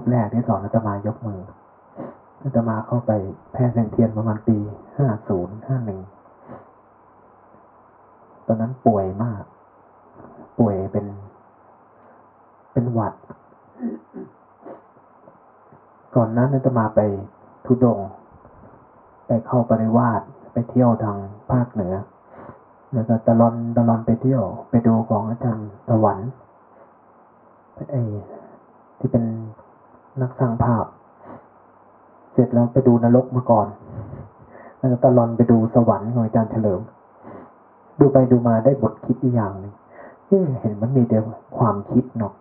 อาจารย์รูปแรกที่สอนอาตมายกมืออาตมาเข้าไปแพทย์แสงเทียนประมาณปีห้าศูนย์ห้าหนึ่งตอนนั้นป่วยมาก ป่วยเป็น เป็นหวัด ก่อนนั้นอาตมาไปทุดง ไปเข้าปริวาสไปเที่ยวทางภาคเหนือ แล้วก็ตะลอนตะลอนไปเที่ยว ไปดูของอาจารย์ตะวันไอที่เป็น นักสร้างภาพ เสร็จแล้วไปดูนรกมาก่อนแล้วตะลอนไปดูสวรรค์ของอาจารย์เฉลิม ดูไปดูมาได้บทคิดอยู่อย่างหนึ่งเห็นมันมีแต่ความคิดเนาะ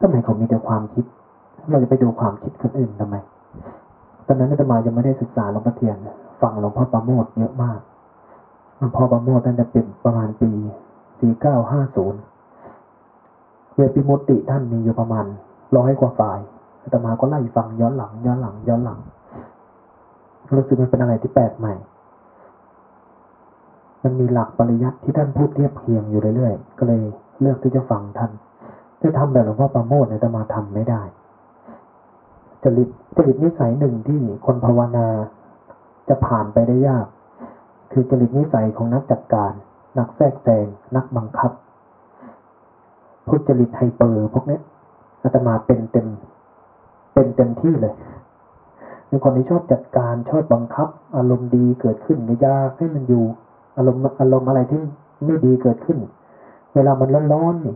ทำไมเขามีแต่ความคิด เราจะไปดูความคิดคนอื่นทำไม ตอนนั้นอาตมายังไม่ได้ศึกษาหลวงพ่อเทียน ฟังหลวงพ่อประโมทเยอะมากหลวงพ่อประโมทท่านจะเป็นประมาณปีสี่เก้าห้าศูนย์เวปิมุตติท่านมีอยู่ประมาณร้อยกว่าฝ่าย อาตมาก็ไล่ฟังย้อนหลัง ย้อนหลัง ย้อนหลัง รู้สึกมันเป็นอะไรที่แปลกใหม่ มันมีหลักปริยัติที่ท่านพูดเทียบเคียงอยู่เรื่อยๆก็เลยเลือกที่จะฟังท่านจะทำแบบหลวงพ่อประโมทอาตมาทำไม่ได้จริตจริตนิสัยหนึ่งที่คนภาวนาจะผ่านไปได้ยาก คือจริตนิสัยของนักจัดการ นักแทรกแซงนักบังคับพวกจริตไฮเปอร์พวกนี้อาตมาเป็นเต็ม เป็นเต็มที่เลยเป็นคนที่ชอบจัดการชอบบังคับ อารมณ์ดีเกิดขึ้นก็ยากให้มันอยู่ อารมณ์อารมณ์อะไรที่ไม่ดีเกิดขึ้น เวลามันร้อนๆนี่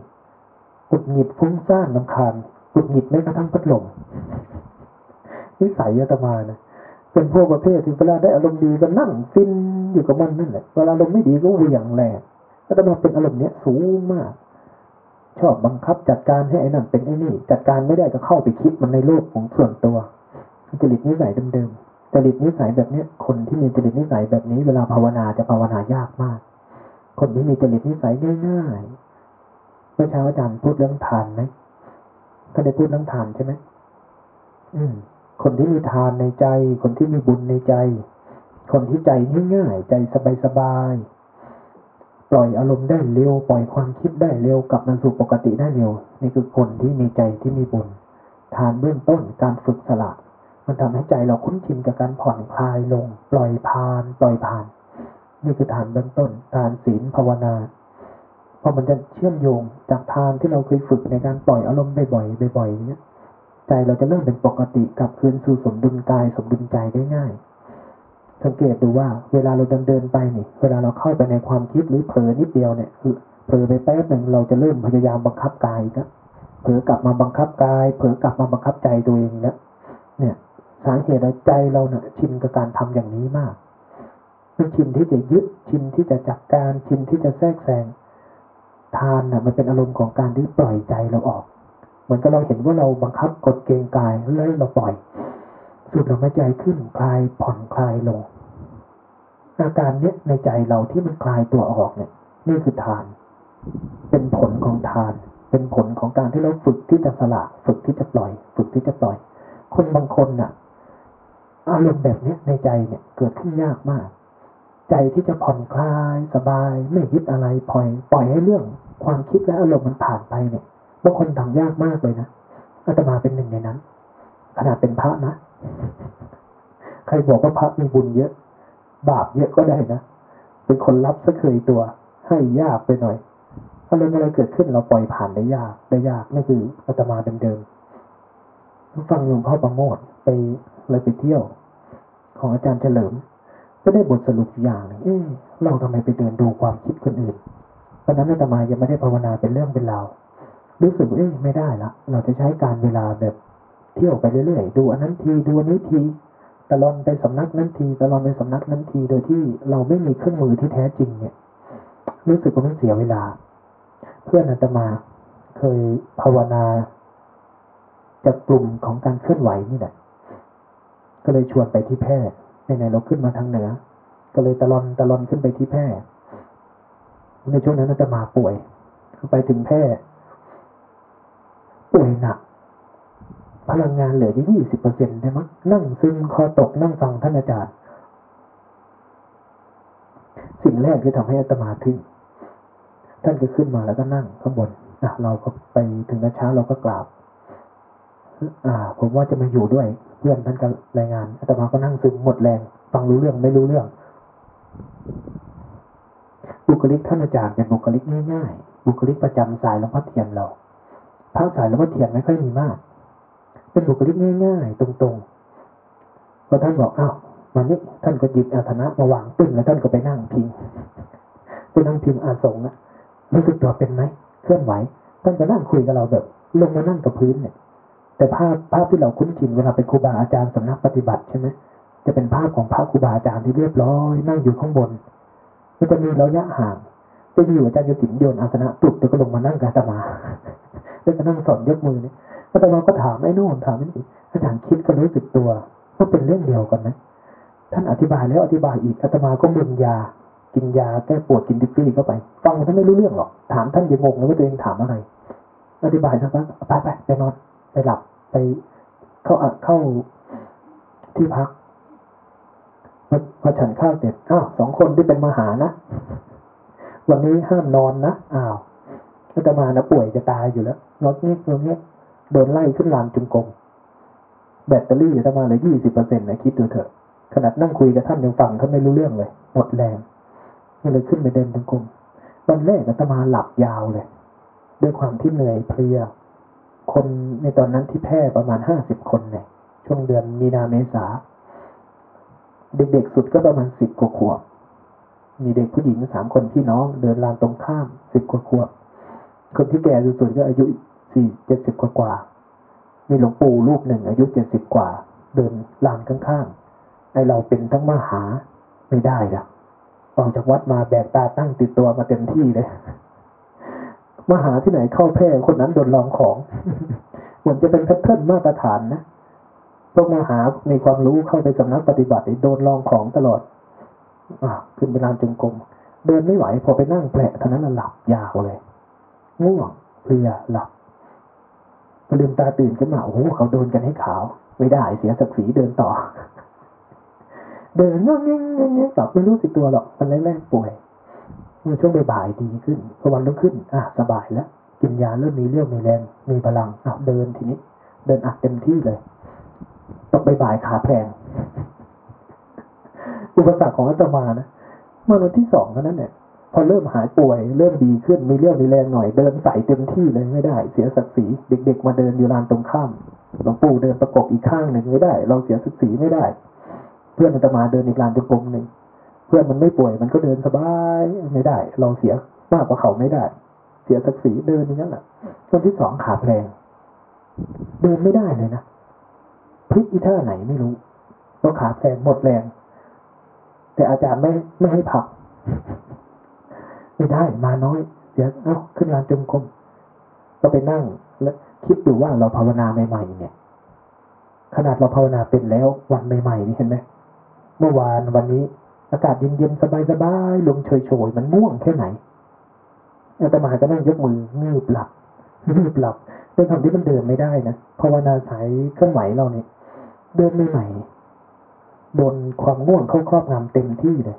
กุดหงิดฟุ้งซ่านลำคาญกุดหงิดไม่กระทั่งพัดลมนิสัยอาตมานะเป็นพวกประเภทที่เวลาได้อารมณ์ดีก็นั่งฟินอยู่กับมันนั่นแหละเวลาอารมณ์ไม่ดีก็เหวี่ยงแรงอาตมาเป็นอารมณ์เนี้ยสูงมาก ชอบบังคับจัดการให้ไอ้นั่นเป็นไอ้นี่ จัดการไม่ได้ก็เข้าไปคิดมันในโลกของส่วนตัวจริตนิสัยเดิมๆจริตนิสัยแบบเนี้ยคนที่มีจริตนิสัยแบบนี้เวลาภาวนาจะภาวนายากมาก คนที่มีจริตนิสัยง่ายๆเมื่อเช้าอาจารย์พูดเรื่องทานไหมท่านได้พูดเรื่องทานใช่ไหมอืม คนที่มีทานในใจ คนที่มีบุญในใจ คนที่ใจง่ายๆใจสบายๆ ปล่อยอารมณ์ได้เร็ว ปล่อยความคิดได้เร็วกลับมาสู่ปกติได้เร็ว นี่คือคนที่มีใจที่มีบุญ ทานเบื้องต้นการฝึกสละมันทำให้ใจเราคุ้นชินกับการผ่อนคลายลง ปล่อยพาน ปล่อยผ่าน นี่คือทานเบื้องต้น ทานศีลภาวนาเพราะมันจะเชื่อมโยงจากทานที่เราเคยฝึกในการปล่อยอารมณ์บ่อยๆบ่อยๆเนี้ยใจเราจะเริ่มเป็นปกติกลับคืนสู่สมดุลกายสมดุลใจได้ง่าย สังเกตดูว่าเวลาเราเดินเดินไปนี่เวลาเราเข้าไปในความคิดหรือเผลอนิดเดียวเนี่ยคือเผลอไปแป๊บหนึ่งเราจะเริ่มพยายามบังคับกายก็เผลอกลับมาบังคับกาย เผลอกลับมาบังคับใจตัวเองแล้วเนี่ยสาเหตุใจเราเนี่ยชินกับการทำอย่างนี้มากเป็นชินที่จะยึดชินที่จะจัดการชินที่จะแทรกแซงทานน่ะมันเป็นอารมณ์ของการที่ปล่อยใจเราออก เหมือนกับเราเห็นว่าเราบังคับกดเกงกายแล้วเราปล่อย สุดลมหายใจขึ้นคลายผ่อนคลายลง อาการเนี้ยในใจเราที่มันคลายตัวออกเนี่ย นี่คือทาน เป็นผลของทาน เป็นผลของการที่เราฝึกที่จะสละ ฝึกที่จะปล่อย ฝึกที่จะปล่อย คนบางคนน่ะ อารมณ์แบบนี้ในใจเนี่ยเกิดขึ้นยากมาก ใจที่จะผ่อนคลายสบาย ไม่ยึดอะไรปล่อย ปล่อยให้เรื่อง ความคิดและอารมณ์มันผ่านไปเนี่ยบางคนทำยากมากเลยนะอาตมาเป็นหนึ่งในนั้น ขนาดเป็นพระนะ ใครบอกว่าพระมีบุญเยอะ บาปเยอะก็ได้นะ เป็นคนรับสักเคยตัว ให้ยากไปหน่อยอะไรอะไรเกิดขึ้นเราปล่อยผ่านได้ยากได้ยากนี่คืออาตมาเดิมๆฟังหลวงพ่อประโมทไปเลยไปเที่ยว ของอาจารย์เฉลิมก็ได้บทสรุปอย่างหนึ่งเอ๊เราทำไมไปเดินดูความคิดคนอื่นตอนนั้นอาตมายังไม่ได้ภาวนาเป็นเรื่องเป็นราวรู้สึกเอ้ยไม่ได้ละเราจะใช้การเวลาแบบ เที่ยวไปเรื่อยๆ ดูอันนั้นทีดูอันนี้ทีตลอดไปสำนักนั้นทีตลอดไปสำนักนั้นทีโดยที่เราไม่มีเครื่องมือที่แท้จริงเนี่ย รู้สึกว่ามันเสียเวลา เพื่อนอาตมาเคยภาวนาจากกลุ่มของการเคลื่อนไหวนี่แหละก็เลยชวนไปที่แพร่ในๆเราขึ้นมาทางเหนือ ก็เลยตลอนตลอนขึ้นไปที่แพร่ในช่วงนั้นอาตมาป่วยไปถึงแพร่ป่วยหนัก พลังงานเหลืออยู่ยี่สิบเปอร์เซ็นต์ได้มั้งนั่งซึมคอตกนั่งฟังท่านอาจารย์ สิ่งแรกที่ทำให้อัตมาทึ่งท่านก็ขึ้นมาแล้วก็นั่งข้างบนนะเราก็ไปถึงเช้าเราก็กราบอ่า ผมว่าจะมาอยู่ด้วย เพื่อนท่านก็รายงานอาตมาก็นั่งซึมหมดแรง ฟังรู้เรื่องไม่รู้เรื่อง บุคลิกท่านอาจารย์เป็นบุคลิกง่ายๆบุคลิกประจำสายหลวงพ่อเทียนเราพระสายหลวงพ่อเทียนไม่ค่อยมีมาก เป็นบุคลิกง่าย ๆ ตรงๆพอท่านบอกอ้าววันนี้ท่านก็หยิบอาสนะมาวางตึ้งแล้วท่านก็ไปนั่งพิงไปนั่งพิมอาสงนะรู้สึกตัวเป็นไหมเคลื่อนไหวท่านก็นั่งคุยกับเราแบบ ลงมานั่งกับพื้นเนี่ย แต่ภาพภาพที่เราคุ้นชินเวลาเป็นครูบาอาจารย์สำนักปฏิบัติใช่ไหมจะเป็นภาพของพระครูบาอาจารย์ที่เรียบร้อย นั่งอยู่ข้างบนมันจะมีระยะห่างจะอยู่อาจารย์โยตินโยนอาสนะตุกแล้วก็ลงมานั่งกับอาตมาแล้วก็นั่งสอนยกมือเนี่ย อาตมาก็ถามไอ้นู่นถามไอ้นี่อาจารย์คิดก็รู้สึกตัวว่าเป็นเรื่องเดียวกันไหมท่านอธิบายแล้วอธิบายอีกอาตมาก็มึนยา กินยาแก้ปวดกินดิฟฟี่เข้าไป ฟังท่านไม่รู้เรื่องหรอก ถามท่านยังงงเลยว่าตัวเองถามอะไร อธิบายสักพักไปไปไปนอนไปหลับไปเข้าอะเข้าที่พักพอฉันข้าวเสร็จอ้าวสองคนที่เป็นมหานะวันนี้ห้ามนอนนะอ้าวอาตมานะป่วยจะตายอยู่แล้วรถนี้รถนี้ โดนไล่ขึ้นลานจุงกรมแบตเตอรี่อาตมาเลือยี่สิบเปอร์เซ็นต์นะคิดดูเถอะ ขนาดนั่งคุยกับท่านยังฟังท่านไม่รู้เรื่องเลย หมดแรงก็เลยขึ้นไปเดินจุงกรมตอนแรกอาตมาหลับยาวเลย ด้วยความที่เหนื่อยเพลีย คนในตอนนั้นที่แพร่ประมาณห้าสิบคนเนี่ย ช่วงเดือนมีนาเมษา เด็กๆสุดก็ประมาณสิบกว่าขวบ มีเด็กผู้หญิงสามคนพี่น้อง เดินลานตรงข้ามสิบกว่าขวบ คนที่แก่สุดๆก็อายุ สี่เจ็ดสิบกว่าๆมีหลวงปู่รูปหนึ่งอายุเจ็ดสิบกว่า เดินลานข้างๆไอเราเป็นทั้งมหาไม่ได้ละออกจากวัดมาแบกตาตั้งติดตัวมาเต็มที่เลยมหาที่ไหนเข้าแพร่คนนั้นโดนลองของเหมือนจะเป็นแพทเทิร์นมาตรฐานนะพวกมหามีความรู้เข้าไปสำนักปฏิบัติโดนลองของตลอดอะขึ้นไปลานจงกรมเดินไม่ไหวพอไปนั่งแผลเท่านั้นหลับยาวเลยง่วงเพลียหลับ พอลืมตาตื่นขึ้นมาโอ้โหเขาโดนกันให้ขาว ไม่ได้เสียศักดิ์ศรีเดินต่อ เดินงงงงงต่อไม่รู้สึกตัวหรอกตอนแรกๆป่วยเมื่อช่วงบ่ายดีขึ้นพอวันรุ่งขึ้น อะสบายแล้วกินยาเริ่มมีเรี่ยวมีแรงมีพลังอะเดินทีนี้ เดินอัดเต็มที่เลยตกบ่ายขาแพงอุปสรรคของอาตมานะเมื่อวันที่สองเท่านั้นเนี่ย พอเริ่มหายป่วย เริ่มดีขึ้นมีเรี่ยวมีแรงหน่อยเดินใส่เต็มที่เลยไม่ได้ เสียศักดิ์ศรีเด็ก ๆ มาเดินอยู่ลานตรงข้ามหลวงปู่เดินประกบอีกข้างหนึ่งไม่ได้ เราเสียศักดิ์ศรีไม่ได้ เพื่อนอาตมาเดินอีกลานจงกรมหนึ่งเพื่อนมันไม่ป่วยมันก็เดินสบายไม่ได้ เราเสียมากกว่าเขาไม่ได้ เสียศักดิ์ศรีเดินอย่างนั้นแหละคนที่สองขาแพลงเดินไม่ได้เลยนะพลิกอีท่าไหนไม่รู้เพราขาแพลงหมดแรงแต่อาจารย์ไม่ไม่ให้พัก ไม่ได้มาน้อยเสียเอ้าขึ้นลานจงกรมก็ไปนั่ง แล้วคิดดูว่าเราภาวนาใหม่ๆเนี่ย ขนาดเราภาวนาเป็นแล้ววันใหม่ๆนี่เห็นไหมเมื่อวานวันนี้ อากาศเย็นๆสบายๆลมเฉยๆมันม่วงแค่ไหนอาตมาก็นั่งยกมือเงือบหลับเงือบหลับด้วยความที่มันเดินไม่ได้นะภาวนาสายเคลื่อนไหวเราเนี่ยเดินใหม่ๆโดนความง่วงเข้าครอบงำเต็มที่เลย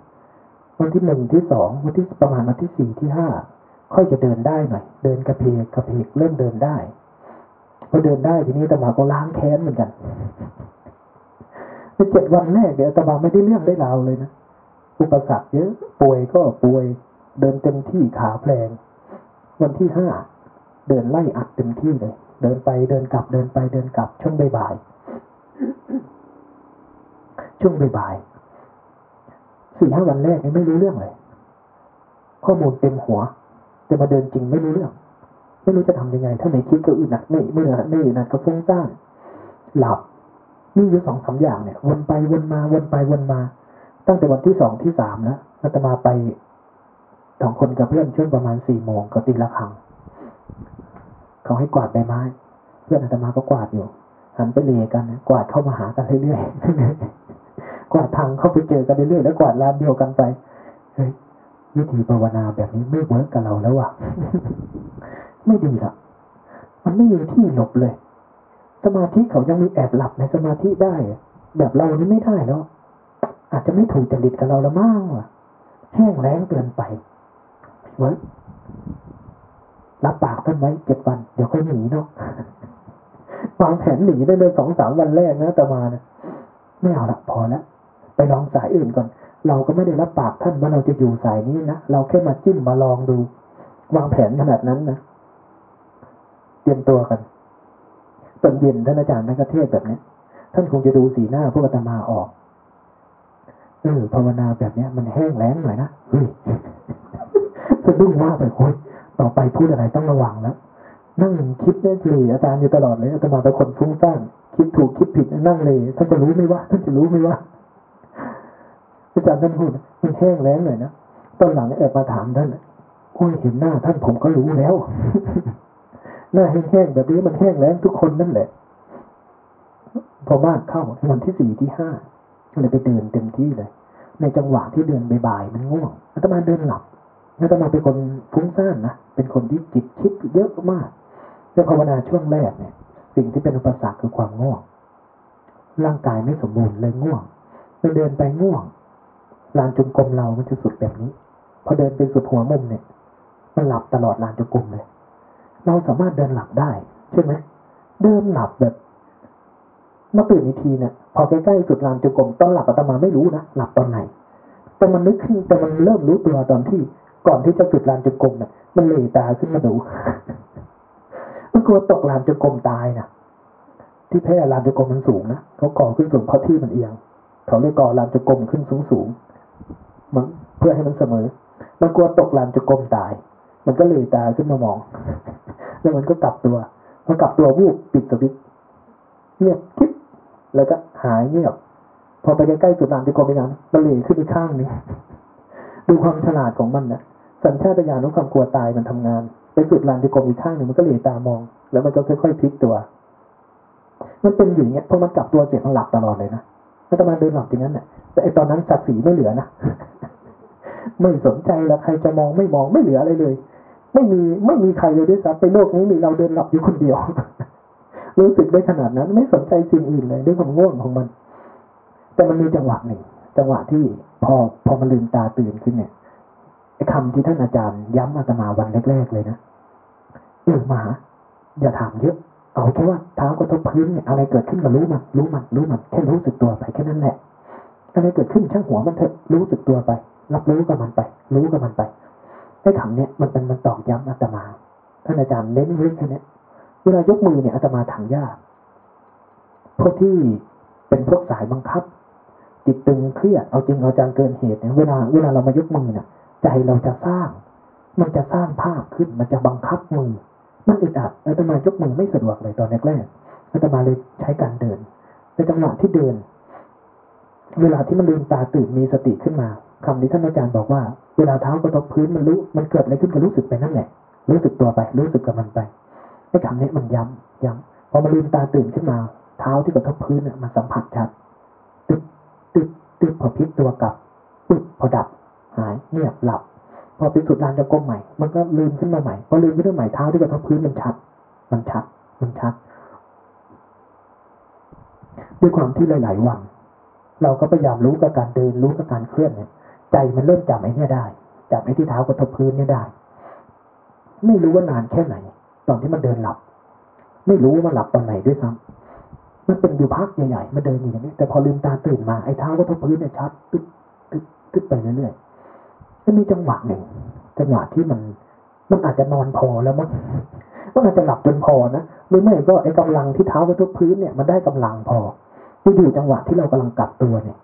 วันที่หนึ่งที่สองวันที่ประมาณวันที่สี่ที่ห้าค่อยจะเดินได้หน่อย เดินกระเพกกระเพกเริ่มเดินได้พอเดินได้ทีนี้อาตมาก็ล้างแค้นเหมือนกันในเจ็ดวันแรกเนี่ยอาตมาไม่ได้เรื่องได้ราวเลยนะอุปสรรคเยอะป่วยก็ป่วยเดินเต็มที่ขาแพลงวันที่ห้าเดินไล่อัดเต็มที่เลย เดินไปเดินกลับเดินไปเดินกลับช่วงบ่ายช่วงบ่าย สี่ห้าวันแรกนี่ไม่รู้เรื่องเลย ข้อมูลเต็มหัว แต่มาเดินจริงไม่รู้เรื่อง ไม่รู้จะทำยังไง ถ้าไม่คิดก็อึดอัดไม่ไม่เหนื่อยไม่อึดอัดก็ฟุ้งซ่านหลับมีอยู่สองสามอย่างเนี่ย วนไปวนมาวนไปวนมา ตั้งแต่วันที่สองที่สามแล้วอาตมาไปสองคนกับเพื่อนช่วงประมาณสี่โมงก็ตีละครังเขาให้กวาดใบไม้ เพื่อนอาตมาก็กวาดอยู่หันไปเลกันกวาดเข้ามาหากันเรื่อยๆ กวาดทางเข้าไปเจอกันเรื่อยๆแล้วกวาดลานเดียวกันไปเฮ้ยวิธีภาวนาแบบนี้ไม่เวิร์กกับเราแล้วว่ะ ไม่ดีละมันไม่มีที่หลบเลย สมาธิเขายังมีแอบหลับในสมาธิได้ แบบเรานี่ไม่ได้แล้วอาจจะไม่ถูกจริตกับเราละมั่งว่ะแห้งแล้งเกินไปไว้รับปากท่านไว้เจ็ดวัน เดี๋ยวค่อยหนีเนาะวางแผนหนีได้เลยสองสามวันแรกนะตมานะไม่เอาละพอแล้ว ไปลองสายอื่นก่อน เราก็ไม่ได้รับปากท่านว่าเราจะอยู่สายนี้นะ เราแค่มาจิ้มมาลองดู วางแผนขนาดนั้นนะ เตรียมตัวกันตอนเย็นท่านอาจารย์ท่านก็เทศแบบนี้ท่านคงจะดูสีหน้าพวกอาตมาออก เออภาวนาแบบเนี้ย มันแห้งแล้งหน่อยนะเฮ้ยสะดุ้งว่าไปโอ้ยต่อไปพูดอะไรต้องระวังแล้วนั่งคิดนั่งเลยอาจารย์อยู่ตลอดเลยอาตมาเป็นคนฟุ้งซ่านคิดถูกคิดผิดนั่งเลยท่านจะรู้ไหมว่าท่านจะรู้ไหมว่า อาจารย์ท่านพูดมันแห้งแล้งหน่อยนะตอนหลังแอบมาถามท่านโอ้ยเห็นหน้าท่านผมก็รู้แล้ว หน้าแห้งๆแบบนี้มันแห้งแล้งทุกคนนั่นแหละพอมากเข้าวันที่สี่ที่ห้าเลยไปเดินเต็มที่เลย ในจังหวะที่เดินบ่ายๆมันง่วงอาตมาเดินหลับอาตมาเป็นคนฟุ้งซ่านนะเป็นคนที่จิตคิดเยอะมากในภาวนาช่วงแรกเนี่ย สิ่งที่เป็นอุปสรรคคือความง่วงร่างกายไม่สมบูรณ์เลยง่วงเดินไปง่วง ลานจุงกรมเรามันจะสุดแบบนี้ พอเดินไปสุดหัวมุมเนี่ย มันหลับตลอดลานจุงกรมเลย เราสามารถเดินหลับได้ใช่ไหมเดินหลับแบบมาตื่นอีกทีเนี่ยพอใกล้ๆสุดลานจุงกรมตอนหลับอาตมาไม่รู้นะหลับตอนไหน แต่มันนึกขึ้นแต่มันเริ่มรู้ตัวตอนที่ก่อนที่จะสุดลานจุงกรมเนี่ยมันเหลตาขึ้นมาดูมันกลัวตกลานจุงกรมตายนะที่แพร่ลานจุงกรมมันสูงนะเขาก่อขึ้นสูงเพราะที่มันเอียง เขาเลยก่อลานจุงกรมขึ้นสูงสูง เพื่อให้มันเสมอ มันกลัวตกลานจุงกรมตาย มันก็เลยตาขึ้นมามอง แล้วมันก็กลับตัวพอกลับตัววูบปิดสวิตเงียบคิดแล้วก็หายเงียบ พอไปใกล้ๆสุดลานจุงกรมไปนั้นมันเหลขึ้นอีกข้างนึงดูความฉลาดของมันนะสัญชาตญาณของความกลัวตายมันทำงานไปสุดลานจุงกรมอีกข้างหนึ่งมันก็เหลตามอง แล้วมันก็ค่อยๆพลิกตัว มันเป็นอย่างเงี้ยพอมันกลับตัวเสียงหลับตลอดเลยนะ แล้วตมาเดินหลับอย่างนั้นแหละแต่ไอตอนนั้นศักดิ์ศรีไม่เหลือนะไม่สนใจแล้วใครจะมองไม่มองไม่เหลืออะไรเลย ไม่มีไม่มีใครเลยด้วยซ้ำในโลกนี้มีเราเดินหลับอยู่คนเดียว รู้สึกได้ขนาดนั้น ไม่สนใจสิ่งอื่นเลยด้วยความง่วงของมัน แต่มันมีจังหวะหนึ่งจังหวะที่พอพอมาลืมตาตื่นขึ้นเนี่ยไอ้คำที่ท่านอาจารย์ย้ำอาตมาวันแรกๆเลยนะเออมา อย่าถามเยอะ เอาแค่ว่าเท้ากระทบพื้นเนี่ยอะไรเกิดขึ้นก็รู้มันรู้มันรู้มันแค่รู้สึกตัวไปแค่นั้นแหละอะไรเกิดขึ้นช่างหัวมันเถอะรู้สึกตัวไป รับรู้กับมันไป รู้กับมันไปไอ้คำเนี้ยมันเป็นมันตอกย้ำอาตมาท่านอาจารย์เน้นเรื่องแค่นี้เวลายกมือเนี่ยอาตมาถังยากพวกที่เป็นพวกสายบังคับ จิตตึงเครียดเอาจริงเอาจังเกินเหตุเนี่ยเวลาเวลาเรามายกมือเนี่ยใจเราจะสร้าง มันจะสร้างภาพขึ้นมันจะบังคับมือ มันอึดอัดอาตมายกมือไม่สะดวกเลยตอนแรกๆอาตมาเลยใช้การเดินในจังหวะที่เดิน เวลาที่มันลืมตาตื่นมีสติขึ้นมาคำที่ท่านอาจารย์บอกว่าเวลาเท้ากระทบพื้นมันรู้มันเกิดอะไรขึ้นก็รู้สึกไปนั่นแหละ รู้สึกตัวไป รู้สึกกับมันไปไอ้คำนี้มันย้ำย้ำพอมันลืมตาตื่นขึ้นมา เท้าที่กระทบพื้นเนี่ยมันสัมผัสชัดตึ๊บตึ๊บตึ๊บพอพลิกตัวกลับปึ๊บพอดับ หายเงียบหลับ พอไปสุดลานจะก้มใหม่ มันก็ลืมขึ้นมาใหม่พอลืมขึ้นมาใหม่เท้าที่กระทบพื้นมันชัด มันชัด มันชัด ด้วยความที่หลาย ๆ วัน เราก็พยายามรู้กับการเดินรู้กับการเคลื่อนเนี่ย ใจมันเริ่มจำไอ้นี่ได้จำไอ้ที่เท้ากระทบพื้นเนี่ยได้ ไม่รู้ว่านานแค่ไหน ตอนที่มันเดินหลับ ไม่รู้ว่ามันหลับตอนไหนด้วยซ้ำมันเป็นอยู่พักใหญ่ๆมันเดินอยู่อย่างนี้ แต่พอลืมตาตื่นมาไอ้เท้ากระทบพื้นเนี่ยชัดตึ๊บตึ๊บตึ๊บไปเรื่อยๆ มันมีจังหวะหนึ่งจังหวะที่มัน มันอาจจะนอนพอแล้วมั้งมันอาจจะหลับจนพอนะหรือไม่ก็ไอ้กำลังที่เท้ากระทบพื้นเนี่ยมันได้กำลังพออยู่จังหวะที่เรากำลังกลับตัวเนี่ย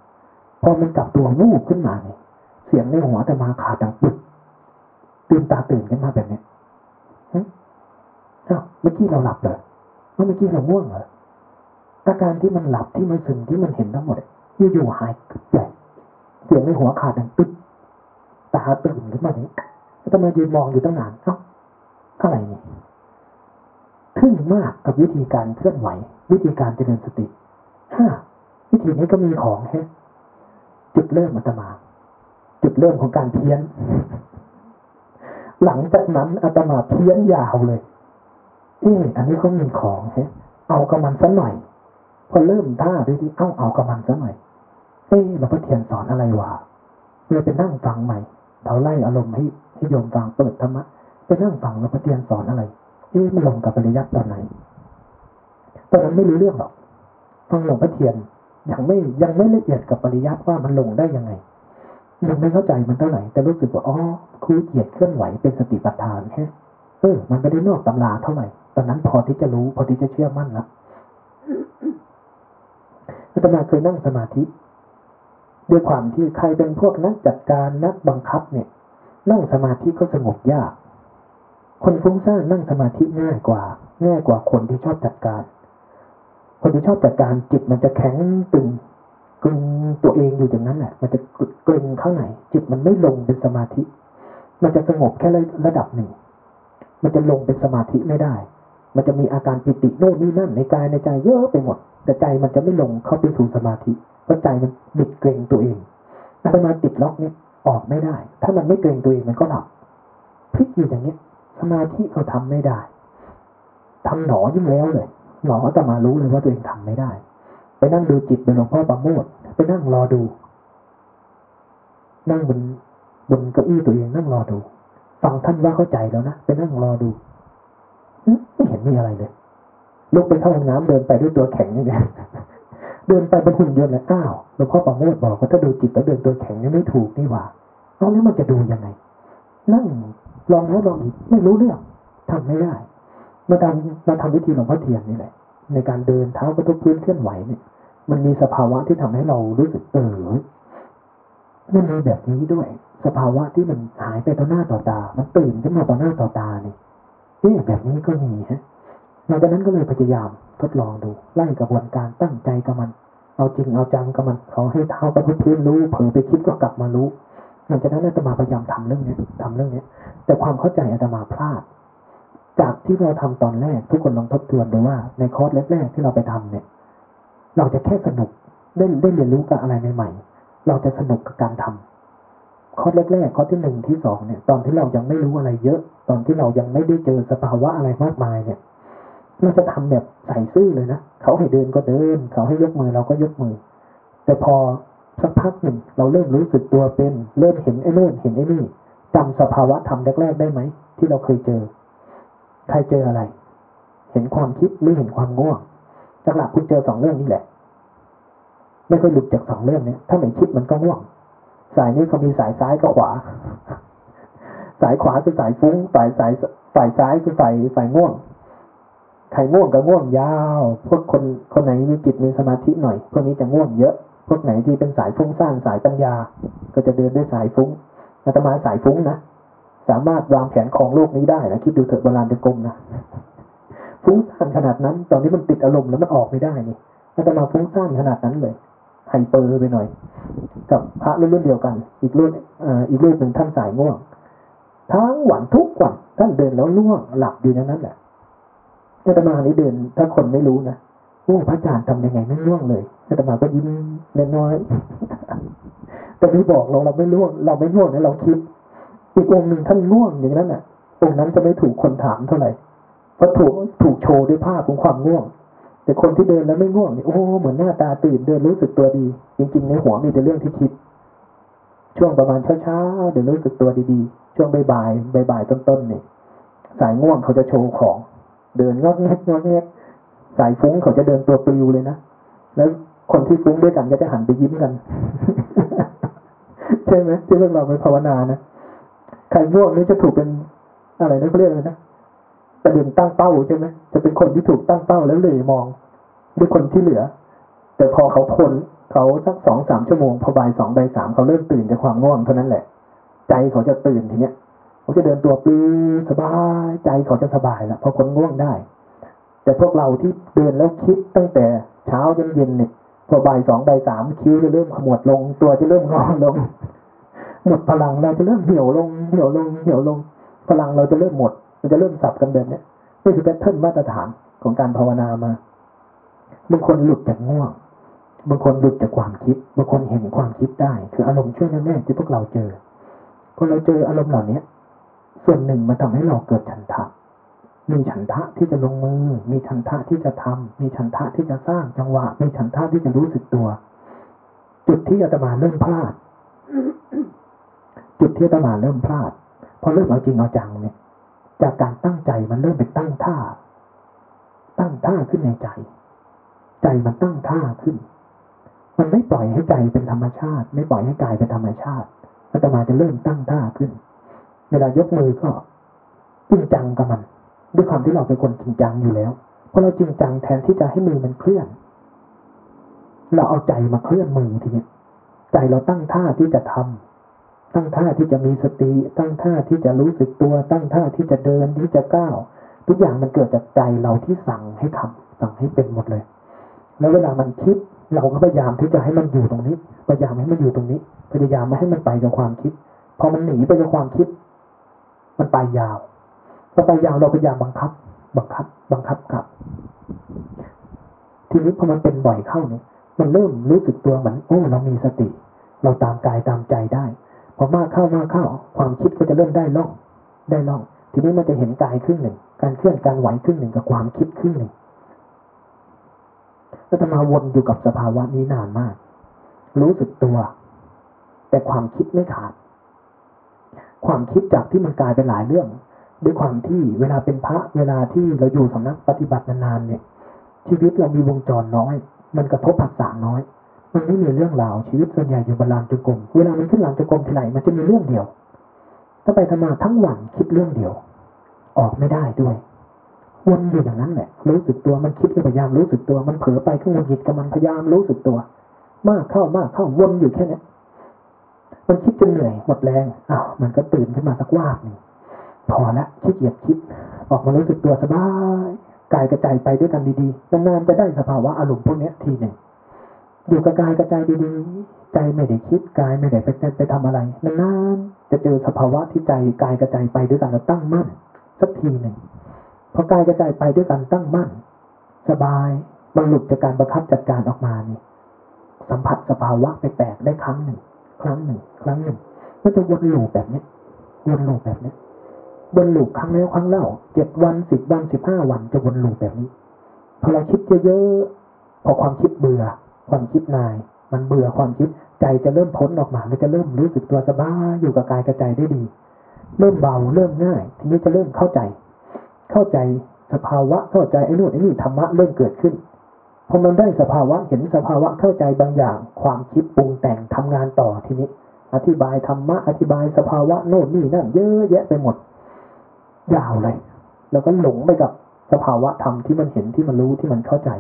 พอมันกลับตัววูบขึ้นมาเนี่ย เสียงในหัวแต่มาขาดดังปึ๊บตื่นตาตื่นขึ้นมาแบบเนี้ยอ้าวเมื่อกี้เราหลับเหรอเมื่อกี้เราง่วงเหรออาการที่มันหลับที่มันซึมที่มันเห็นทั้งหมดอยู่ๆหายแปลกเสียงในหัวขาดดังปึ๊บ ตาตื่นขึ้นมาเนี่ยแล้วทำไมยืนมองอยู่ตั้งนานเอ้าอะไรเนี่ยทึ่งมากกับวิธีการเคลื่อนไหว วิธีการเจริญสติฮะวิธีนี้ก็มีของแฮะจุดเริ่มอาตมา จุดเริ่มของการเพี้ยน หลังจากนั้นอาตมาเพี้ยนยาวเลยเอออันนี้เขามีของแฮะเอากับมันสักหน่อย พอเริ่มท่าด้วยที่เอ้าเอากับมันสักหน่อยเอ๊ะหลวงพ่อเทียนสอนอะไรวะเลยไปนั่งฟังใหม่ เขาไล่อารมณ์ให้ให้โยมฟังเปิดธรรมะไปนั่งฟังหลวงพ่อเทียนสอนอะไรเอ๊ะมันลงกับปริยัติตอนไหนตอนนั้นไม่รู้เรื่องหรอกฟังหลวงพ่อเทียนยังไม่ยังไม่ละเอียดกับปริยัติว่ามันลงได้ยังไงยังไม่เข้าใจมันเท่าไหร่แต่รู้สึกว่าอ๋อครูเหยียดเคลื่อนไหวเป็นสติปัฏฐานแค่เออ มันไม่ได้นอกตำราเท่าไหร่ตอนนั้นพอที่จะรู้พอที่จะเชื่อมั่นแล้วอาตมาเคยนั่งสมาธิ ด้วยความที่ใครเป็นพวกนักจัดการนักบังคับเนี่ย นั่งสมาธิก็สงบยาก คนฟุ้งซ่านนั่งสมาธิง่ายกว่า ง่ายกว่าคนที่ชอบจัดการ คนที่ชอบจัดการจิตมันจะแข็งตึงกลึงตัวเองอยู่อย่างนั้นแหละ มันจะเกร็งข้างในจิตมันไม่ลงเป็นสมาธิ มันจะสงบแค่ระดับหนึ่ง มันจะลงเป็นสมาธิไม่ได้ มันจะมีอาการปิติโน่นนี่นั่นในกายในใจเยอะไปหมด แต่ใจมันจะไม่ลงเข้าไปสู่สมาธิเพราะใจมันบิดเกรงตัวเองอาตมาติดล็อกเนี่ยออกไม่ได้ ถ้ามันไม่เกรงตัวเองมันก็หลับพลิกอยู่อย่างนี้สมาธิเขาทำไม่ได้ทำหนอยิ่งแล้วเลยหนออาตมารู้เลยว่าตัวเองทำไม่ได้ ไปนั่งดูจิตเป็นหลวงพ่อประโมทไปนั่งรอดู นั่งบนบนเก้าอี้ตัวเองนั่งรอดู ฟังท่านว่าเข้าใจแล้วนะไปนั่งรอดู ม่เห็นมีอะไรเลยลุกไปเข้าห้องน้ำเดินไปด้วยตัวแข็งนี่ไงเดินไปเป็นหุ่นยนต์เลยอ้าวหลวงพ่อประโมทบอกว่าถ้าดูจิตแล้วเดินตัวแข็งนี่ไม่ถูกนี่หว่าเอาแล้วมันจะดูยังไง นั่งลองแล้วลองอีกไม่รู้เรื่องทำไม่ได้มาทำมาทำวิธีหลวงพ่อเทียนนี่แหละ ในการเดินเท้ากระทบพื้นเคลื่อนไหวเนี่ย มันมีสภาวะที่ทำให้เรารู้สึกเออมันมีแบบนี้ด้วย สภาวะที่มันหายไปต่อหน้าต่อตา มันตื่นขึ้นมาต่อหน้าต่อตาเนี่ยเอ๊ะแบบนี้ก็มีฮะ หลังจากนั้นก็เลยพยายามทดลองดูไล่กระบวนการตั้งใจกับมัน เอาจริงเอาจังกับมันเขาให้เท้ากระทบพื้นรู้เผลอไปคิดก็กลับมารู้ หลังจากนั้นอาตมาพยายามทำเรื่องนี้ทำเรื่องนี้แต่ความเข้าใจอาตมาพลาด จากที่เราทำตอนแรกทุกคนลองทบทวนดูว่า ในคอร์สแรกๆที่เราไปทำเนี่ย เราจะแค่สนุกได้ได้เรียนรู้กับอะไรใหม่ๆ เราจะสนุกกับการทำคอร์สแรกๆคอร์สที่หนึ่งที่สองเนี่ย ตอนที่เรายังไม่รู้อะไรเยอะ ตอนที่เรายังไม่ได้เจอสภาวะอะไรมากมายเนี่ย เราจะทำแบบใส่ซื่อเลยนะเขาให้เดินก็เดิน เขาให้ยกมือเราก็ยกมือ แต่พอสักพักหนึ่งเราเริ่มรู้สึกตัวเป็น เริ่มเห็นไอ้โน่นเห็นไอ้นี่จำสภาวะธรรมแรกๆได้ไหมที่เราเคยเจอ ใครเจออะไร เห็นความคิดหรือเห็นความง่วงหลักคุณเจอสองเรื่องนี้แหละ ไม่เคยหลุดจากสองเรื่องนี้ถ้าไม่คิดมันก็ง่วง สายนี้เขามีสายซ้ายกับขวา สายขวาคือสายฟุ้งสายสายสายซ้ายคือสายสายง่วง ครง่วงก็ง่วงยาว พวกคนคนไหนมีจิตมีสมาธิหน่อย พวกนี้จะง่วงเยอะ พวกไหนที่เป็นสายฟุ้งซ่านสายปัญญา ก็จะเดินด้วยสายฟุ้งอาตมาสายฟุ้งนะ สามารถวางแผนของโลกนี้ได้นะคิดดูเถิดโบราณจะกลมนะ ฟุ้งซ่านขนาดนั้น ตอนนี้มันติดอารมณ์แล้วมันออกไม่ได้นี่อาตมาฟุ้งซ่านขนาดนั้นเลยไฮเปอร์ไปหน่อย กับพระรุ่นเดียวกัน อีกรุ่นอีกรุ่นหนึ่งท่านสายง่วง ทั้งวันทุกวันท่านเดินแล้วง่วงหลับอยู่อย่างนั้นแหละ อาตมานี้เดิน ถ้าคนไม่รู้นะโอ้พระอาจารย์ทำยังไงไม่ร่วงเลยอาตมาก็ยิ้มน้อยๆแต่ไม่บอกเราเราไม่ร่วง เราไม่ร่วงนะเราคิด อีกองค์หนึ่งท่านร่วงอย่างนั้นอะองค์นั้นจะไม่ถูกคนถามเท่าไหร่เพราะถูกถูกโชว์ด้วยภาพของความง่วง แต่คนที่เดินแล้วไม่ง่วงนี่โอ้เหมือนหน้าตาตื่นเดินรู้สึกตัวดี จริงๆในหัวมีแต่เรื่องที่คิด ช่วงประมาณเช้าๆเดี๋ยวรู้สึกตัวดีๆช่วงบ่ายๆบ่ายๆต้นๆเนี่ยสายง่วงเขาจะโชว์ของ เดินงอกเงกงอกเงกสายฟุ้งเขาจะเดินตัวปลิวเลยนะ แล้วคนที่ฟุ้งด้วยกันก็จะหันไปยิ้มกัน ใช่ไหมที่พวกเราไปภาวนานะใครง่วงนี่จะถูกเป็นอะไรนะเขาเรียกอะไรนะประเด็นตั้งเป้าใช่ไหมจะเป็นคนที่ถูกตั้งเป้าแล้วเลยมองด้วยคนที่เหลือ แต่พอเขาทนเขาสักสองสามชั่วโมงพอบ่ายสองบ่ายสามเขาเริ่มตื่นจากความง่วงเท่านั้นแหละ ใจเขาจะตื่นทีเนี้ย เขาจะเดินตัวปีสบายใจเขาจะสบายแล้วพอคนง่วงได้ แต่พวกเราที่เดินแล้วคิดตั้งแต่เช้าจนเย็นเนี่ยพอบ่ายสองบ่ายสามคิ้วจะเริ่มขมวดลง ตัวจะเริ่มงอลงหมดพลังเราจะเริ่มเหี่ยวลงเหี่ยวลงเหี่ยวลง พลังเราจะเริ่มหมด มันจะเริ่มสับกันแบบนี้นี่คือแพทเทิร์นมาตรฐานของการภาวนามาบางคนหลุดจากง่วงบางคนหลุดจากความคิดบางคนเห็นความคิดได้ คืออารมณ์ช่วงแรกที่พวกเราเจอพอเราเจออารมณ์เหล่านี้ ส่วนหนึ่งมันทำให้เราเกิดฉันทะมีฉันทะที่จะลงมือ มีฉันทะที่จะทำมีฉันทะที่จะสร้างจังหวะ มีฉันทะที่จะรู้สึกตัว จุดที่อาตมาเริ่มพลาด จุดที่อาตมาเริ่มพลาดพอเริ่มเอาจริงเอาจังเนี่ย จากการตั้งใจมันเริ่มเป็นตั้งท่า ตั้งท่าขึ้นในใจ ใจมันตั้งท่าขึ้น มันไม่ปล่อยให้ใจเป็นธรรมชาติ ไม่ปล่อยให้กายเป็นธรรมชาติอาตมาจะเริ่มตั้งท่าขึ้น เวลายกมือก็จริงจังกับมัน ด้วยความที่เราเป็นคนจริงจังอยู่แล้วพอเราจริงจังแทนที่จะให้มือมันเคลื่อน เราเอาใจมาเคลื่อนมือทีนี้ใจเราตั้งท่าที่จะทำตั้งท่าที่จะมีสติ ตั้งท่าที่จะรู้สึกตัว ตั้งท่าที่จะเดินที่จะก้าว ทุกอย่างมันเกิดจากใจเราที่สั่งให้ทำสั่งให้เป็นหมดเลย แล้วเวลามันคิด เราก็พยายามที่จะให้มันอยู่ตรงนี้ พยายามให้มันอยู่ตรงนี้ พยายามไม่ให้มันไปกับความคิด พอมันหนีไปกับความคิด มันไปยาวพอไปยาวเราพยายามบังคับ บังคับ บังคับกลับ ทีนี้พอมันเป็นบ่อยเข้าเนี่ย มันเริ่มรู้สึกตัวเหมือนโอ้เรามีสติ เราตามกายตามใจได้พอมากเข้ามากเข้า ความคิดก็จะเริ่มได้ล่อง ได้ล่อง ทีนี้มันจะเห็นกายครึ่งหนึ่ง การเคลื่อนการไหวครึ่งหนึ่งกับความคิดครึ่งหนึ่งแล้วจะมาวนอยู่กับสภาวะนี้นานมาก รู้สึกตัว แต่ความคิดไม่ขาด ความคิดจากที่มันกลายเป็นหลายเรื่อง ด้วยความที่เวลาเป็นพระเวลาที่เราอยู่สำนักปฏิบัตินานๆเนี่ย ชีวิตเรามีวงจรน้อย มันกระทบผัสสะน้อย มันไม่มีเรื่องราวชีวิตส่วนใหญ่อยู่บนลานจุกรมเวลามันขึ้นลานจุกรมทีไรมันจะมีเรื่องเดียวถ้าไปทำมาทั้งวันคิดเรื่องเดียว ออกไม่ได้ด้วยวนอยู่อย่างนั้นแหละ รู้สึกตัวมันคิดก็พยายามรู้สึกตัวมันเผลอไปก็งุนหงิดกับมันพยายามรู้สึกตัว มากเข้ามากเข้าวนอยู่แค่นี้ มันคิดจนเหนื่อยหมดแรงอ้าวมันก็ตื่นขึ้นมาสักวาบนึ่งพอละขี้เกียจคิด ออกมารู้สึกตัวสบายกายกระจายไปด้วยกันดีๆนานๆจะได้สภาวะอารมณ์พวกนี้ทีหนึ่งอยู่กับกายกระจายดีๆ ใจไม่ได้คิดกายไม่ได้ไปไปทำอะไรนานๆจะเจอสภาวะที่ใจกายกระจายไปด้วยกันแล้วตั้งมั่นสักทีหนึ่งพอกายกระจายไปด้วยกันตั้งมั่น สบายมันหลุดจากการบังคับจัดการออกมานี่สัมผัสสภาวะแปลกๆได้ครั้งหนึ่ง ครั้งหนึ่งครั้งหนึ่งก็จะวนลูปแบบนี้วนลูปแบบนี้วนลูปครั้งแล้วครั้งเล่าเจ็ดวันสิบวันสิบห้าวันจะวนลูปแบบนี้พอเราคิดเยอะๆพอความคิดเบื่อ ความคิดนาย มันเบื่อความคิดใจจะเริ่มพ้นออกมาแล้วจะเริ่มรู้สึกตัวสบายอยู่กับกายกระใจได้ดี เริ่มเบาเริ่มง่าย ทีนี้จะเริ่มเข้าใจ เข้าใจสภาวะเข้าใจไอ้นู่นไอ้นี่ธรรมะเริ่มเกิดขึ้น พอมันได้สภาวะเห็นสภาวะเข้าใจบางอย่าง ความคิดปรุงแต่งทำงานต่อทีนี้ อธิบายธรรมะอธิบายสภาวะโน่นนี่นั่นเยอะแยะไปหมด ยาวเลย แล้วก็หลงไปกับสภาวะธรรมที่มันเห็นที่มันรู้ที่มันเข้าใจ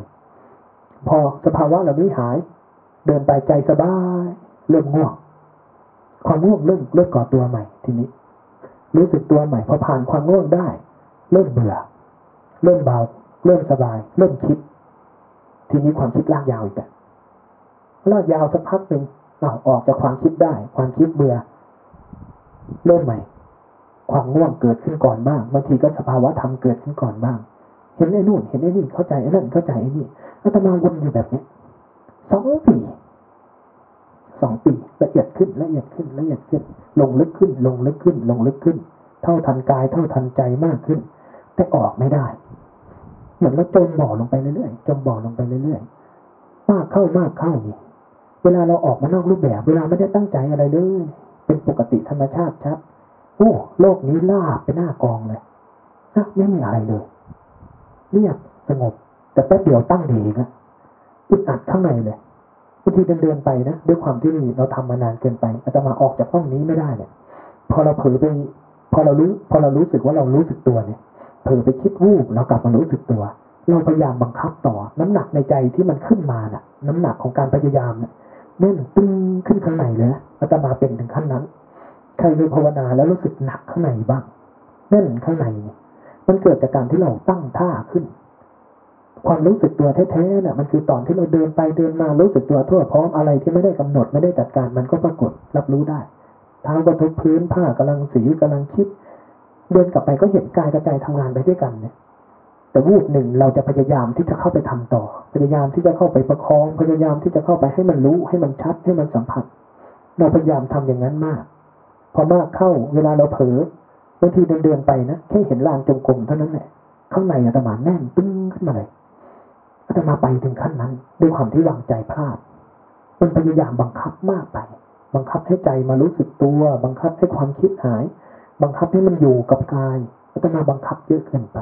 พอสภาวะเหล่านี้หาย เดินไปใจสบายเริ่มง่วงความง่วงเริ่มเริ่มก่อตัวใหม่ ทีนี้ รู้สึกตัวใหม่พอผ่านความง่วงได้ เริ่มเบื่อ เริ่มเบา เริ่มสบาย เริ่มคิด ทีนี้ความคิดลากยาวอีกแล้วลากยาวสักพักหนึ่งเอาออกจากความคิดได้ ความคิดเบื่อเริ่มใหม่ ความง่วงเกิดขึ้นก่อนบ้างบางทีก็สภาวะธรรมเกิดขึ้นก่อนบ้าง เห็นไอ้นู่น เห็นไอ้นี่เข้าใจไอ้นั่นเข้าใจไอ้นี่อาตมาวนอยู่แบบนี้สองปีสองปีละเอียดขึ้นละเอียดขึ้นละเอียดขึ้น ลงลึกขึ้น ลงลึกขึ้น ลงลึกขึ้น เท่าทันกายเท่าทันใจมากขึ้น แต่ออกไม่ได้ เหมือนเราจมบ่อลงไปเรื่อยๆจมบ่อลงไปเรื่อยๆมากเข้ามากเข้านี่เวลาเราออกมานอกรูปแบบ เวลาไม่ได้ตั้งใจอะไรเลยเป็นปกติธรรมชาติชัดโอ้โลกนี้ลาบไปหน้ากองเลยนะไม่มีอะไรเลยเรียบสงบ แต่แป๊บเดียวตั้งดีนะอึดอัดข้างในเลยบางทีเดินเดินไปนะด้วยความที่เราทำมานานเกินไปอาจจะมาออกจากห้องนี้ไม่ได้เนี่ย พอเราเผลอไป พอเรารู้ พอเรารู้สึกว่าเรารู้สึกตัวเนี่ย เผลอไปคิดวูบเรากลับมารู้สึกตัว เราพยายามบังคับต่อ น้ำหนักในใจที่มันขึ้นมาน่ะ น้ำหนักของการพยายามเนี่ยแน่นตึงขึ้นข้างในเลยนะอาตมาเป็นถึงขั้นนั้น ใครเคยภาวนาแล้วรู้สึกหนักข้างในบ้างแน่นข้างในเนี่ยมันเกิดจากการที่เราตั้งท่าขึ้น ความรู้สึกตัวแท้ๆน่ะ มันคือตอนที่เราเดินไปเดินมารู้สึกตัวทั่วพร้อมอะไรที่ไม่ได้กำหนดไม่ได้จัดการมันก็ปรากฏรับรู้ได้เท้ากระทบพื้นผ้ากำลังสีกำลังคิด เดินกลับไปก็เห็นกายกระจายทำงานไปด้วยกันเนี่ยแต่วูบหนึ่งเราจะพยายามที่จะเข้าไปทำต่อ พยายามที่จะเข้าไปประคอง พยายามที่จะเข้าไปให้มันรู้ให้มันชัดให้มันสัมผัส เราพยายามทำอย่างนั้นมาก พอมากเข้าเวลาเราเผลอบางทีเดินเดินไปนะแค่เห็นลานจงกรมเท่านั้นแหละข้างในอาตมาแน่นตึ้งขึ้นมาเลยอาตมาไปถึงขั้นนั้น ด้วยความที่วางใจพลาด มันพยายามบังคับมากไป บังคับให้ใจมารู้สึกตัว บังคับให้ความคิดหาย บังคับให้มันอยู่กับกายอาตมาบังคับเยอะเกินไป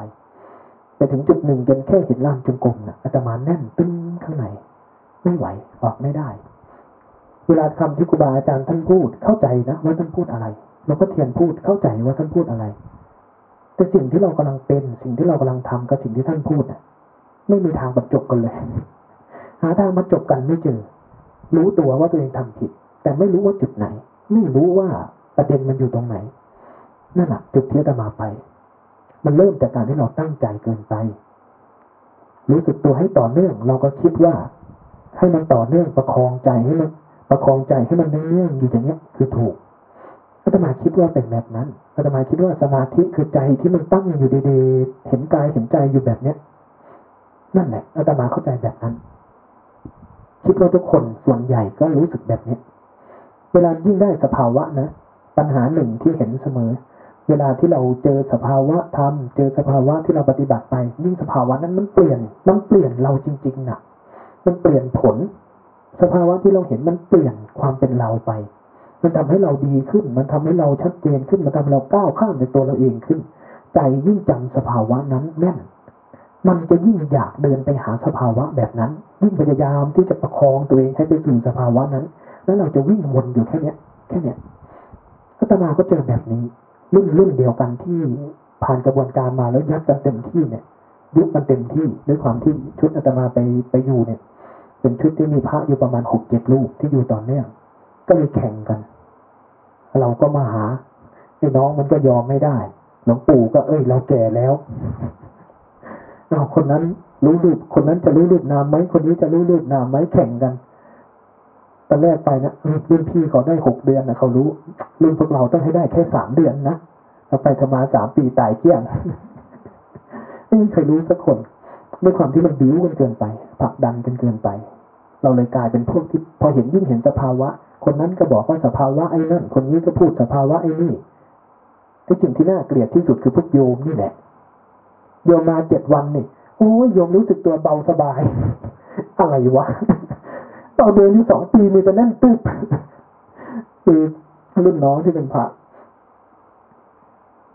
ไปถึงจุดหนึ่งจนแค่เห็นลานจงกรมนะอาตมาแน่นตึ้งข้างในไม่ไหวออกไม่ได้ เวลาคำที่ครูบาอาจารย์ท่านพูดเข้าใจนะว่าท่านพูดอะไรหลวงพ่อเทียนพูดเข้าใจว่าท่านพูดอะไร แต่สิ่งที่เรากำลังเป็น สิ่งที่เรากำลังทำกับสิ่งที่ท่านพูดน่ะไม่มีทางบรรจบกันเลย หาทางบรรจบกันไม่เจอ รู้ตัวว่าตัวเองทำผิด แต่ไม่รู้ว่าจุดไหน ไม่รู้ว่าประเด็นมันอยู่ตรงไหน นั่นแหละจุดที่อาตมาไป มันเริ่มจากการที่เราตั้งใจเกินไป รู้สึกตัวให้ต่อเนื่อง เราก็คิดว่า ให้มันต่อเนื่องประคองใจให้มันประคองใจให้มันเนื่องอยู่อย่างเงี้ยคือถูกอาตมาคิดว่าเป็นแบบนั้นอาตมาคิดว่าสมาธิคือใจที่มันตั้งอยู่ดีๆ เห็นกายเห็นใจอยู่แบบเนี้ย นั่นแหละอาตมาเข้าใจแบบนั้น คิดว่าทุกคนส่วนใหญ่ก็รู้สึกแบบเนี้ย เวลายิ่งได้สภาวะนะ ปัญหาหนึ่งที่เห็นเสมอ เวลาที่เราเจอสภาวะธรรม เจอสภาวะที่เราปฏิบัติไป ยิ่งสภาวะนั้นมันเปลี่ยน มันเปลี่ยนเราจริงๆนะมันเปลี่ยนผล สภาวะที่เราเห็นมันเปลี่ยนความเป็นเราไป มันทำให้เราดีขึ้น มันทำให้เราชัดเจนขึ้น มันทำให้เราก้าวข้ามในตัวเราเองขึ้น ใจยิ่งจำสภาวะนั้นแน่น มันจะยิ่งอยากเดินไปหาสภาวะแบบนั้น ยิ่งพยายามที่จะประคองตัวเองให้ไปสู่สภาวะนั้น แล้วเราจะวิ่งวนอยู่แค่เนี้ย แค่เนี้ยอาตมาก็เจอแบบนี้ รุ่นรุ่นเดียวกันที่ผ่านกระบวนการมาแล้วยัดกันเต็มที่เนี่ย ยุบมันเต็มที่ด้วยความที่ชุดอาตมาไปไปอยู่เนี่ย เป็นชุดที่มีพระอยู่ประมาณหกเจ็ดลูกที่อยู่ต่อเนื่องก็เลยแข่งกัน เราก็มาหาไอ้น้องมันก็ยอมไม่ได้หลวงปู่ก็เอ้ย เราแก่แล้วเอาคนนั้นรู้รูปคนนั้นจะรู้รูปนามไหมคนนี้จะรู้รูปนามไหมแข่งกัน ตอนแรกไปนะรุ่นพี่เขาได้หกเดือนนะเขารู้รุ่นพวกเราต้องให้ได้แค่สามเดือนนะเราไปทำมาสามปีตายเกลี้ยงไม่มีใครรู้สักคนด้วยความที่มันบิ้วกันเกินไปผลักดันกันเกินไป เราเลยกลายเป็นพวกที่พอเห็นยิ่งเห็นสภาวะ คนนั้นก็บอกว่าสภาวะไอ้นั่นคนนี้ก็พูดสภาวะไอ้นี่ที่สิ่งที่น่าเกลียดที่สุดคือพวกโยมนี่แหละโยมมาเจ็ดวันนี่โอ้ยโยมรู้สึกตัวเบาสบาย อะไรวะ ตอเดือนที่สองปีมีแต่แน่นตึ๊บคือรุ่นน้องที่เป็นพระ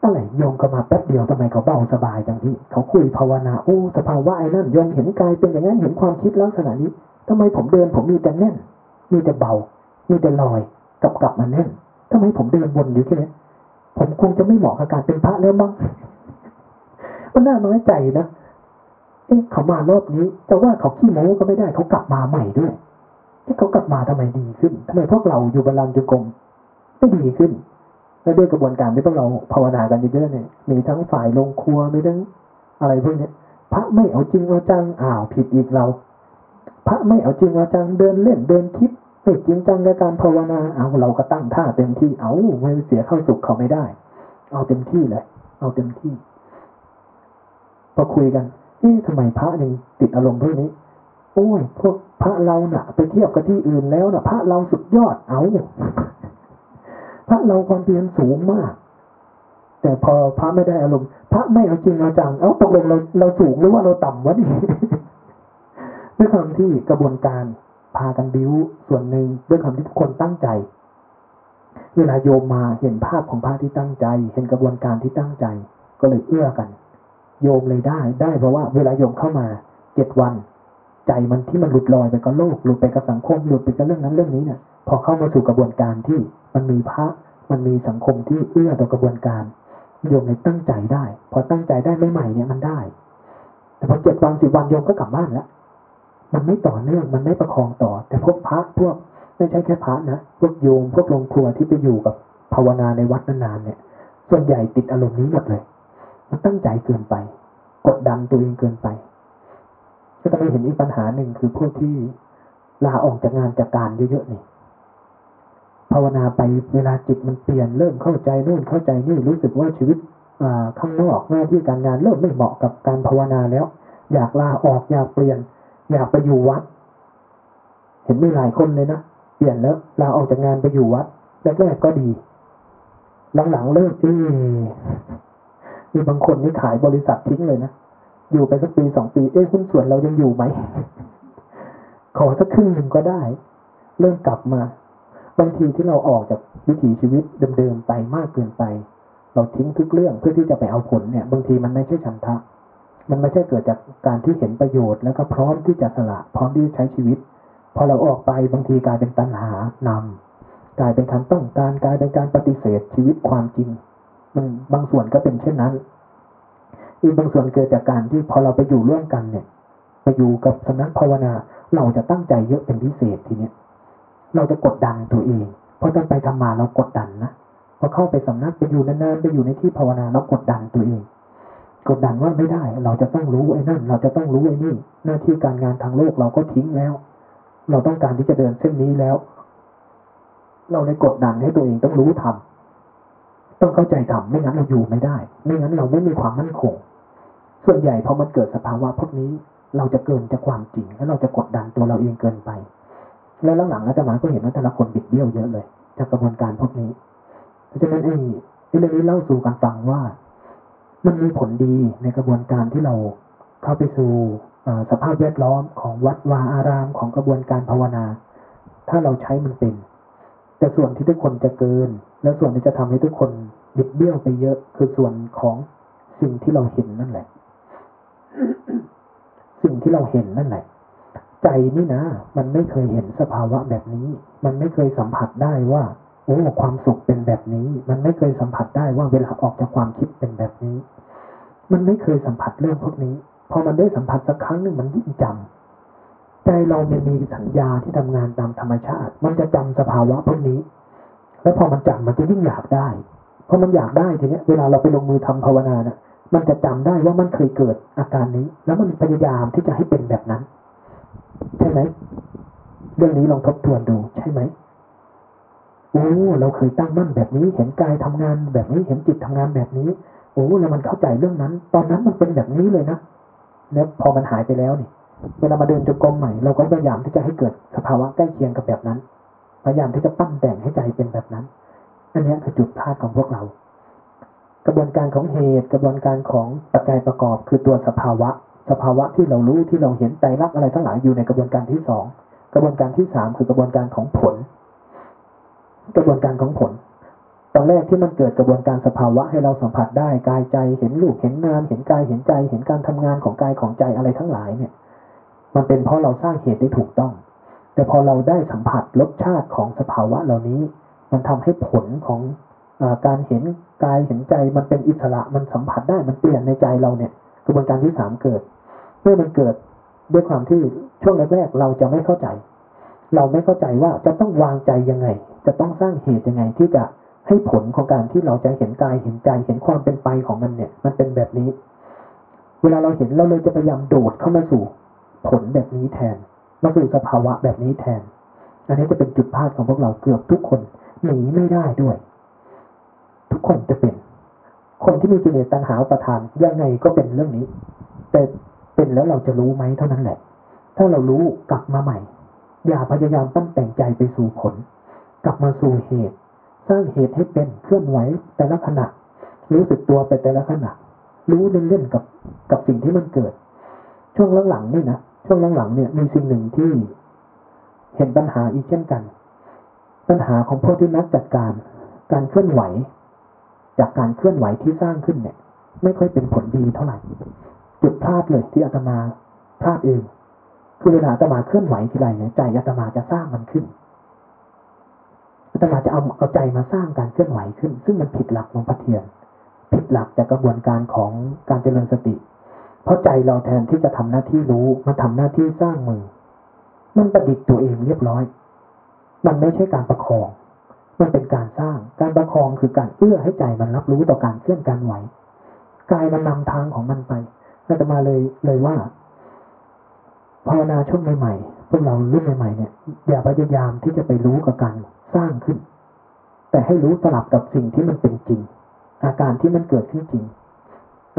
อะไรโยมก็มาแป๊บเดียวทำไมเขาเบาสบายจังที่เขาคุยภาวนาโอ้สภาวะไอ้นั่นโยมเห็นกายเป็นอย่างนั้นเห็นความคิดลักษณะนี้ทำไมผมเดินผมมีแต่แน่น มีแต่เบา มีแต่ลอยกลับกลับมาแน่นทำไมผมเดินวนอยู่แค่นี้ผมคงจะไม่เหมาะกับการเป็นพระแล้วมั้งมันน่าน้อยใจนะเอ๊ะเขามารอบนี้ แต่ว่าเขาขี้โม้ก็ไม่ได้เขากลับมาใหม่ด้วย เขากลับมาทำไมดีขึ้นทำไมพวกเราอยู่บาลานจุกรมไม่ดีขึ้น และด้วยกระบวนการที่พวกเราภาวนากันเยอะๆเนี่ย มีทั้งฝ่ายลงครัวมีทั้งอะไรพวกนี้พระไม่เอาจริงเอาจังอ้าวผิดอีกเรา พระไม่เอาจริงเอาจังเดินเล่นเดินคิดไม่จริงจังในการภาวนาเอาเราก็ตั้งท่าเต็มที่เอาไม่เสียเข้าสุขเขาไม่ได้ เอาเต็มที่เลย เอาเต็มที่พอคุยกันเอ๊ะทำไมพระยังติดอารมณ์พวกนี้ โอ้ยพวกพระเราน่ะ ไปเทียบกับที่อื่นแล้วน่ะ พระเราสุดยอดเอาพระเราความเพียรสูงมาก แต่พอพระไม่ได้อารมณ์พระไม่เอาจริงเอาจังเอาตกลงเราเราสูงหรือว่าเราต่ำวะนี่ด้วยความที่กระบวนการพากันบิ้วส่วนหนึ่งด้วยความที่ทุกคนตั้งใจ เวลาโยมมาเห็นภาพของพระที่ตั้งใจ เห็นกระบวนการที่ตั้งใจ ก็เลยเอื้อกัน โยมเลยได้ ได้เพราะว่า เวลาโยมเข้ามาเจ็ดวัน ใจมันที่มันหลุดลอยไปกับโลกหลุดไปกับสังคมหลุดไปกับเรื่องนั้นเรื่องนี้เนี่ย พอเข้ามาสู่กระบวนการที่มันมีพระมันมีสังคมที่เอื้อต่อกระบวนการโยมเลยตั้งใจได้ พอตั้งใจได้ไม่ใหม่เนี่ยมันได้ แต่พอเจ็ดวันสิบวันโยมก็กลับบ้านแล้วมันไม่ต่อเนื่องมันไม่ประคองต่อ แต่พวกพระพวกไม่ใช่แค่พระนะพวกโยมพวกโรงครัวที่ไปอยู่กับภาวนาในวัดนานๆเนี่ย ส่วนใหญ่ติดอารมณ์นี้หมดเลย มันตั้งใจเกินไป กดดันตัวเองเกินไป ก็จะไปเห็นอีกปัญหาหนึ่งคือพวกที่ลาออกจากงานจากการเยอะๆนี่ภาวนาไปเวลาจิตมันเปลี่ยนเริ่มเข้าใจนู่นเข้าใจนี่รู้สึกว่าชีวิตข้างนอกหน้าที่การงานเริ่มไม่เหมาะกับการภาวนาแล้ว อยากลาออกอยากเปลี่ยน อยากไปอยู่วัด เห็นไมีหลายคนเลยนะเปลี่ยนแล้วลาออกจากงานไปอยู่วัดแรกๆก็ดี หลังๆเริ่มที่มีบางคนนี่ขายบริษัททิ้งเลยนะ อยู่ไปสักปีสองปีเอ้หุ้นส่วนเรายังอยู่ไหม ขอสักครึ่งหนึ่งก็ได้ เริ่มกลับมา บางทีที่เราออกจากวิถีชีวิตเดิมๆไปมากเกินไป เราทิ้งทุกเรื่องเพื่อที่จะไปเอาผลเนี่ย บางทีมันไม่ใช่ฉันทะ มันไม่ใช่เกิดจากการที่เห็นประโยชน์แล้วก็พร้อมที่จะสละพร้อมที่จะใช้ชีวิต พอเราออกไปบางทีกลายเป็นตัณหานำกลายเป็นการต้องการกลายเป็นการปฏิเสธชีวิตความจริง มันบางส่วนก็เป็นเช่นนั้น อีกบางส่วนเกิดจากการที่พอเราไปอยู่ร่วมกันเนี่ยไปอยู่กับสำนักภาวนา เราจะตั้งใจเยอะเป็นพิเศษทีเนี้ยเราจะกดดันตัวเอง เพราะตอนไปทำมาเรากดดันนะพอเข้าไปสำนักไปอยู่นานๆไปอยู่ในที่ภาวนาเรากดดันตัวเอง กดดันว่าไม่ได้ เราจะต้องรู้ไอ้นั่น เราจะต้องรู้ไอ้นี่ หน้าที่การงานทางโลกเราก็ทิ้งแล้ว เราต้องการที่จะเดินเส้นนี้แล้ว เราเลยกดดันให้ตัวเองต้องรู้ทำต้องเข้าใจทำไม่งั้นเราอยู่ไม่ได้ ไม่งั้นเราไม่มีความมั่นคง ส่วนใหญ่พอมันเกิดสภาวะพวกนี้ เราจะเกินจากความจริง แล้วเราจะกดดันตัวเราเองเกินไป แล้วหลังๆอาจารย์ก็เห็นว่าแต่ละคนบิดเบี้ยวเยอะเลย จากกระบวนการพวกนี้เพราะฉะนั้นไอ้เรื่องนี้เล่าสู่กันฟังว่า มันมีผลดีในกระบวนการที่เราเข้าไปสู่สภาพแวดล้อมของวัดวาอารามของกระบวนการภาวนา ถ้าเราใช้มันเป็น แต่ส่วนที่ทุกคนจะเกิน และส่วนที่จะทำให้ทุกคนบิดเบี้ยวไปเยอะ คือส่วนของสิ่งที่เราเห็นนั่นแหละ สิ่งที่เราเห็นนั่นแหละใจนี่นะ มันไม่เคยเห็นสภาวะแบบนี้ มันไม่เคยสัมผัสได้ว่า โอ้ ความสุขเป็นแบบนี้ มันไม่เคยสัมผัสได้ว่าเวลาออกจากความคิดเป็นแบบนี้ มันไม่เคยสัมผัสเรื่องพวกนี้ พอมันได้สัมผัสสักครั้งหนึ่งมันยิ่งจำใจเรามันมีสัญญาที่ทำงานตามธรรมชาติ มันจะจำสภาวะพวกนี้ แล้วพอมันจำมันจะยิ่งอยากได้พอมันอยากได้ทีเนี้ย เวลาเราไปลงมือทำภาวนาเนะ่ะ มันจะจำได้ว่ามันเคยเกิดอาการนี้ แล้วมันพยายามที่จะให้เป็นแบบนั้น ใช่ไหมเรื่องนี้ลองทบทวนดูใช่ไหมโอ้เราเคยตั้งมั่นแบบนี้ เห็นกายทำงานแบบนี้เห็นจิตทำงานแบบนี้โอ้แล้วมันเข้าใจเรื่องนั้น ตอนนั้นมันเป็นแบบนี้เลยนะแล้วพอมันหายไปแล้วนี่เวลามาเดินจงกรมใหม่ เราก็พยายามที่จะให้เกิดสภาวะใกล้เคียงกับแบบนั้น พยายามที่จะปั้นแต่งให้ใจเป็นแบบนั้น อันนี้คือจุดพลาดของพวกเรา กระบวนการของเหตุกระบวนการของปัจจัยประกอบ คือตัวสภาวะ สภาวะที่เรารู้ที่เราเห็นใจรักอะไรทั้งหลายอยู่ในกระบวนการที่สองกระบวนการที่สามคือกระบวนการของผล กระบวนการของผล ตอนแรกที่มันเกิดกระบวนการสภาวะให้เราสัมผัสได้กายใจเห็นรูปเห็นนามเห็นกายเห็นใจ เห็นการทำงานของกายของใจอะไรทั้งหลายเนี่ย มันเป็นเพราะเราสร้างเหตุได้ถูกต้อง แต่พอเราได้สัมผัสรสชาติของสภาวะเหล่านี้ มันทำให้ผลของ การเห็นกายเห็นใจมันเป็นอิสระมันสัมผัสได้มันเปลี่ยนในใจเราเนี่ย กระบวนการที่สามเกิด เมื่อมันเกิดด้วยความที่ช่วงแรกๆเราจะไม่เข้าใจ เราไม่เข้าใจว่าจะต้องวางใจยังไง จะต้องสร้างเหตุยังไงที่จะให้ผลของการที่เราจะเห็นกายเห็นใจเห็นความเป็นไปของมันเนี่ย มันเป็นแบบนี้ เวลาเราเห็นเราเลยจะพยายามโดดเข้ามาสู่ผลแบบนี้แทนมาสู่สภาวะแบบนี้แทน อันนี้จะเป็นจุดพลาดของพวกเราเกือบทุกคนหนีไม่ได้ด้วย ทุกคนจะเป็น คนที่มีกิเลสตัณหาประทานยังไงก็เป็นเรื่องนี้ แต่เป็นแล้วเราจะรู้ไหมเท่านั้นแหละ ถ้าเรารู้กลับมาใหม่ อย่าพยายามตั้งแต่งใจไปสู่ผล กลับมาสู่เหตุ สร้างเหตุให้เป็นเคลื่อนไหวแต่ละขณะ รู้สึกตัวไปแต่ละขณะ รู้เล่นๆกับกับสิ่งที่มันเกิด ช่วงหลังๆนี่นะช่วงหลังๆเนี่ยมีสิ่งหนึ่งที่เห็นปัญหาอีกเช่นกัน ปัญหาของพวกที่นักจัดการ การเคลื่อนไหว จากการเคลื่อนไหวที่สร้างขึ้นเนี่ย ไม่ค่อยเป็นผลดีเท่าไหร่ จุดพลาดเลยที่อาตมาพลาดเอง คือเวลาอาตมาเคลื่อนไหวทีไรเนี่ยใจอาตมาจะสร้างมันขึ้นอาตมาจะเอาเอาใจมาสร้างการเคลื่อนไหวขึ้น ซึ่งมันผิดหลักของพระเทียน ผิดหลักจากกระบวนการของการเจริญสติ เพราะใจเราแทนที่จะทำหน้าที่รู้มันทำหน้าที่สร้างมือ มันประดิษฐ์ตัวเองเรียบร้อย มันไม่ใช่การประคอง มันเป็นการสร้าง การประคองคือการเอื้อให้ใจมันรับรู้ต่อการเคลื่อนการไหวกายมันนำทางของมันไปอาตมาเลยเลยว่าภาวนาช่วงใหม่ๆพวกเรารุ่นใหม่ๆเนี่ยอย่าพยายามที่จะไปรู้กับการสร้างขึ้น แต่ให้รู้สลับกับสิ่งที่มันเป็นจริง อาการที่มันเกิดขึ้นจริง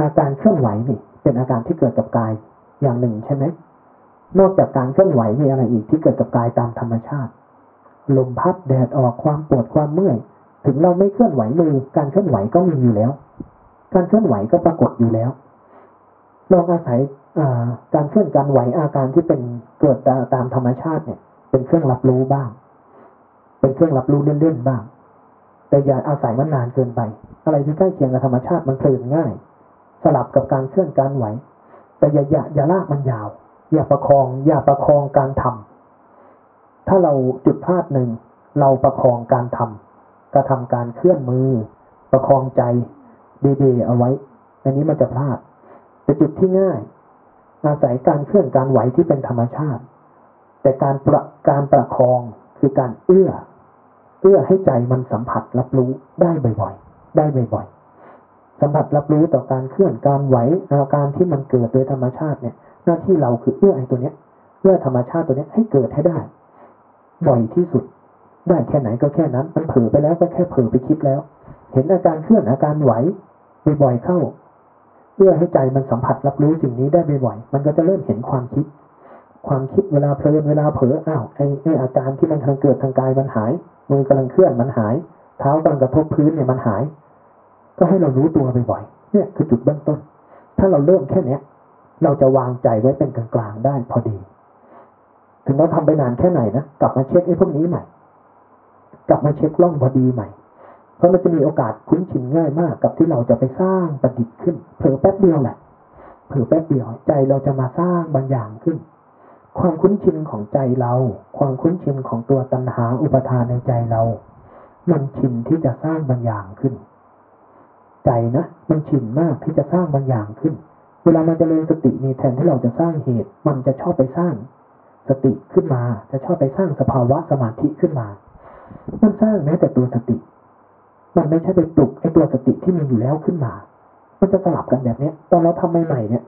อาการเคลื่อนไหวนี่ เป็นอาการที่เกิดกับกายอย่างหนึ่งใช่ไหมนอกจากการเคลื่อนไหวมีอะไรอีกที่เกิดกับกายตามธรรมชาติ ลมพัดแดดออกความปวดความเมื่อย ถึงเราไม่เคลื่อนไหวมือ การเคลื่อนไหวก็มีอยู่แล้ว การเคลื่อนไหวก็ปรากฏอยู่แล้วลองอาศัยการเคลื่อนการไหวอาการที่เป็นเกิดตามธรรมชาติเนี่ย เป็นเครื่องรับรู้บ้าง เป็นเครื่องรับรู้เล่นๆบ้าง แต่อย่าอาศัยมันนานเกินไป อะไรที่ใกล้เคียงกับธรรมชาติมันเพลินง่าย สลับกับการเคลื่อนการไหว แต่อย่าอย่าอย่าลากมันยาว อย่าประคอง อย่าประคองการทำ ถ้าเราจุดพลาดหนึ่ง เราประคองการทำกระทำการเคลื่อนมือ ประคองใจเดๆเอาไว้ อันนี้มันจะพลาด แต่จุดที่ง่าย อาศัยการเคลื่อนการไหวที่เป็นธรรมชาติ แต่การประการประคองคือการเอื้อ เอื้อให้ใจมันสัมผัสรับรู้ได้บ่อยๆ ได้บ่อยๆ สัมผัสรับรู้ต่อการเคลื่อนการไหวอาการที่มันเกิดโดยธรรมชาติเนี่ย หน้าที่เราคือเอื้อไอ้ตัวเนี้ยเอื้อธรรมชาติตัวเนี้ยให้เกิดให้ได้ บ่อยที่สุด ได้แค่ไหนก็แค่นั้น มันเผลอไปแล้วก็แค่เผลอไปคิดแล้ว เห็นอาการเคลื่อนอาการไหวบ่อยๆเข้าเพื่อให้ใจมันสัมผัสรับรู้สิ่งนี้ได้บ่อยๆมันก็จะเริ่มเห็นความคิด ความคิดเวลาเพลินเวลาเผลออ้าวไอ้ไอ้อาการที่มันทางเกิดทางกายมันหายมือกำลังเคลื่อนมันหาย เท้ากำลังกระทบพื้นเนี่ยมันหาย ก็ให้เรารู้ตัวบ่อยๆเนี่ยคือจุดเบื้องต้น ถ้าเราเริ่มแค่เนี้ย เราจะวางใจไว้เป็นกลางๆได้พอดี ถึงเราทำไปนานแค่ไหนนะกลับมาเช็คไอ้พวกนี้ใหม่ กลับมาเช็คล่องพอดีใหม่ เพราะมันจะมีโอกาสคุ้นชินง่ายมากกับที่เราจะไปสร้างประดิษฐ์ขึ้นเผลอแป๊บเดียวแหละเผลอแป๊บเดียวใจเราจะมาสร้างบางอย่างขึ้น ความคุ้นชินของใจเรา ความคุ้นชินของตัวตัณหาอุปทานในใจเรา มันชินที่จะสร้างบางอย่างขึ้น ใจนะมันชินมากที่จะสร้างบางอย่างขึ้น เวลามันจเจริญสตินี่แทนที่เราจะสร้างเหตุ มันจะชอบไปสร้าง สติขึ้นมา จะชอบไปสร้างสภาวะสมาธิขึ้นมา มันสร้างแม้แต่ตัวสติ มันไม่ใช่ไปปลุกไอ้ตัวสติที่มีอยู่แล้วขึ้นมา มันจะสลับกันแบบเนี้ย ตอนเราทำใหม่ๆเนี่ย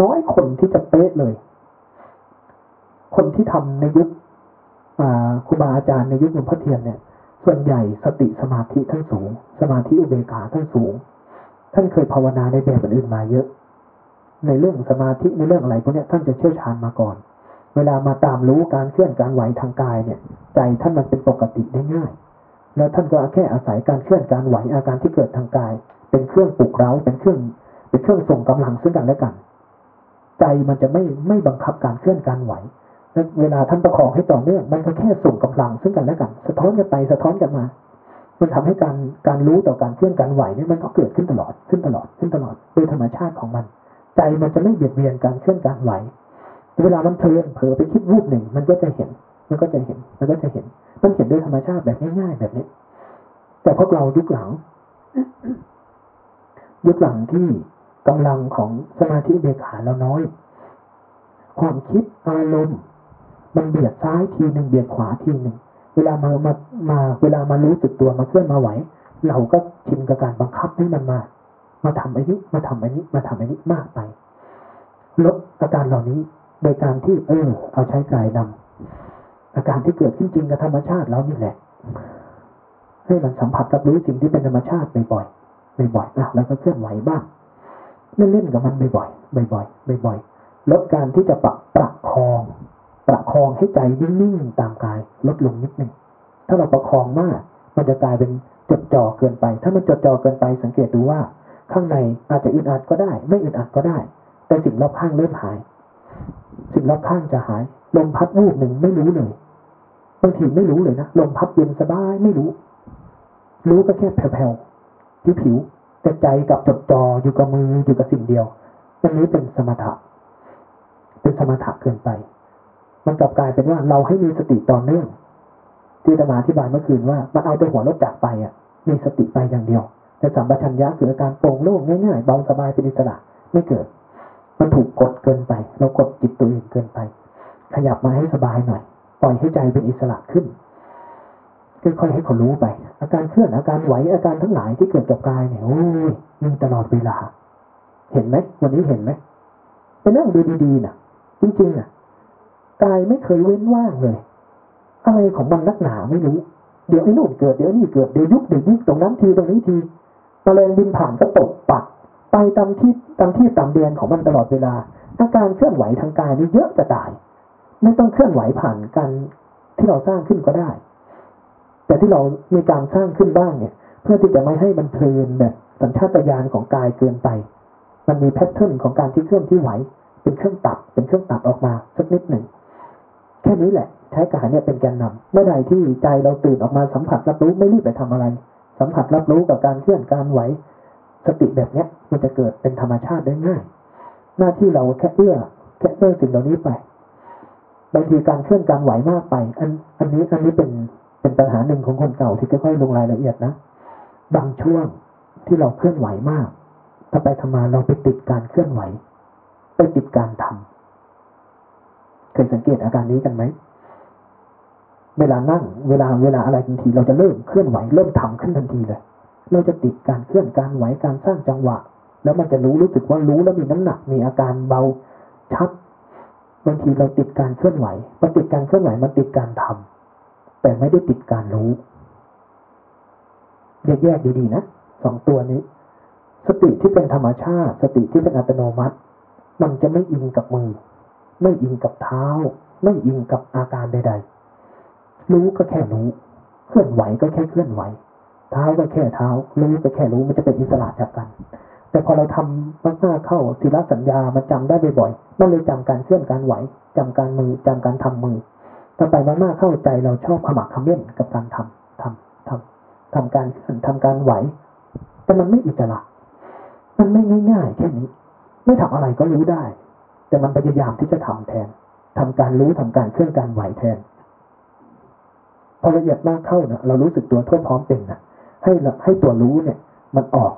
น้อยคนที่จะเป๊ะเลย คนที่ทำในยุคครูบาอาจารย์ในยุคหลวงพ่อเทียนเนี่ย ส่วนใหญ่สติสมาธิท่านสูง สมาธิอุเบกขาท่านสูง ท่านเคยภาวนาในแบบอื่นมาเยอะ ในเรื่องสมาธิในเรื่องอะไรพวกนี้ท่านจะเชี่ยวชาญมาก่อน เวลามาตามรู้การเคลื่อนการไหวทางกายเนี่ย ใจท่านมันเป็นปกติได้ง่าย แล้วท่านก็แค่อาศัยการเคลื่อนการไหวอาการที่เกิดทางกาย เป็นเครื่องปลุกเร้าเป็นเครื่อง เป็นเครื่องส่งกำลังซึ่งกันและกัน ใจมันจะไม่ไม่บังคับการเคลื่อนการไหวเวลาท่านประคองให้ต่อเนื่องมันก็แค่ส่งกำลังซึ่งกันและกัน สะท้อนกันไปสะท้อนกันมา มันทำให้การการรู้ต่อการเคลื่อนการไหวเนี่ยมันก็เกิดขึ้นตลอดขึ้นตลอดขึ้นตลอดโดยธรรมชาติของมัน ใจมันจะไม่เบียดเบียนการเคลื่อนการไหว เวลามันเพลินเผลอไปคิดรูปหนึ่ง มันก็จะเห็น มันก็จะเห็น มันก็จะเห็น มันเห็นด้วยธรรมชาติแบบง่ายๆแบบนี้ แต่พวกเรายุคหลัง ยุคหลังที่กำลังของสมาธิเบขาเราน้อย ความคิดอารมณ์มันเบียดซ้ายทีหนึ่งเบียดขวาทีหนึ่งเวลามามามาเวลามารู้สึกตัวมาเคลื่อนมาไหว เราก็ชินกับการบังคับให้มันมา มาทำอ้นี้ มาทำอ้นี้ มาทำไอ้นี้มากไปลดอาการเหล่านี้ โดยการที่เออเอาใช้กายนำอาการที่เกิดขึ้นจริงกับธรรมชาติแล้วนี่แหละ ให้มันสัมผัสกับรู้สิ่งที่เป็นธรรมชาติบ่อยๆบ่อยๆอะแล้วก็เคลื่อนไหวบ้างเล่นๆกับมันบ่อยๆบ่อยๆบ่อยๆลดการที่จะปรับประคอง ประคองให้ใจนิ่งๆตามกายลดลงนิดหนึ่งถ้าเราประคองมากมันจะกลายเป็นจดจ่อเกินไป ถ้ามันจดจ่อเกินไปสังเกตดูว่า ข้างในอาจจะอึดอัดก็ได้ ไม่อึดอัดก็ได้ แต่สิ่งรอบข้างเริ่มหาย สิ่งรอบข้างจะหาย ลมพัดวูบหนึ่งไม่รู้เลยบางทีไม่รู้เลยนะลมพัดเย็นสบายไม่รู้ รู้ก็แค่แผ่วๆที่ผิวแต่ใจกับจดจ่ออยู่กับมืออยู่กับสิ่งเดียวอันนี้เป็นสมถะ เป็นสมถะเกินไป มันกลับกลายเป็นว่าเราให้มีสติต่อเนื่องที่ธรรมาอธิบายเมื่อคืนว่ามันเอาแต่หัวรถจักไปอะ มีสติไปอย่างเดียว แต่สัมปชัญญะคืออาการโปร่งโล่งง่ายๆเบาสบายเป็นอิสระไม่เกิด มันถูกกดเกินไป เรากดจิตตัวเองเกินไป ขยับมาให้สบายหน่อย ปล่อยให้ใจเป็นอิสระขึ้นค่อยๆให้เขารู้ไป อาการเคลื่อนอาการไหวอาการทั้งหลายที่เกิดกับกายเนี่ยโอ้ยมีตลอดเวลา เห็นไหมวันนี้เห็นไหมไปนั่งดูดีๆนะจริงๆอะกายไม่เคยเว้นว่างเลย อะไรของมันนักหนาไม่รู้ เดี๋ยวไอ้นู่นเกิดเดี๋ยวนี่เกิดเดี๋ยวยุบเดี๋ยวยิกตรงนั้นทีตรงนี้ทีมแมลงบินผ่านก็ตกปัก ไปตามที่ตามที่ตามเดือนของมันตลอดเวลาอาการเคลื่อนไหวทางกายนี่เยอะจะตาย ไม่ต้องเคลื่อนไหวผ่านกันที่เราสร้างขึ้นก็ได้ แต่ที่เรามีการสร้างขึ้นบ้างเนี่ย เพื่อที่จะไม่ให้มันเพลินแบบสัญชาตญาณของกายเกินไป มันมีแพทเทิร์นของการที่เคลื่อนที่ไหว เป็นเครื่องตัดเป็นเครื่องตัดออกมาสักนิดหนึ่งแค่นี้แหละใช้กายเนี่ยเป็นแกนนำเมื่อใดที่ใจเราตื่นออกมาสัมผัสรับรู้ไม่รีบไปทำอะไร สัมผัสรับรู้กับการเคลื่อนการไหว สติแบบเนี้ยมันจะเกิดเป็นธรรมชาติได้ง่าย หน้าที่เราแค่เอื้อแค่เอื้อสิ่งเหล่านี้ไปบางทีการเคลื่อนการไหวมากไป อันอันนี้อันนี้เป็นเป็นปัญหาหนึ่งของคนเก่าที่ค่อยๆลงรายละเอียดนะบางช่วงที่เราเคลื่อนไหวมากถ้าไปทำมาเราไปติดการเคลื่อนไหว ไปติดการทำเคยสังเกตอาการนี้กันไหมเวลานั่ง เวลาเวลาอะไรทันที เราจะเริ่มเคลื่อนไหวเริ่มทำขึ้นทันทีเลย เราจะติดการเคลื่อนการไหวการสร้างจังหวะ แล้วมันจะรู้รู้สึกว่ารู้แล้วมีน้ำหนัก มีอาการเบาชัดบางทีเราติดการเคลื่อนไหวมันติดการเคลื่อนไหวมันติดการทำแต่ไม่ได้ติดการรู้แยกแยกดีๆนะสองตัวนี้ สติที่เป็นธรรมชาติ สติที่เป็นอัตโนมัติ มันจะไม่อิงกับมือ ไม่อิงกับเท้า ไม่อิงกับอาการใด ๆ รู้ก็แค่รู้ เคลื่อนไหวก็แค่เคลื่อนไหว เท้าก็แค่เท้ารู้ก็แค่รู้มันจะเป็นอิสระจากกัน แต่พอเราทำมากๆเข้าศิลสัญญามันจำได้บ่อยๆมันเลยจำการเคลื่อนการไหวจำการมือจำการทำมือถ้าไปมากๆเข้าใจเราชอบขมักขม้นกับการทำทำทำทำการเคลื่อนทำการไหว แต่มันไม่อิสระ มันไม่ง่ายๆแค่นี้ ไม่ทำอะไรก็รู้ได้ แต่มันพยายามที่จะทำแทนทำการรู้ทำการเคลื่อนการไหวแทนพอละเอียดมากเข้านะเรารู้สึกตัวทั่วพร้อมเป็นนะ ให้ให้ตัวรู้เนี่ย มันออก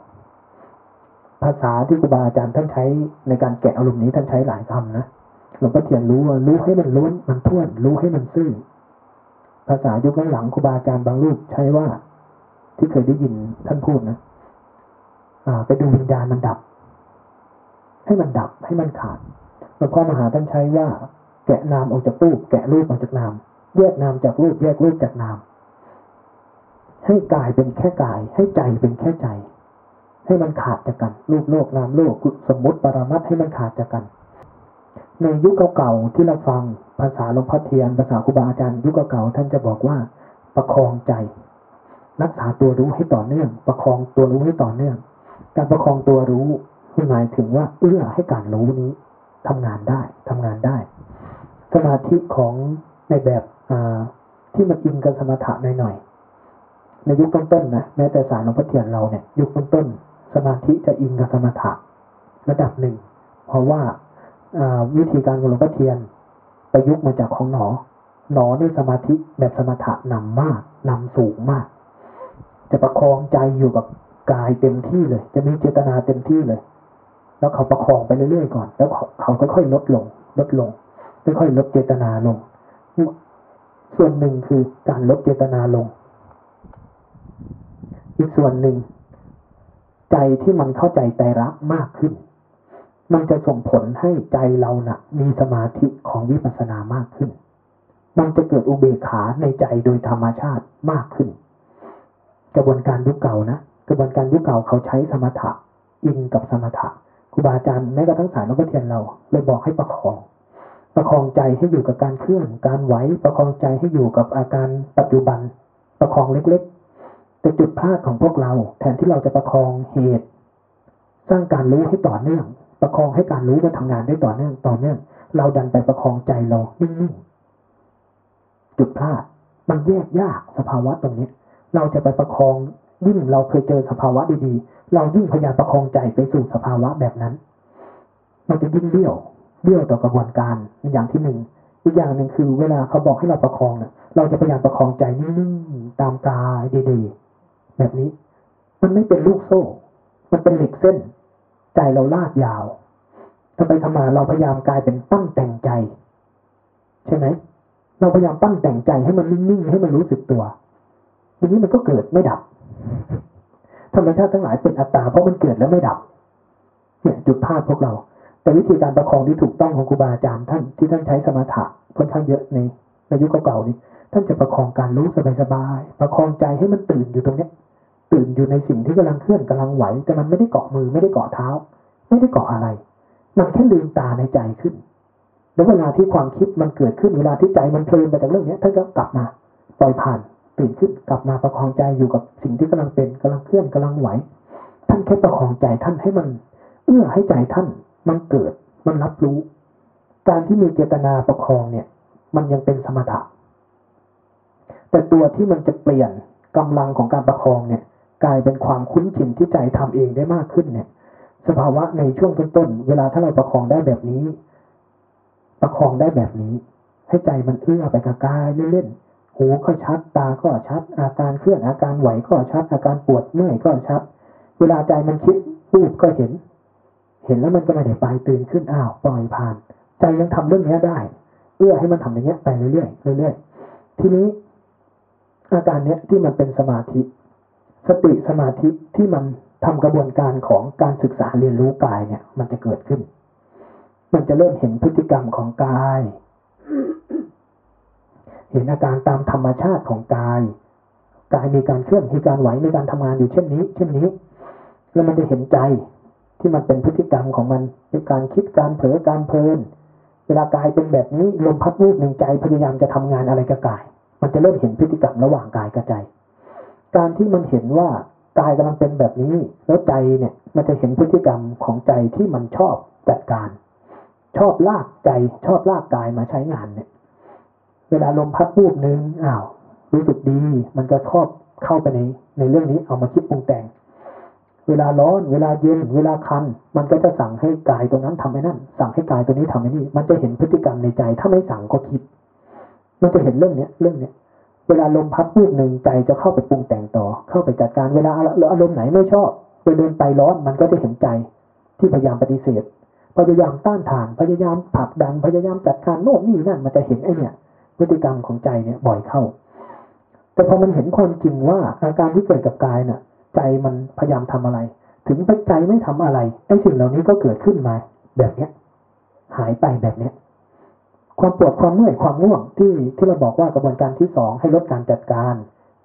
ภาษาที่ครูบาอาจารย์ท่านใช้ในการแกะอารมณ์นี้ท่านใช้หลายคำนะหลวงพ่อเทียนรู้รู้ให้มันล้วนมันท่วน รู้ให้มันซื่อภาษายุคหลังครูบาอาจารย์บางรูปใช้ว่า ที่เคยได้ยินท่านพูดนะอ่า ไปดูวิญญาณมันดับ ให้มันดับให้มันขาดหลวงพ่อมหาท่านใช้ว่า แกะนามออกจากรูป แกะรูปออกจากนาม แยกนามจากรูป แยกรูปจากนาม ให้กายเป็นแค่กาย ให้ใจเป็นแค่ใจ ให้มันขาดจากกันรูปโลกนามโลกสมมติปรามัดให้มันขาดจากกัน ในยุคเก่าๆที่เราฟังภาษาหลวงพ่อเทียนภาษาครูบาอาจารย์ยุคเก่าๆท่านจะบอกว่า ประคองใจ รักษาตัวรู้ให้ต่อเนื่อง ประคองตัวรู้ให้ต่อเนื่อง การประคองตัวรู้หมายถึงว่าเอื้อให้การรู้นี้ทำงานได้ทำงานได้ สมาธิของในแบบที่มันอินกับสมถะหน่อยๆ ในยุคต้นๆนะแม้แต่สายหลวงพ่อเทียนเราเนี่ยยุคต้นๆสมาธิจะอินกับสมถะระดับหนึ่ง เพราะว่าวิธีการของหลวงพ่อเทียนประยุกต์มาจากของหนอ หนอในสมาธิแบบสมถะนำมากนำสูงมาก จะประคองใจอยู่กับกายเต็มที่เลย จะมีเจตนาเต็มที่เลย แล้วเขาประคองไปเรื่อยๆก่อน แล้วเขาค่อยๆลดลง ลดลงค่อยๆลดเจตนาลง ส่วนหนึ่งคือการลดเจตนาลง อีกส่วนหนึ่ง ใจที่มันเข้าใจใจรักมากขึ้น มันจะส่งผลให้ใจเรานะ่ะ มีสมาธิของวิปัสสนามากขึ้น มันจะเกิดอุเบกขาในใจโดยธรรมชาติมากขึ้น กระบวนการยุคเก่านะกระบวนการยุคเก่าเขาใช้สมถะอินกับสมถะครูบาอาจารย์แม้กระทั่งสายนพเทียนเราเลยบอกให้ประคอง ประคองใจให้อยู่กับการเคลื่อนการไหวประคองใจให้อยู่กับอาการปัจจุบัน ประคองเล็กๆ แต่จุดพลาดของพวกเราแทนที่เราจะประคองเหตุ สร้างการรู้ให้ต่อเนื่อง ประคองให้การรู้มันทำงานได้ต่อเนื่องต่อเนื่อง เราดันไปประคองใจเรานิ่งๆจุดพลาดมันแยกยากสภาวะตรงนี้เราจะไปประคองยิ่งเราเคยเจอสภาวะดีๆ เรายิ่งพยายามประคองใจไปสู่สภาวะแบบนั้น มันจะยิ่งเบี้ยวเบี้ยวต่อกระบวนการอย่างที่หนึ่งอีกอย่างหนึ่งคือ เวลาเขาบอกให้เราประคองเนี่ยเราจะพยายามประคองใจนิ่งๆตามกายดีๆ แบบนี้ มันไม่เป็นลูกโซ่ มันเป็นเหล็กเส้น ใจเราลากยาวทำไปทำมาเราพยายามกลายเป็นปั้นแต่งใจ ใช่ไหมเราพยายามปั้นแต่งใจให้มันนิ่งๆให้มันรู้สึกตัวทีนี้มันก็เกิดไม่ดับธรรมชาติทั้งหลายเป็นอัตตาเพราะมันเกิดแล้วไม่ดับเนี่ยจุดพลาดพวกเรา แต่วิธีการประคองที่ถูกต้องของครูบาอาจารย์ท่านที่ท่านใช้สมถะค่อนข้างเยอะในในยุคเก่าๆนี้ ท่านจะประคองการรู้สบายๆประคองใจให้มันตื่นอยู่ตรงเนี้ย ตื่นอยู่ในสิ่งที่กำลังเคลื่อนกำลังไหว แต่มันไม่ได้เกาะมือไม่ได้เกาะเท้า ไม่ได้เกาะอะไร มันแค่ลืมตาในใจขึ้น แล้วเวลาที่ความคิดมันเกิดขึ้นเวลาที่ใจมันเพลินไปจากเรื่องนี้ท่านก็กลับมาปล่อยผ่านตื่นขึ้นกลับมาประคองใจอยู่กับสิ่งที่กำลังเป็นกำลังเคลื่อนกำลังไหว ท่านแค่ประคองใจท่านให้มัน เอื้อให้ใจท่าน มันเกิดมันรับรู้ การที่มีเจตนาประคองเนี่ย มันยังเป็นสมถะแต่ตัวที่มันจะเปลี่ยนกำลังของการประคองเนี่ย กลายเป็นความคุ้นชินที่ใจทำเองได้มากขึ้นเนี่ย สภาวะในช่วงต้นๆเวลาถ้าเราประคองได้แบบนี้ ประคองได้แบบนี้ ให้ใจมันเอื้อไปกับกายเล่นๆหูก็ชัดตาก็ชัด อาการเคลื่อนอาการไหวก็ชัด อาการปวดเมื่อยก็ชัด เวลาใจมันคิดรูปก็เห็น เห็นแล้วมันก็ไม่ได้ไปตื่นขึ้นอ้าวปล่อยผ่าน ใจยังทำเรื่องนี้ได้เอื้อให้มันทำอย่างเงี้ยไปเรื่อยๆเรื่อยๆทีนี้อาการเนี้ยที่มันเป็นสมาธิ สติสมาธิที่มันทำกระบวนการของการศึกษาเรียนรู้กายเนี่ย มันจะเกิดขึ้น มันจะเริ่มเห็นพฤติกรรมของกาย เห็นอาการตามธรรมชาติของกาย กายมีการเคลื่อนมีการไหวมีการทำงานอยู่เช่นนี้ เช่นนี้ แล้วมันจะเห็นใจที่มันเป็นพฤติกรรมของมันเป็นการคิดการเผลอการเพลิน เวลากายเป็นแบบนี้ลมพัดวูบหนึ่งใจพยายามจะทำงานอะไรกับกาย มันจะเริ่มเห็นพฤติกรรมระหว่างกายกับใจ การที่มันเห็นว่ากายกำลังเป็นแบบนี้ แล้วใจเนี่ย มันจะเห็นพฤติกรรมของใจที่มันชอบจัดการ ชอบลากใจชอบลากกายมาใช้งานเนี่ย เวลาลมพัดวูบหนึ่งอ้าวรู้สึกดี มันก็ชอบเข้าไปในในเรื่องนี้เอามาคิดปรุงแต่ง เวลาร้อน เวลาเย็น เวลาคัน มันก็จะสั่งให้กายตัวนั้นทำให้นั่น สั่งให้กายตัวนี้ทำให้นี่ มันจะเห็นพฤติกรรมในใจ ถ้าไม่สั่งก็คิด มันจะเห็นเรื่องเนี้ย เรื่องเนี้ย เวลาลมพัดวูบหนึ่งใจจะเข้าไปปรุงแต่งต่อ เข้าไปจัดการเวลาอารมณ์ไหนไม่ชอบไปเดินไปร้อนมันก็จะเห็นใจที่พยายามปฏิเสธพยายามต้านทานพยายามผลักดันพยายามจัดการโน่นนี่นั่นมันจะเห็นไอ้เนี่ยพฤติกรรมของใจเนี่ยบ่อยเข้า แต่พอมันเห็นความจริงว่าอาการที่เกิดกับกายน่ะ ใจมันพยายามทำอะไร ถึงไปใจไม่ทำอะไรไอ้สิ่งเหล่านี้ก็เกิดขึ้นมา แบบเนี้ย หายไปแบบเนี้ย ความปวดความเมื่อยความง่วงที่ที่เราบอกว่ากระบวนการที่สองให้ลดการจัดการ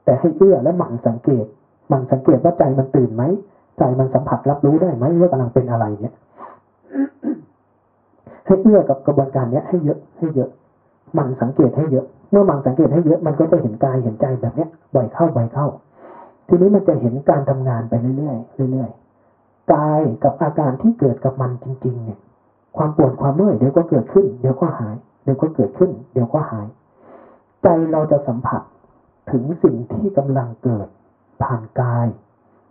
แต่ให้เอื้อและหมั่นสังเกตหมั่นสังเกตว่าใจมันตื่นไหมใจมันสัมผัสรับรู้ได้ไหมว่ากำลังเป็นอะไรเนี่ยให้เอื้อกับกระบวนการเนี้ยให้เยอะให้เยอะหมั่นสังเกตให้เยอะ เมื่อหมั่นสังเกตให้เยอะมันก็จะเห็นกายเห็นใจแบบเนี้ยบ่อยเข้าบ่อยเข้า ทีนี้มันจะเห็นการทำงานไปเรื่อยๆเรื่อยๆกายกับอาการที่เกิดกับมันจริง ๆ เนี่ย ความปวดความเมื่อยเดี๋ยวก็เกิดขึ้น เดี๋ยวก็หาย เดี๋ยวก็เกิดขึ้น เดี๋ยวก็หาย ใจเราจะสัมผัสถึงสิ่งที่กำลังเกิดผ่านกาย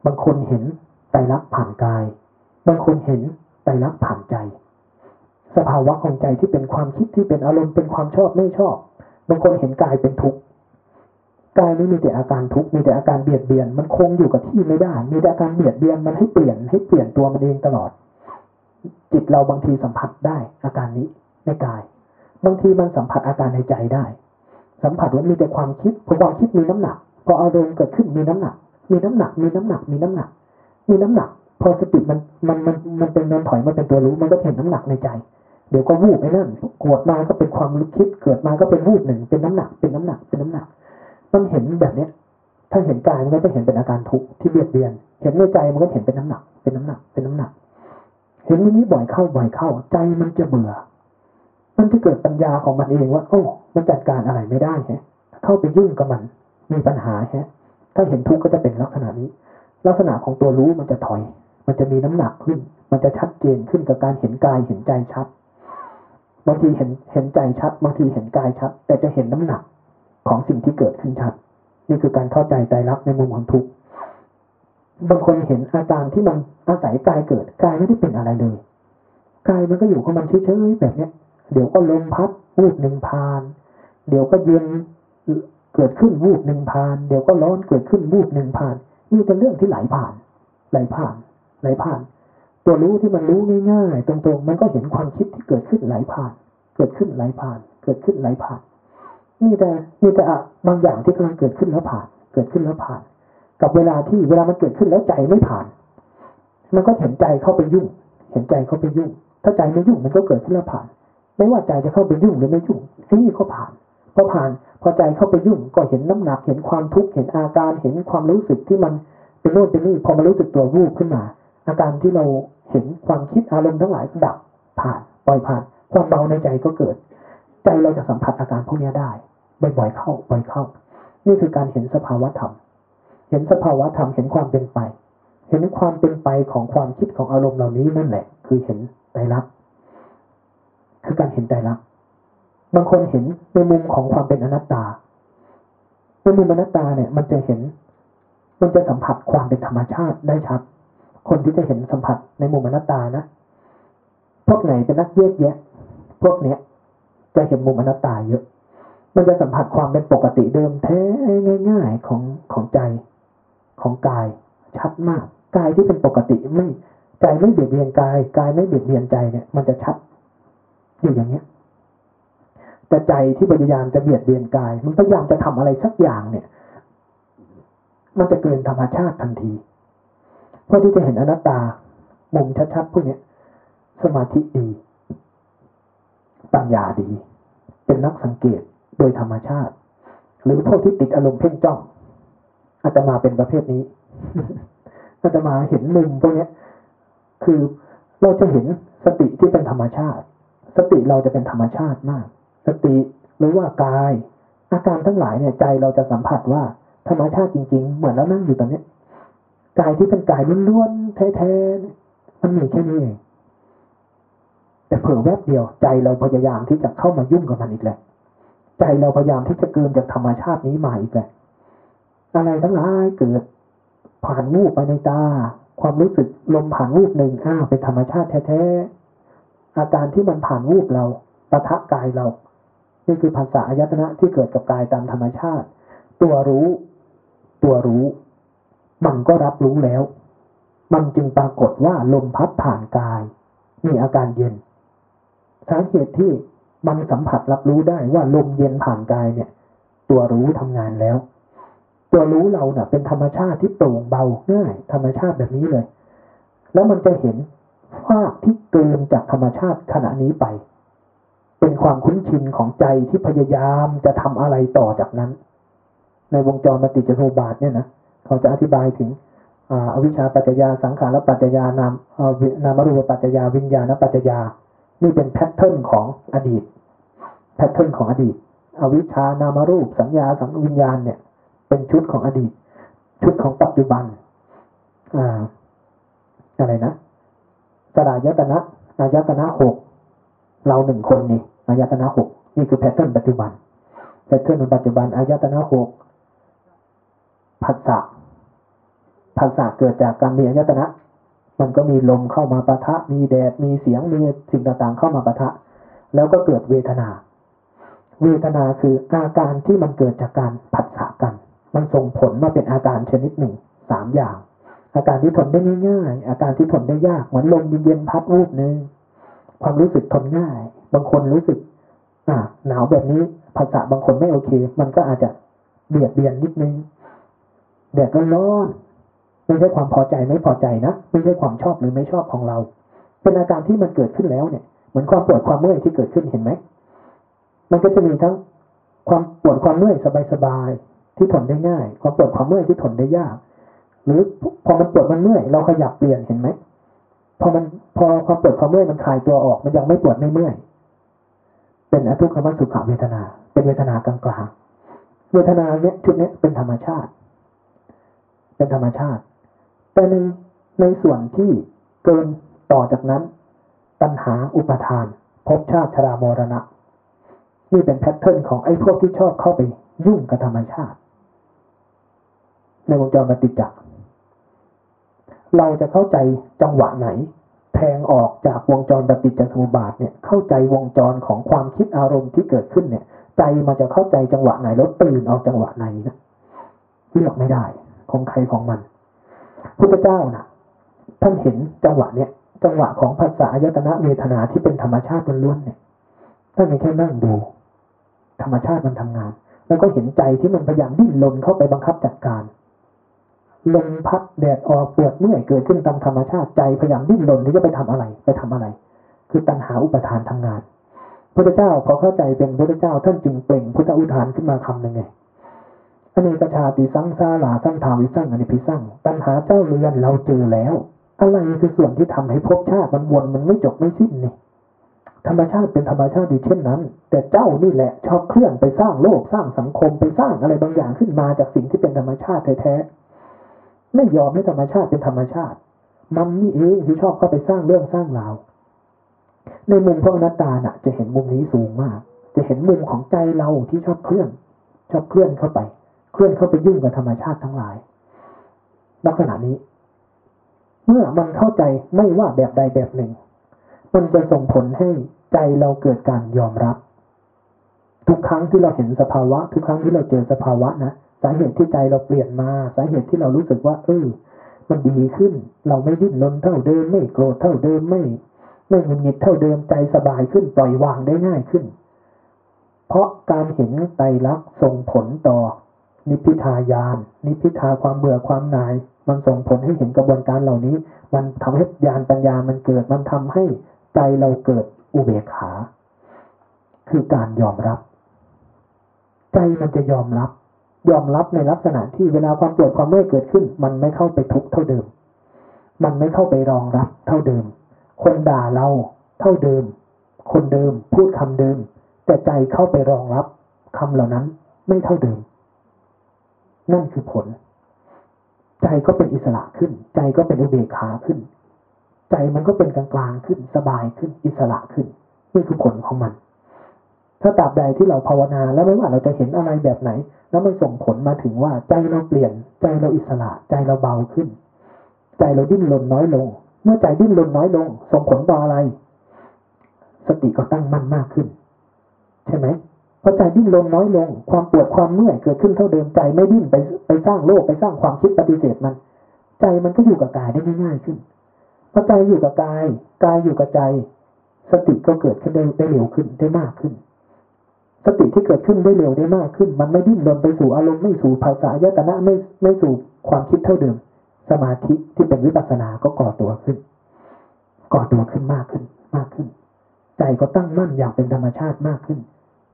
บางคนเห็นไตรลักษณ์ผ่านกาย บางคนเห็นไตรลักษณ์ผ่านใจ สภาวะของใจที่เป็นความคิดที่เป็นอารมณ์เป็นความชอบไม่ชอบ บางคนเห็นกายเป็นทุกข์กายนี้มีแต่อาการทุกข์มีแต่อาการเบียดเบียน มันคงอยู่กับที่ไม่ได้ มีแต่อาการเบียดเบียนมันให้เปลี่ยนให้เปลี่ยนตัวมันเองตลอด จิตเราบางทีสัมผัสได้อาการนี้ในกาย บางทีมันสัมผัสอาการในใจได้ สัมผัสว่ามีแต่ความคิดพอความคิดมีน้ำหนัก พออารมณ์เกิดขึ้นมีน้ำหนัก มีน้ำหนัก มีน้ำหนัก มีน้ำหนัก มีน้ำหนัก พอสติมันมันมันมันเป็นนอนถอยมาเป็นตัวรู้มันก็เห็นน้ำหนักในใจ เดี๋ยวก็วูบไอ้นั่นกวดมาก็เป็นความรู้คิดเกิดมาก็เป็นวูบหนึ่งเป็นน้ำหนัก เป็นน้ำหนัก เป็นน้ำหนัก มันเห็นแบบเนี้ยถ้าเห็นกายมันก็จะเห็นเป็นอาการทุกข์ที่เบียดเบียน เห็นในใจมันก็เห็นเป็นน้ำหนัก เป็นน้ำหนัก เป็นน้ำหนัก เห็นนี้บ่อยเข้าบ่อยเข้า ใจมันจะเบื่อ มันจะเกิดปัญญาของมันเองว่า โอ้มันจัดการอะไรไม่ได้ฮะ เข้าไปยุ่งกับมันมีปัญหาฮะ ถ้าเห็นทุกข์ก็จะเป็นลักษณะนี้ ลักษณะของตัวรู้มันจะถอย มันจะมีน้ำหนักขึ้น มันจะชัดเจนขึ้นกับการเห็นกายเห็นใจชัด บางทีเห็นเห็นใจชัด บางทีเห็นกายชัด แต่จะเห็นน้ำหนักของสิ่งที่เกิดขึ้นชัด นี่คือการเข้าใจใจรักในมุมของทุกข์บางคนเห็นอาการที่มันอาศัยกายเกิดกายไม่ได้เป็นอะไรเลยกายมันก็อยู่ของมันเฉยๆแบบเนี้ย เดี๋ยวก็ลมพัดวูบหนึ่งพาน เดี๋ยวก็เย็นเกิดขึ้นวูบหนึ่งพาน เดี๋ยวก็ร้อนเกิดขึ้นวูบหนึ่งพานมีแต่เรื่องที่ไหลผ่าน ไหลผ่านไหลผ่าน ตัวรู้ที่มันรู้ง่ายๆ ตรงๆ มันก็เห็นความคิดที่เกิดขึ้นไหลผ่าน เกิดขึ้นไหลผ่าน เกิดขึ้นไหลผ่าน มีแต่มีแต่อะบางอย่างที่กำลังเกิดขึ้นแล้วผ่าน เกิดขึ้นแล้วผ่าน กับเวลาที่เวลามันเกิดขึ้นแล้วใจไม่ผ่าน มันก็เห็นใจเข้าไปยุ่ง เห็นใจเข้าไปยุ่ง ถ้าใจไม่ยุ่งมันก็เกิดขึ้นแล้วผ่าน ไม่ว่าใจจะเข้าไปยุ่งหรือไม่ยุ่งไอ้นี่ก็ผ่านพอผ่าน พอใจเข้าไปยุ่งก็เห็นน้ำหนักเห็นความทุกข์เห็นอาการเห็นความรู้สึกที่มันเป็นโน่นเป็นนี่พอมารู้สึกตัววูบขึ้นมา อาการที่เราเห็นความคิดอารมณ์ทั้งหลายดับผ่านปล่อยผ่าน ความเบาในใจก็เกิด ใจเราจะสัมผัสอาการพวกนี้ได้บ่อยๆเข้าบ่อยเข้า นี่คือการเห็นสภาวะธรรม เห็นสภาวะธรรมเห็นความเป็นไป เห็นความเป็นไปของความคิดของอารมณ์เหล่านี้นั่นแหละ คือเห็นไตรลักษณ์ คือการเห็นไตรลักบางคนเห็นในมุมของความเป็นอนัตตาในมุมอนัตตาเนี่ย มันจะเห็น มันจะสัมผัสความเป็นธรรมชาติได้ชัด คนที่จะเห็นสัมผัสในมุมอนัตตานะ พวกไหนเป็นนักแยกแยะ พวกเนี้ยจะเห็นมุมอนัตตาเยอะ มันจะสัมผัสความเป็นปกติเดิมแท้ง่าย ๆของของใจของกายชัดมาก กายที่เป็นปกติไม่ใจไม่เบียดเบียนกาย กายไม่เบียดเบียนใจเนี่ย มันจะชัด อยู่อย่างเนี้ยแต่ใจที่พยายามจะเบียดเบียนกาย มันพยายามจะทำอะไรสักอย่างเนี่ย มันจะเกินธรรมชาติทันทีเพื่อที่จะเห็นอนัตตา มุมชัดๆพวกเนี้ยสมาธิดี ปัญญาดี เป็นนักสังเกตโดยธรรมชาติ หรือพวกที่ติดอารมณ์เพ่งจ้องอาจจะมาเป็นประเภทนี้อาจจะมาเห็นมุมพวกนี้คือเราจะเห็นสติที่เป็นธรรมชาติ สติเราจะเป็นธรรมชาติมาก สติหรือว่ากาย อาการทั้งหลายเนี่ยใจเราจะสัมผัสว่าธรรมชาติจริง ๆ เหมือนเรานั่งอยู่ตอนนี้กายที่เป็นกายล้วนๆแท้ๆมันมีแค่นี้เองแต่เผื่อแวบเดียวใจเราพยายามที่จะเข้ามายุ่งกับมันอีกแหละใจเราพยายามที่จะเกินจากธรรมชาตินี้มาอีกแหละอะไรทั้งหลายเกิดผ่านวูบไปในตา ความรู้สึกลมผ่านวูบหนึ่งอ้าวเป็นธรรมชาติแท้ๆ อาการที่มันผ่านวูบเราปะทะกายเรา นี่คือภาษาอายตนะที่เกิดกับกายตามธรรมชาติ ตัวรู้ ตัวรู้ มันก็รับรู้แล้ว มันจึงปรากฏว่าลมพัดผ่านกาย มีอาการเย็น สาเหตุที่มันสัมผัสรับรู้ได้ว่าลมเย็นผ่านกายเนี่ย ตัวรู้ทำงานแล้ว ตัวรู้เราเน่ะ เป็นธรรมชาติที่โปร่งเบาง่าย ธรรมชาติแบบนี้เลย แล้วมันจะเห็น ภาพที่เกินจากธรรมชาติขณะนี้ไป เป็นความคุ้นชินของใจที่พยายามจะทำอะไรต่อจากนั้น ในวงจรปฏิจจสมุปบาทเนี่ยนะเขาจะอธิบายถึงอวิชชาปัจจยาสังขารปัจจยานามนามรูปปัจจยาวิญญาณปัจจยา นี่เป็นแพทเทิร์นของอดีตแพทเทิร์นของอดีต อวิชชานามรูปสัญญาสังวิญญาณเนี่ย เป็นชุดของอดีต ชุดของปัจจุบันอ่าอะไรนะ สฬายตนะอายตนะหกเราหนึ่งคนนี่อายตนะหกนี่คือ pattern ปัจจุบัน pattern ปัจจุบันอายตนะหกผัสสะผัสสะเกิดจากการมีอายตนะ มันก็มีลมเข้ามาปะทะ มีแดดมีเสียงมีสิ่งต่างๆเข้ามาปะทะ แล้วก็เกิดเวทนา เวทนาคืออาการที่มันเกิดจากการผัสสะกัน มันส่งผลมาเป็นอาการชนิดหนึ่งสามอย่าง อาการที่ทนได้ง่ายๆอาการที่ทนได้ยากเหมือนลมเย็นๆพัดวูบนึงความรู้สึกทนง่าย บางคนรู้สึก อ่าหนาวแบบนี้ภาษาบางคนไม่โอเค มันก็อาจจะเบียดเบียนนิดนึงแดดร้อนไม่ใช่ความพอใจไม่พอใจนะไม่ใช่ความชอบหรือไม่ชอบของเรา เป็นอาการที่มันเกิดขึ้นแล้วเนี่ยเหมือนความปวดความเมื่อยที่เกิดขึ้นเห็นไหมมันก็จะมีทั้งความปวดความเมื่อยสบายๆที่ทนได้ง่าย ความปวดความเมื่อยที่ทนได้ยาก หรือพอมันปวดมันเมื่อยเราขยับเปลี่ยนเห็นไหมพอมันพอความปวดความเมื่อยมันคลายตัวออก มันยังไม่ปวดไม่เมื่อยเป็นอทุกขมสุขเวทนา เป็นเวทนากลางๆเวทนาเนี้ยชุดเนี้ยเป็นธรรมชาติ เป็นธรรมชาติ แต่ในในส่วนที่เกินต่อจากนั้น ตัณหาอุปทานภพชาติชรามรณะ นี่เป็นแพทเทิร์นของไอ้พวกที่ชอบเข้าไปยุ่งกับธรรมชาติ ในวงจรปฏิจจ์เราจะเข้าใจจังหวะไหน แทงออกจากวงจรปฏิจจสมุปบาทเนี่ยเข้าใจวงจรของความคิดอารมณ์ที่เกิดขึ้นเนี่ย ใจมันจะเข้าใจจังหวะไหนแล้วตื่นออกจังหวะไหนนะเลือกไม่ได้ของใครของมันพุทธเจ้านะ่ะท่านเห็นจังหวะเนี่ยจังหวะของภาษาอายตนะเวทนาที่เป็นธรรมชาติล้วนๆเนี่ยท่านแค่นั่งดู ธรรมชาติมันทำงาน แล้วก็เห็นใจที่มันพยายามดิ้นรนเข้าไปบังคับจัดการ ลมพัดแดดออกปวดเมื่อยเกิดขึ้นตามธรรมชาติใจพยายามดิ้นรนที่จะไปทำอะไรไปทำอะไร คือตัณหาอุปทานทำงาน พระเจ้าพอเข้าใจเป็นพระเจ้าท่านจึงเปล่งพุทธอุทานขึ้นมาคำหนึ่งไงอเนกชาติสังสาราสังทาวิสังอนิพิสังตัณหาเจ้าเรือนเราเจอแล้ว อะไรคือส่วนที่ทำให้ภพชาติมันวนมันไม่จบไม่สิ้นนี่ธรรมชาติเป็นธรรมชาติดีเช่นนั้น แต่เจ้านี่แหละชอบเคลื่อนไปสร้างโลกสร้างสังคมไปสร้างอะไรบางอย่างขึ้นมาจากสิ่งที่เป็นธรรมชาติแท้ ไม่ยอมให้ธรรมชาติเป็นธรรมชาติ มันนี่เองที่ชอบเข้าไปสร้างเรื่องสร้างราว ในมุมพระอนัตตาน่ะ จะเห็นมุมนี้สูงมาก จะเห็นมุมของใจเราที่ชอบเคลื่อน ชอบเคลื่อนเข้าไป เคลื่อนเข้าไปยุ่งกับธรรมชาติทั้งหลาย ลักษณะนี้ เมื่อมันเข้าใจไม่ว่าแบบใดแบบหนึ่ง มันจะส่งผลให้ใจเราเกิดการยอมรับ ทุกครั้งที่เราเห็นสภาวะ ทุกครั้งที่เราเจอสภาวะนะ สาเหตุที่ใจเราเปลี่ยนมา สาเหตุที่เรารู้สึกว่า เออ มันดีขึ้น เราไม่ดิ้นรนเท่าเดิม ไม่โกรธเท่าเดิม ไม่ไม่หงุดหงิดเท่าเดิม ใจสบายขึ้น ปล่อยวางได้ง่ายขึ้น เพราะการเห็นไตรลักษณ์ส่งผลต่อ นิพพิทายาน นิพพิทาความเบื่อความหน่าย มันส่งผลให้เห็นกระบวนการเหล่านี้ มันทำให้ญาณปัญญามันเกิด มันทำให้ใจเราเกิดอุเบกขา คือการยอมรับ ใจมันจะยอมรับ ยอมรับในลักษณะที่เวลาความปวดความเมื่อยเกิดขึ้น มันไม่เข้าไปทุกเท่าเดิม มันไม่เข้าไปรองรับเท่าเดิม คนด่าเราเท่าเดิม คนเดิมพูดคำเดิม แต่ใจเข้าไปรองรับคำเหล่านั้นไม่เท่าเดิม นั่นคือผล ใจก็เป็นอิสระขึ้น ใจก็เป็นอุเบกขาขึ้น ใจมันก็เป็นกลางๆขึ้น สบายขึ้น อิสระขึ้น นี่คือผลของมัน ถ้าตราบใดที่เราภาวนา แล้วไม่ว่าเราจะเห็นอะไรแบบไหน แล้วมันส่งผลมาถึงว่าใจเราเปลี่ยน ใจเราอิสระ ใจเราเบาขึ้น ใจเราดิ้นรนน้อยลง เมื่อใจดิ้นรนน้อยลง ส่งผลต่ออะไร สติก็ตั้งมั่นมากขึ้น ใช่ไหมพอใจดิ้นรนน้อยลง ความปวดความเมื่อยเกิดขึ้นเท่าเดิมใจไม่ดิ้นไปไปสร้างโลกไปสร้างความคิดปฏิเสธมัน ใจมันก็อยู่กับกายได้ง่ายขึ้นพอใจอยู่กับกาย กายอยู่กับใจ สติก็เกิดขึ้นได้เร็วขึ้นได้มากขึ้น สติที่เกิดขึ้นได้เร็วได้มากขึ้น มันไม่ดิ้นรนไปสู่อารมณ์ไม่สู่ภาษายตนะไม่ไม่สู่ความคิดเท่าเดิม สมาธิที่เป็นวิปัสสนาก็ก่อตัวขึ้น ก่อตัวขึ้นมากขึ้นมากขึ้น ใจก็ตั้งมั่นอย่างเป็นธรรมชาติมากขึ้น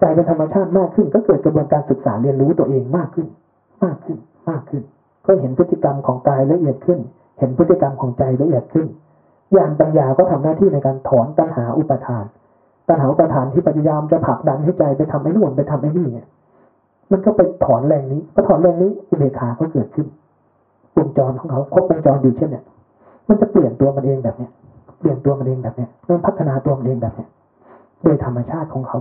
ใจเป็นธรรมชาติมากขึ้น ก็เกิดกระบวนการศึกษาเรียนรู้ตัวเองมากขึ้น มากขึ้นมากขึ้น ก็เห็นพฤติกรรมของกายละเอียดขึ้น เห็นพฤติกรรมของใจละเอียดขึ้นญาณปัญญาก็ทำหน้าที่ในการถอนตัณหาอุปทาน ตัณหาอุปทานที่พยายามจะผลักดันให้ใจไปทำไอ้นู่นไปทำไอ้นี่เนี่ย มันก็ไปถอนแรงนี้พอถอนแรงนี้อุเบกขาก็เกิดขึ้นวงจรของเขาครบวงจรอยู่เช่นเนี่ย มันจะเปลี่ยนตัวมันเองแบบเนี้ยเปลี่ยนตัวมันเองแบบเนี้ยมันพัฒนาตัวมันเองแบบเนี้ยโดยธรรมชาติของเขา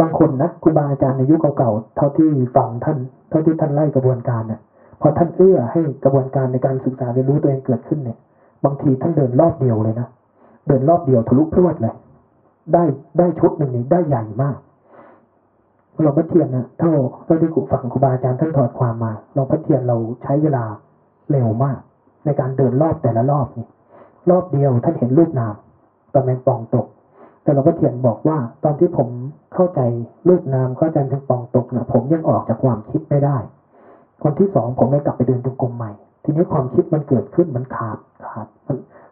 บางคนนะครูบาอาจารย์ในยุคเก่าๆเท่าที่ฟังท่าน เท่าที่ท่านไล่กระบวนการเนี่ยพอท่านเอื้อให้กระบวนการในการศึกษาเรียนรู้ตัวเองเกิดขึ้นเนี่ย บางทีท่านเดินรอบเดียวเลยนะเดินรอบเดียวทะลุพรวดเลย ได้ได้ชุดหนึ่งนี้ได้ใหญ่มากหลวงพ่อเทียนนะเท่าเท่าที่ครูฟังครูบาอาจารย์ท่านถอดความมาหลวงพ่อเทียนเราใช้เวลาเร็วมาก ในการเดินรอบแต่ละรอบนี่รอบเดียวท่านเห็นรูปนามตอนแมงปองตก แต่หลวงพ่อเทียนบอกว่า ตอนที่ผมเข้าใจรูปนามเข้าใจแมงปองตกนะผมยังออกจากความคิดไม่ได้ คนที่สองผมเลยกลับไปเดินจงกรมใหม่ ทีนี้ความคิดมันเกิดขึ้นมันขาดขาด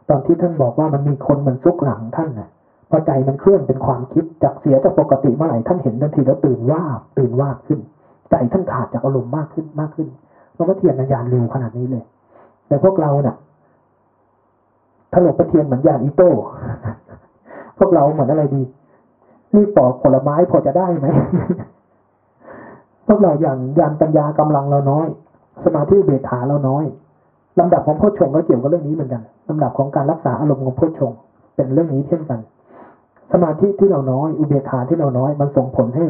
ตอนที่ท่านบอกว่ามันมีคนเหมือนซุกหลังท่านนะ พอใจมันเคลื่อนเป็นความคิดจากเสียจากปกติเมื่อไหร่ท่านเห็นทันทีแล้วตื่นว่าตื่นว่าขึ้น ใจท่านขาดจากอารมณ์มากขึ้นมากขึ้นหลวงพ่อเทียนนยานเร็วขนาดนี้เลย แต่พวกเราเนะ่ะถ้าหลวงพ่อเทียนเหมือนยานอิโต้พวกเราเหมือนอะไรดีนี่ปอกผลไม้พอจะได้ไหมพวกเราอย่างยานปัญญากำลังเราน้อย สมาธิเบขาเราน้อยลำดับของโพชฌงก็เกี่ยวกับเรื่องนี้เหมือนกันลำดับของการรักษาอารมณ์ของโพชฌงเป็นเรื่องนี้เช่นกัน สมาธิที่เราน้อย อุเบกขาที่เราน้อย มันส่งผลให้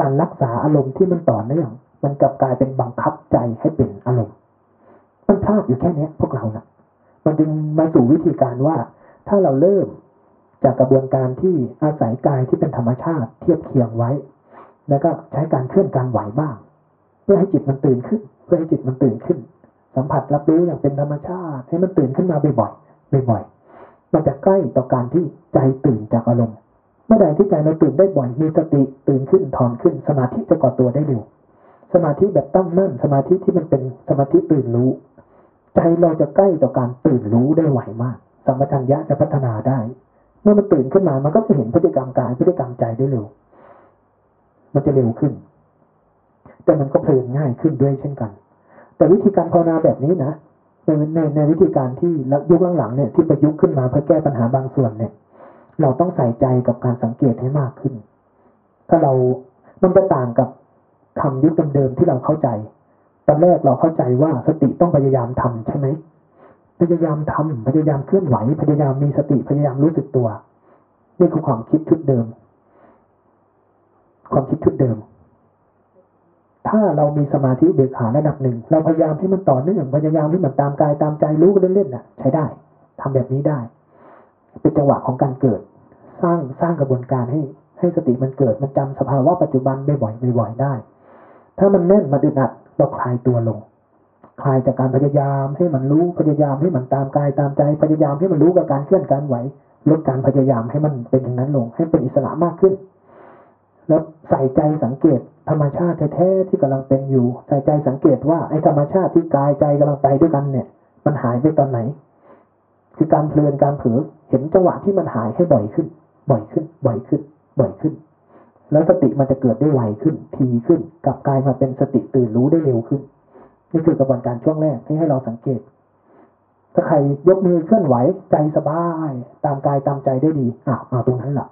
การรักษาอารมณ์ที่มันต่อเนื่องมันกลับกลายเป็นบังคับใจให้เป็นอารมณ์มันพลาดอยู่แค่นี้พวกเรานะ่ะมันจึงมาสู่วิธีการว่า ถ้าเราเริ่มจากกระบวนการที่อาศัยกายที่เป็นธรรมชาติเทียบเคียงไว้ แล้วก็ใช้การเคลื่อนการไหวบ้าง เพื่อให้จิตมันตื่นขึ้น เพื่อให้จิตมันตื่นขึ้น สัมผัสรับรู้อย่างเป็นธรรมชาติ ให้มันตื่นขึ้นมาบ่อยๆบ่อยๆ มันจะใกล้ต่อการที่ใจตื่นจากอารมณ์เมื่อใดที่ใจเราตื่นได้บ่อยมีสติตื่นขึ้นถอนขึ้น สมาธิจะก่อตัวได้เร็วสมาธิแบบตั้งมั่นสมาธิที่มันเป็นสมาธิตื่นรู้ ใจเราจะใกล้ต่อการตื่นรู้ได้ไวมากสัมปชัญญะจะพัฒนาได้ เมื่อมันตื่นขึ้นมามันก็จะเห็นพฤติกรรมกายพฤติกรรมใจได้เร็ว มันจะเร็วขึ้น แต่มันก็เพลินง่ายขึ้นด้วยเช่นกัน แต่วิธีการภาวนาแบบนี้นะ ในในในวิธีการที่ยุคหลังๆเนี่ยที่ประยุกต์ขึ้นมาเพื่อแก้ปัญหาบางส่วนเนี่ย เราต้องใส่ใจกับการสังเกตให้มากขึ้น ถ้าเรา มันจะต่างกับคำยุคเดิมๆที่เราเข้าใจ ตอนแรกเราเข้าใจว่าสติต้องพยายามทำใช่ไหมพยายามทำพยายามเคลื่อนไหว พยายามมีสติพยายามรู้สึกตัว นี่คือความคิดชุดเดิม ความคิดชุดเดิม ถ้าเรามีสมาธิเบกขาระดับหนึ่ง เราพยายามให้มันต่อเนื่องพยายามให้มันตามกายตามใจรู้กันเล่นๆน่ะ ใช้ได้ทำแบบนี้ได้ เป็นจังหวะของการเกิด สร้างสร้างกระบวนการให้ ให้สติมันเกิดมันจำสภาวะปัจจุบันบ่อยๆบ่อยๆได้ ถ้ามันแน่นมันอึดอัดเราคลายตัวลงคลายจากการพยายามให้มันรู้พยายามให้มันตามกายตามใจพยายามให้มันรู้กับการเคลื่อนการไหวลดการพยายามให้มันเป็นอย่างนั้นลง ให้เป็นอิสระมากขึ้น แล้วใส่ใจสังเกตธรรมชาติแท้ๆที่กำลังเป็นอยู่ ใส่ใจสังเกตว่าไอ้ธรรมชาติที่กายใจกำลังไปด้วยกันเนี่ย มันหายไปตอนไหน คือการเพลินการเผลอเห็นจังหวะที่มันหายให้บ่อยขึ้น บ่อยขึ้น บ่อยขึ้น บ่อยขึ้น แล้วสติมันจะเกิดได้ไวขึ้น ทีขึ้นกลับกลายมาเป็นสติตื่นรู้ได้เร็วขึ้น นี่คือกระบวนการช่วงแรกที่ให้เราสังเกต ถ้าใครยกมือเคลื่อนไหวใจสบาย ตามกายตามใจได้ดีอ้าวเอาตรงนั้นแหละ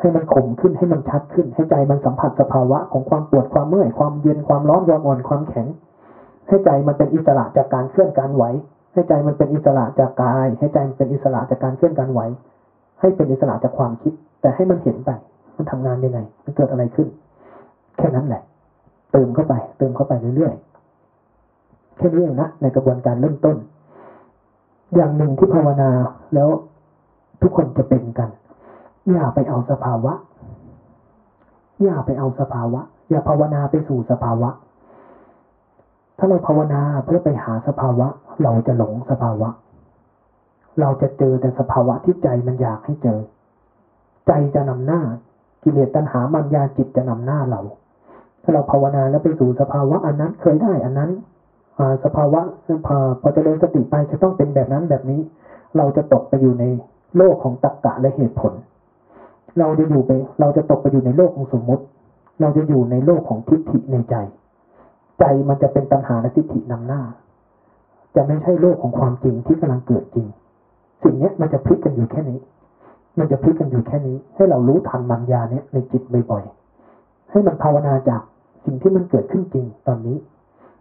ให้มันข่มขึ้นให้มันชัดขึ้น ให้ใจมันสัมผัสสภาวะของความปวดความเมื่อยความเย็นความร้อนความอ่อนความแข็ง ให้ใจมันเป็นอิสระจากการเคลื่อนการไหว ให้ใจมันเป็นอิสระจากกาย ให้ใจมันเป็นอิสระจากการเคลื่อนการไหว ให้เป็นอิสระจากความคิด แต่ให้มันเห็นไป มันทำงานยังไง มันเกิดอะไรขึ้น แค่นั้นแหละ เติมเข้าไป เติมเข้าไปเรื่อยๆแค่นี้เองนะในกระบวนการเริ่มต้น อย่างหนึ่งที่ภาวนาแล้วทุกคนจะเป็นกัน อย่าไปเอาสภาวะ อย่าไปเอาสภาวะ อย่าภาวนาไปสู่สภาวะ ถ้าเราภาวนาเพื่อไปหาสภาวะ เราจะหลงสภาวะ เราจะเจอแต่สภาวะที่ใจมันอยากให้เจอ ใจจะนำหน้า กิเลสตัณหามันยาจิตจะนำหน้าเรา ถ้าเราภาวนาแล้วไปสู่สภาวะอันนั้นเคยได้อันนั้นสภาวะพอพอเจริญสติไปจะต้องเป็นแบบนั้นแบบนี้ เราจะตกไปอยู่ในโลกของตรรกะและเหตุผล เราจะอยู่ไปเราจะตกไปอยู่ในโลกของสมมติ เราจะอยู่ในโลกของทิฏฐิในใจ ใจมันจะเป็นตัณหาและทิฏฐินำหน้า จะไม่ใช่โลกของความจริงที่กำลังเกิดจริง สิ่งนี้มันจะพลิกกันอยู่แค่นี้ มันจะพลิกกันอยู่แค่นี้ ให้เรารู้ทันมัญญาเนี้ยในจิตบ่อยๆให้มันภาวนาจากสิ่งที่มันเกิดขึ้นจริงตอนนี้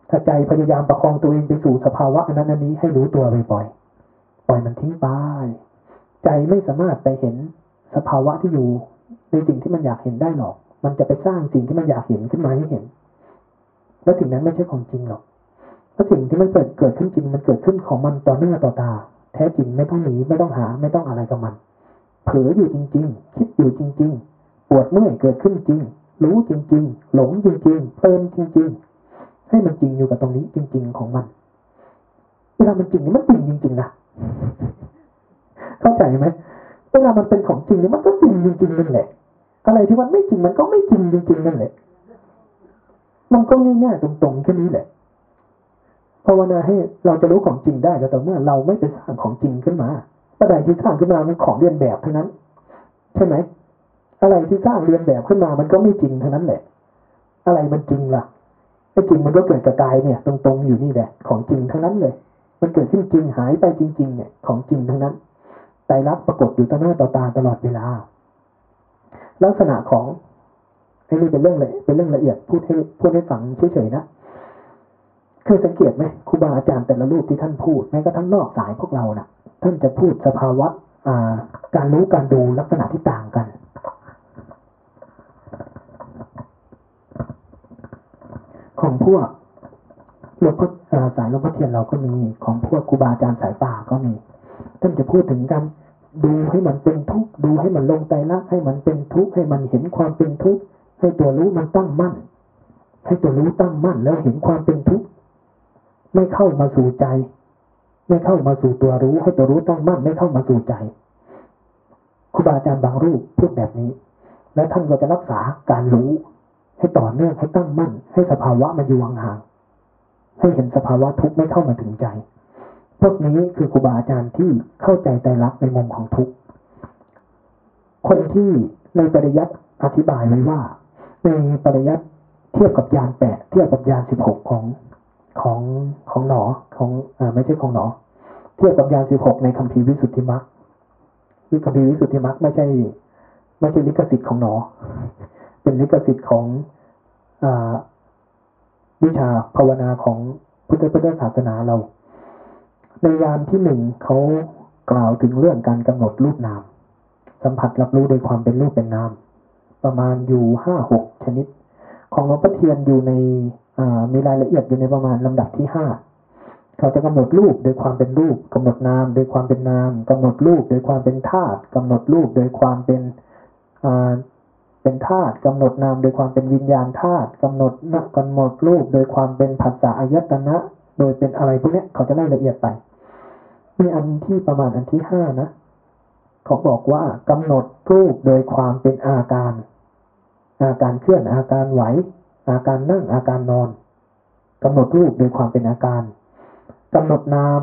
ถ้าใจพยายามประคองตัวเองไปสู่สภาวะอันนั้นอันนี้ให้รู้ตัวบ่อยๆปล่อยมันทิ้งไป ใจไม่สามารถไปเห็น สภาวะที่อยู่ในสิ่งที่มันอยากเห็นได้หรอก มันจะไปสร้างสิ่งที่มันอยากเห็นขึ้นมาให้เห็น แล้วสิ่งนั้นไม่ใช่ของจริงหรอกเพราะสิ่งที่มันเกิดเกิดขึ้นจริง มันเกิดขึ้นของมันต่อหน้าต่อตา แท้จริงไม่ต้องหนีไม่ต้องหา ไม่ต้องอะไรกับมัน เผลออยู่จริง ๆ คิดอยู่จริง ๆ ปวดเมื่อยเกิดขึ้นจริง รู้จริง ๆ หลงจริง ๆ เพลินจริง ๆ ให้มันจริงอยู่กับตรงนี้จริง ๆ ของมัน เวลามันจริงมันจริงจริง ๆนะเข้าใจไหม เวลามันเป็นของจริงนี่มันก็จริงจริงๆนั่นแหละอะไรที่มันไม่จริงมันก็ไม่จริงจริงๆนั่นแหละ มันก็ง่ายๆตรงๆแค่นี้แหละภาวนาให้เราจะรู้ของจริงได้ก็ต่อเมื่อเราไม่ไปสร้างของจริงขึ้นมาอะไรที่สร้างขึ้นมามันของเรียนแบบเท่านั้น ใช่ไหมอะไรที่สร้างเรียนแบบขึ้นมามันก็ไม่จริงเท่านั้นแหละ อะไรมันจริงล่ะไอ้จริงมันก็เกิดกับกายเนี่ย ตรงๆอยู่นี่แหละ ของจริงทั้งนั้นเลย มันเกิดขึ้นจริงหายไปจริง ๆ เนี่ย ของจริงทั้งนั้น ไตรลักปรากฏอยู่ต่อหน้าต่อตาตลอดเวลา ลักษณะของไอ้นี่เป็นเรื่องเลยเป็นเรื่องละเอียดพูดให้พูดให้ฟังเฉยๆนะเคยสังเกตไหมครูบาอาจารย์แต่ละรูปที่ท่านพูดแม้กระทั่งนอกสายพวกเรานะ่ะ ท่านจะพูดสภาวะการรู้การดูลักษณะที่ต่างกัน ของพวกหลวงพ่อสายหลวงพ่อเทียนเราก็มีของพวกครูบาอาจารย์สายป่าก็มี ท่านจะพูดถึงการ ดูให้มันเป็นทุกข์ดูให้มันลงใจละให้มันเป็นทุกข์ให้มันเห็นความเป็นทุกข์ให้ตัวรู้มันตั้งมั่น ให้ตัวรู้ตั้งมั่นแล้วเห็นความเป็นทุกข์ไม่เข้ามาสู่ใจ ไม่เข้ามาสู่ตัวรู้ ให้ตัวรู้ตั้งมั่นไม่เข้ามาสู่ใจครูบาอาจารย์บางรูปพูดแบบนี้ และท่านก็จะรักษาการรู้ ให้ต่อเนื่องให้ตั้งมั่น ให้สภาวะมันอยู่ห่างๆให้เห็นสภาวะทุกข์ไม่เข้ามาถึงใจ พวกนี้คือครูบาอาจารย์ที่เข้าใจใจรักในมุมของทุกข์คนที่ในปริยัติอธิบายไว้ว่า ในปริยัติเทียบกับยานแปดเทียบกับยานสิบหกของของของหนอของอไม่ใช่ของหนอ เทียบกับยานสิบหกในคัมภีร์วิสุทธิมรรควิคัมภีร์วิสุทธิมรรคไม่ใช่ ไม่ใช่ลิขสิทธิ์ของหนอ เป็นลิขสิทธิ์ของอวิชาภาวนาของพุทธพุทธศาสนาเรา ในยานที่หนึ่งเขากล่าวถึงเรื่องการกำหนดรูปนาม สัมผัสรับรู้โดยความเป็นรูปเป็นนาม ประมาณอยู่ห้าหกชนิด ของหลวงพ่อเทียนอยู่ในมีรายละเอียดอยู่ในประมาณลำดับที่ห้าเขาจะกำหนดรูปโดยความเป็นรูปกำหนดนามโดยความเป็นนามกำหนดรูปโดยความเป็นธาตุกำหนดรูปโดยความเป็นเป็นธาตุกำหนดนามโดยความเป็นวิญญาณธาตุกำหนดนักกำหนดรูปโดยความเป็นภาษาอายตนะ โดยเป็นอะไรพวกนี้เขาจะไล่ละเอียดไปมีอันที่ประมาณอันที่ห้านะเขาบอกว่ากำหนดรูปโดยความเป็นอาการ อาการเคลื่อนอาการไหว อาการนั่งอาการนอนกำหนดรูปโดยความเป็นอาการกำหนดนาม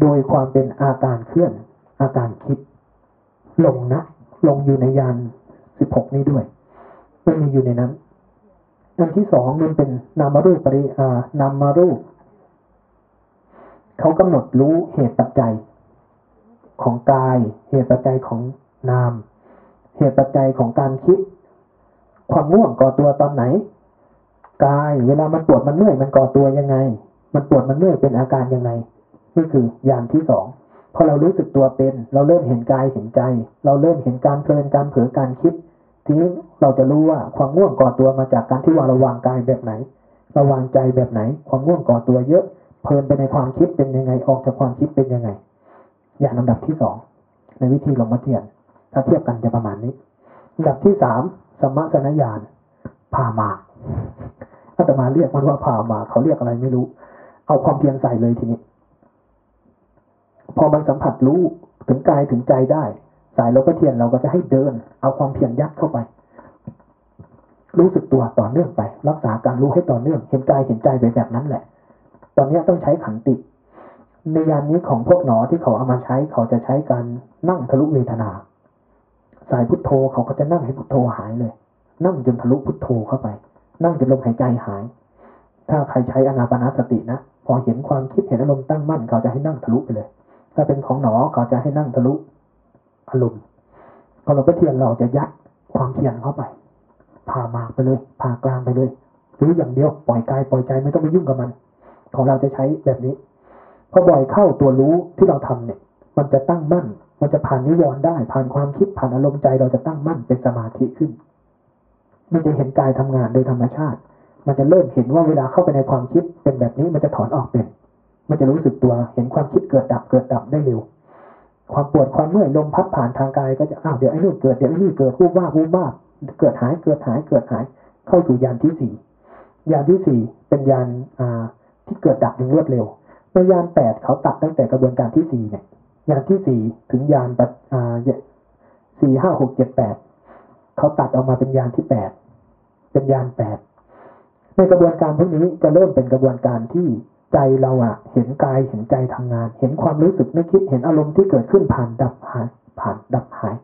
โดยความเป็นอาการเคลื่อน อาการคิด ลงนะ ลงอยู่ในยานสิบหกนี้ด้วยมันมีอยู่ในนั้นอันที่สองมันเป็นนามารูปปริอานามารูป เขากำหนดรู้เหตุปัจจัยของกาย เหตุปัจจัยของนาม เหตุปัจจัยของการคิด ความง่วงก่อตัวตอนไหน กายเวลามันปวดมันเมื่อยมันก่อตัวยังไง มันปวดมันเมื่อยเป็นอาการยังไงนี่คืออย่านที่สองพอเรารู้สึกตัวเป็น เราเริ่มเห็นกายเห็นใจ เราเริ่มเห็นการเพลินการเผลอการคิด ทีนี้เราจะรู้ว่าความง่วงก่อตัวมาจากการที่ว่าเราวางกายแบบไหนเราวางใจแบบไหน ความง่วงก่อตัวเยอะ เพลินไปในความคิดเป็นยังไง ออกจากความคิดเป็นยังไง อย่างลำดับที่สองในวิธีลงมาเทียนถ้าเทียบกันจะประมาณนี้ลำดับที่สามสมสนญาณพามาอาตมาเรียกมันว่าพามา เขาเรียกอะไรไม่รู้ เอาความเพียรใส่เลยทีนี้ พอมันสัมผัสรู้ถึงกายถึงใจได้ สายเราก็เทียนเราก็จะให้เดิน เอาความเพียรยัดเข้าไป รู้สึกตัวต่อเนื่องไป รักษาการรู้ให้ต่อเนื่อง เห็นกายเห็นใจไปแบบนั้นแหละ อนนี้ต้องใช้ขันติ ในยานนี้ของพวกหนอที่เขาเอามาใช้เขาจะใช้การนั่งทะลุเวทนา สายพุทโธเขาก็จะนั่งให้พุทโธหายเลย นั่งจนทะลุพุทโธเข้าไป นั่งจนลมหายใจหาย ถ้าใครใช้อนาปนาสตินะพอเห็นความคิดเห็นอารมณ์ตั้งมั่นเขาจะให้นั่งทะลุไปเลย ถ้าเป็นของหนอเขาจะให้นั่งทะลุอารมณ์พอเราไปเทียนเราจะยัดความเพียรเข้าไปพามาไปเลยพากลางไปเลยหรู้อย่างเดียวปล่อยกายปล่อยใจไม่ต้องไปยุ่งกับมัน ของเราจะใช้แบบนี้พอบ่อยเข้าตัวรู้ที่เราทำเนี่ย มันจะตั้งมั่น มันจะผ่านนิวรณ์ได้ ผ่านความคิดผ่านอารมณ์ใจเราจะตั้งมั่นเป็นสมาธิขึ้น มันจะเห็นกายทำงานโดยธรรมชาติ มันจะเริ่มเห็นว่าเวลาเข้าไปในความคิดเป็นแบบนี้มันจะถอนออกเป็น มันจะรู้สึกตัวเห็นความคิดเกิดดับเกิดดับได้เร็ว ความปวดความเมื่อยลมพัดผ่านทางกายก็จะอ้าวเดี๋ยวไอ้นู่นเกิดเดี๋ยวไอ้นี่เกิดวูบว่าวูบว่าเกิดหายเกิดหายเกิดหาย เข้าสู่ยานที่สี่ยานที่สี่เป็นยานอ่า ที่เกิดดับอย่างรวดเร็ว ในยานแปดเขาตัดตั้งแต่กระบวนการที่สี่เนี่ย ยานที่สี่ถึงยานปัอ่าสี่ห้าหกเจ็ดแปดเขาตัดออกมาเป็นยานที่แปดเป็นยานแปดในกระบวนการพวกนี้จะเริ่มเป็นกระบวนการที่ใจเราอะเห็นกายเห็นใจทำงาน เห็นความรู้สึกนึกคิดเห็นอารมณ์ที่เกิดขึ้นผ่านดับหายผ่านดับหาย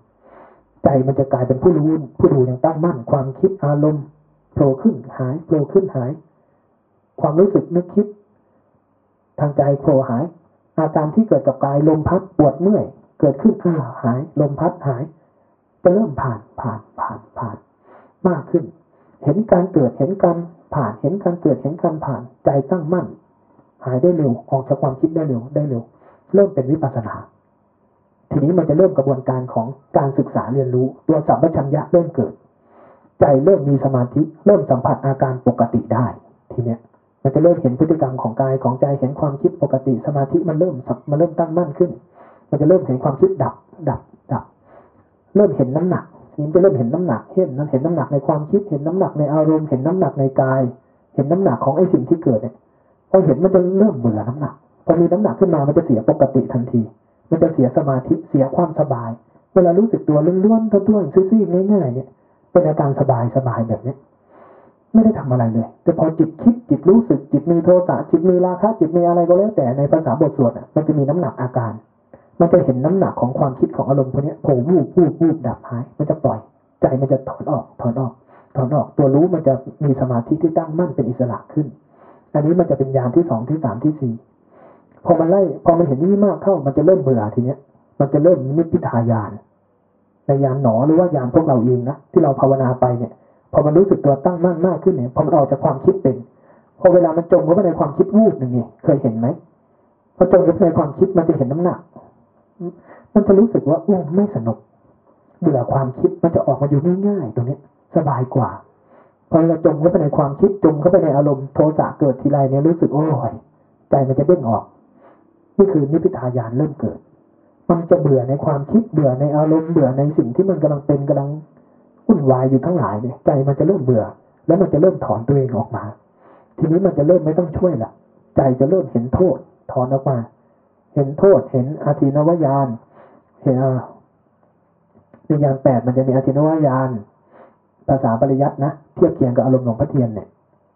ใจมันจะกลายเป็นผู้รู้ผู้ดูอย่างตั้งมั่นความคิดอารมณ์โผล่ขึ้นหายโผล่ขึ้นหาย ความรู้สึกนึกคิด ทางใจโผล่หาย อาการที่เกิดกับกายลมพัดปวดเมื่อย เกิดขึ้นอ้าหาย ลมพัดหายจะเริ่มผ่านผ่านผ่านผ่าน มากขึ้น เห็นการเกิดเห็นการผ่านเห็นการเกิดเห็นการผ่าน ใจตั้งมั่น หายได้เร็วออกจากความคิดได้เร็วได้เร็ว เริ่มเป็นวิปัสสนาทีนี้มันจะเริ่มกระบวนการของการศึกษาเรียนรู้ ตัวสัมปชัญญะเริ่มเกิด ใจเริ่มมีสมาธิ เริ่มสัมผัสอาการปกติได้ ทีเนี้ย มันจะเริ่มเห็นพฤติกรรมของกายของใจเห็นความคิดปกติสมาธิมันเริ่มมันเริ่มตั้งมั่นขึ้น มันจะเริ่มเห็นความคิดดับดับดับ เริ่มเห็นน้ำหนักนี้จะเริ่มเห็นน้ำหนักเห็นนั้นเห็นน้ำหนักในความคิดเห็นน้ำหนักในอารมณ์เห็นน้ำหนักในกาย เห็นน้ำหนักของไอ้สิ่งที่เกิดเนี่ยพอเห็นมันจะเริ่มเบื่อน้ำหนักพอมีน้ำหนักขึ้นมามันจะเสียปกติทันที มันจะเสียสมาธิเสียความสบาย เวลารู้สึกตัวล้วนๆท้วนๆซื่อๆง่ายๆเนี่ยเป็นอาการสบายสบายแบบนี้ ไม่ได้ทำอะไรเลย แต่พอจิตคิดจิตรู้สึกจิตมีโทสะจิตมีราคะจิตมีอะไรก็แล้วแต่ในภาษาบทสวดอะมันจะมีน้ำหนักอาการ มันจะเห็นน้ำหนักของความคิดของอารมณ์พวกนี้โผล่วูบวูบวูบดับหาย มันจะปล่อย ใจมันจะถอนออกถอนออกถอนออกตัวรู้มันจะมีสมาธิที่ตั้งมั่นเป็นอิสระขึ้น อันนี้มันจะเป็นยานที่สองที่สามที่สี่พอมันไล่พอมันเห็นนี่มากเข้า มันจะเริ่มเบื่อทีเนี้ย มันจะเริ่มนิพพิทายานในยานหนอหรือว่ายานพวกเราเองนะที่เราภาวนาไปเนี่ย พอมันรู้สึกตัวตั้งมั่นมากขึ้นเนี่ยพอมันออกจากความคิดเป็นพอเวลามันจมเข้าไปในความคิดวูบหนึ่งเนี่ยเคยเห็นไหมพอจมเข้าไปในความคิดมันจะเห็นน้ำหนัก มันจะรู้สึกว่าโอ้ไม่สนุกเบื่อความคิดมันจะออกมาอยู่ง่ายๆตรงนี้สบายกว่า พอเราจมเข้าไปในความคิดจมเข้าไปในอารมณ์โทสะเกิดทีไรเนี่ยรู้สึกโอ้ยใจมันจะเด้งออกนี่คือนิพพิทายานเริ่มเกิด มันจะเบื่อในความคิดเบื่อในอารมณ์เบื่อในสิ่งที่มันกำลังเป็นกำลัง วุ่นวายอยู่ทั้งหลายเนี่ยใจมันจะเริ่มเบื่อ แล้วมันจะเริ่มถอนตัวเองออกมา ทีนี้มันจะเริ่มไม่ต้องช่วยละใจจะเริ่มเห็นโทษถอนออกมา เห็นโทษเห็นอาทินวายานเห็นในยานแปดมันจะมีอาทินวายานภาษาปริยัตินะเทียบเคียงกับอารมณ์หลวงพ่อเทียนเนี่ย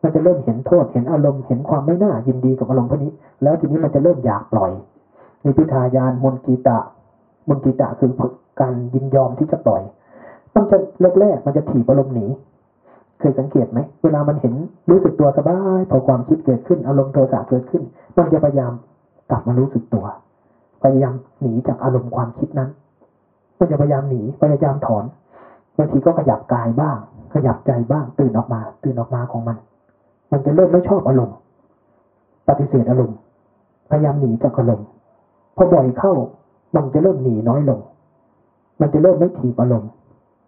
มันจะเริ่มเห็นโทษ เห็นอารมณ์เห็นความไม่น่ายินดีกับอารมณ์พวกนี้ แล้วทีนี้มันจะเริ่มอยากปล่อยในพิทายานมนกีตะมนกีตะคือการยินยอมที่จะปล่อย มันจะแรกๆมันจะถีบอารมณ์หนีเคยสังเกตไหมเวลามันเห็นรู้สึกตัวสบายพอความคิดเกิดขึ้นอารมณ์โทสะเกิดขึ้น มันจะพยายามกลับมารู้สึกตัว พยายามหนีจากอารมณ์ความคิดนั้น มันจะพยายามหนีพยายามถอนบางทีก็ขยับกายบ้าง ขยับใจบ้างตื่นออกมา ตื่นออกมาของมัน มันจะเริ่มไม่ชอบอารมณ์ปฏิเสธอารมณ์พยายามหนีจากอารมณ์พอบ่อยเข้ามันจะเริ่มหนีน้อยลง มันจะเริ่มไม่ถีบอารมณ์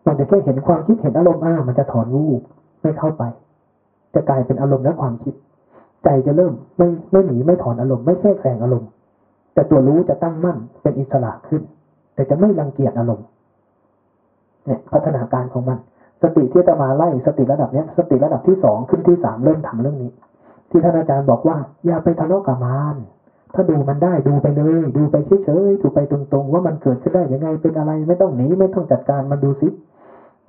มันจะแค่เห็นความคิดเห็นอารมณ์อ่ามันจะถอนวูบไม่เข้าไป จะกลายเป็นอารมณ์และความคิด ใจจะเริ่มไม่ไม่หนีไม่ถอนอารมณ์ไม่แทรกแซงอารมณ์ แต่ตัวรู้จะตั้งมั่นเป็นอิสระขึ้น แต่จะไม่รังเกียจอารมณ์เนี่ยพัฒนาการของมัน สติที่จะมาไล่สติระดับเนี้ย สติระดับที่สองขึ้นที่สามเริ่มทำเรื่องนี้ ที่ท่านอาจารย์บอกว่า อย่าไปทะเลาะกับมาร ถ้าดูมันได้ดูไปเลย ดูไปเฉยๆดูไปตรงๆ ว่ามันเกิดขึ้นได้ยังไงเป็นอะไรไม่ต้องหนีไม่ต้องจัดการมันดูซิ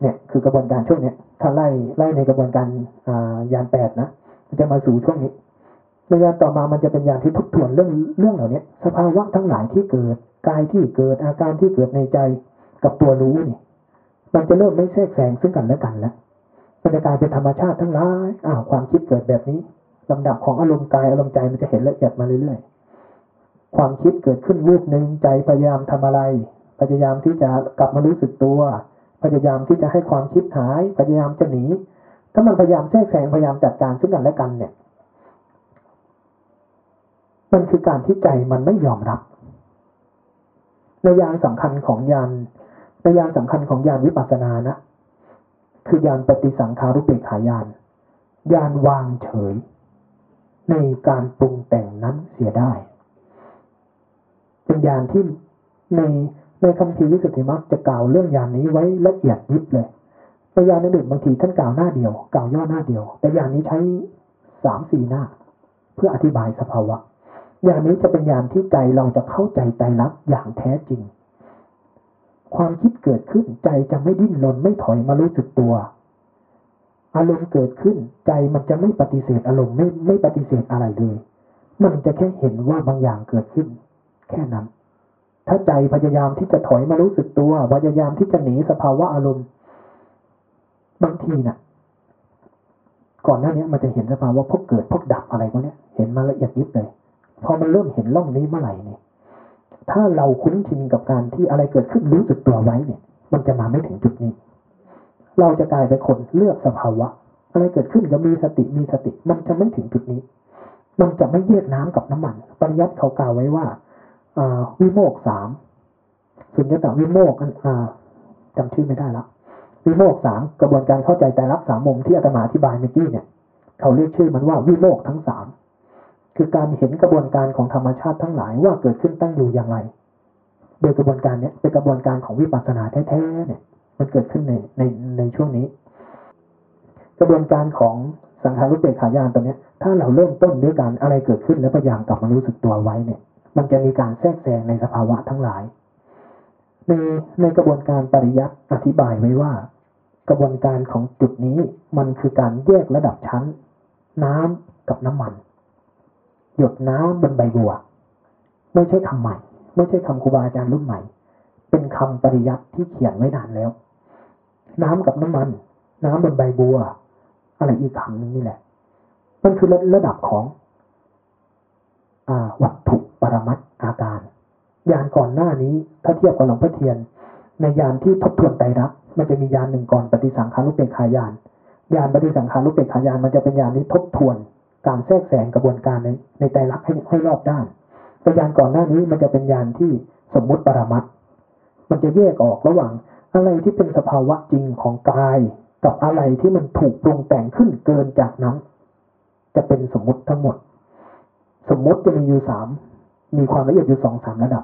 เนี่ยคือกระบวนการช่วงเนี้ยถ้าไล่ไล่ในกระบวนการยานแปดนะมันจะมาสู่ช่วงนี้ในยานต่อมามันจะเป็นยานที่ทบทวนเรื่องเรื่องเหล่านี้สภาวะทั้งหลายที่เกิดกายที่เกิดอาการที่เกิดในใจกับตัวรู้นี่มันจะเริ่มไม่แทรกแซงซึ่งกันและกันแล้วมันจะกลายเป็นธรรมชาติทั้งหลายอ้าวความคิดเกิดแบบนี้ลำดับของอารมณ์กายอารมณ์ใจมันจะเห็นละเอียดมาเรื่อยๆ ความคิดเกิดขึ้นรูปหนึ่งใจพยายามทำอะไร พยายามที่จะกลับมารู้สึกตัว พยายามที่จะให้ความคิดหาย พยายามจะหนี ถ้ามันพยายามแทรกแซงพยายามจัดการซึ่งกันและกันเนี่ย มันคือการที่ใจมันไม่ยอมรับ ในยานสำคัญของยานในยานสำคัญของยานวิปัสสนานะ คือยานปฏิสังขารุปเปกขายาน ยานวางเฉย ในการปรุงแต่งนั้นเสียได้ เป็นยานที่ในในคำพีวิสุทธิมรรคจะกล่าวเรื่องยานนี้ไว้ละเอียดยิบเลยในยานอื่นบางทีท่านกล่าวหน้าเดียว กล่าวย่อหน้าเดียว แต่ยานนี้ใช้สามสี่หน้า เพื่ออธิบายสภาวะยานนี้จะเป็นยานที่ใจเราจะเข้าใจใจรักอย่างแท้จริง ความคิดเกิดขึ้นใจจะไม่ดิ้นรนไม่ถอยมารู้สึกตัว อารมณ์เกิดขึ้น ใจมันจะไม่ปฏิเสธอารมณ์ไม่ไม่ปฏิเสธอะไรเลย มันจะแค่เห็นว่าบางอย่างเกิดขึ้น แค่นั้น ถ้าใจพยายามที่จะถอยมารู้สึกตัว พยายามที่จะหนีสภาวะอารมณ์ บางทีนะ่ะ ก่อนหน้านี้มันจะเห็นสภาวะพวกเกิดพวกดับอะไรพวกนี้เห็นมาละเอียดยิบเลย พอมันเริ่มเห็นล่องนี้เมื่อไหร่เนี่ย ถ้าเราคุ้นชินกับการที่อะไรเกิดขึ้นรู้สึกตัวไว้เนี่ย มันจะมาไม่ถึงจุดนี้ เราจะกลายเป็นคนเลือกสภาวะ อะไรเกิดขึ้นก็มีสติมีสติ มันจะไม่ถึงจุดนี้มันจะไม่แยกน้ำกับน้ำมัน ปริยัติเขากล่าวไว้ว่า วิโมกสามสุญญตาวิโมกจำชื่อไม่ได้ละวิโมกสามกระบวนการเข้าใจแต่ละสามมุมที่อาตมาอธิบายเมื่อกี้เนี่ย เขาเรียกชื่อมันว่าวิโมกทั้งสามคือการเห็นกระบวนการของธรรมชาติทั้งหลายว่าเกิดขึ้นตั้งอยู่อย่างไร โดยกระบวนการเนี้ยเป็นกระบวนการของวิปัสสนาแท้ๆเนี่ย มันเกิดขึ้นในในในช่วงนี้ กระบวนการของสังขารุเปกขายานตัวเนี้ย ถ้าเราเริ่มต้นด้วยการอะไรเกิดขึ้นแล้วพยายามกลับมารู้สึกตัวไว้เนี่ย มันจะมีการแทรกแซงในสภาวะทั้งหลาย ในในกระบวนการปริยัติอธิบายไว้ว่า กระบวนการของจุดนี้มันคือการแยกระดับชั้น น้ำกับน้ำมัน หยดน้ำบนใบบัว ไม่ใช่คำใหม่ ไม่ใช่คำครูบาอาจารย์รุ่นใหม่ เป็นคำปริยัติที่เขียนไว้นานแล้ว น้ำกับน้ำมัน น้ำบนใบบัว อะไรอีกคำนึงนี่แหละ มันคือระดับของวัตถุ รมัตอาการ ยานก่อนหน้านี้ถ้าเทียบกับหลวงพ่อเทียน ในยานที่ทบทวนไตรลักษณ์มันจะมียานหนึ่งก่อนปฏิสังขารุปเปกขายาน ยานปฏิสังขารุปเปกขายานมันจะเป็นยานที่ทบทวน การแทรกแซงกระบวนการในในไตรลักษณ์ให้ให้รอบด้านแต่ยานก่อนหน้านี้มันจะเป็นยานที่สมมุติปรมัตมันจะแยกออกระหว่างอะไรที่เป็นสภาวะจริงของกาย กับอะไรที่มันถูกปรุงแต่งขึ้นเกินจากนั้น จะเป็นสมมุติทั้งหมด สมมติจะมีอยู่สาม มีความละเอียดอยู่สองสามระดับ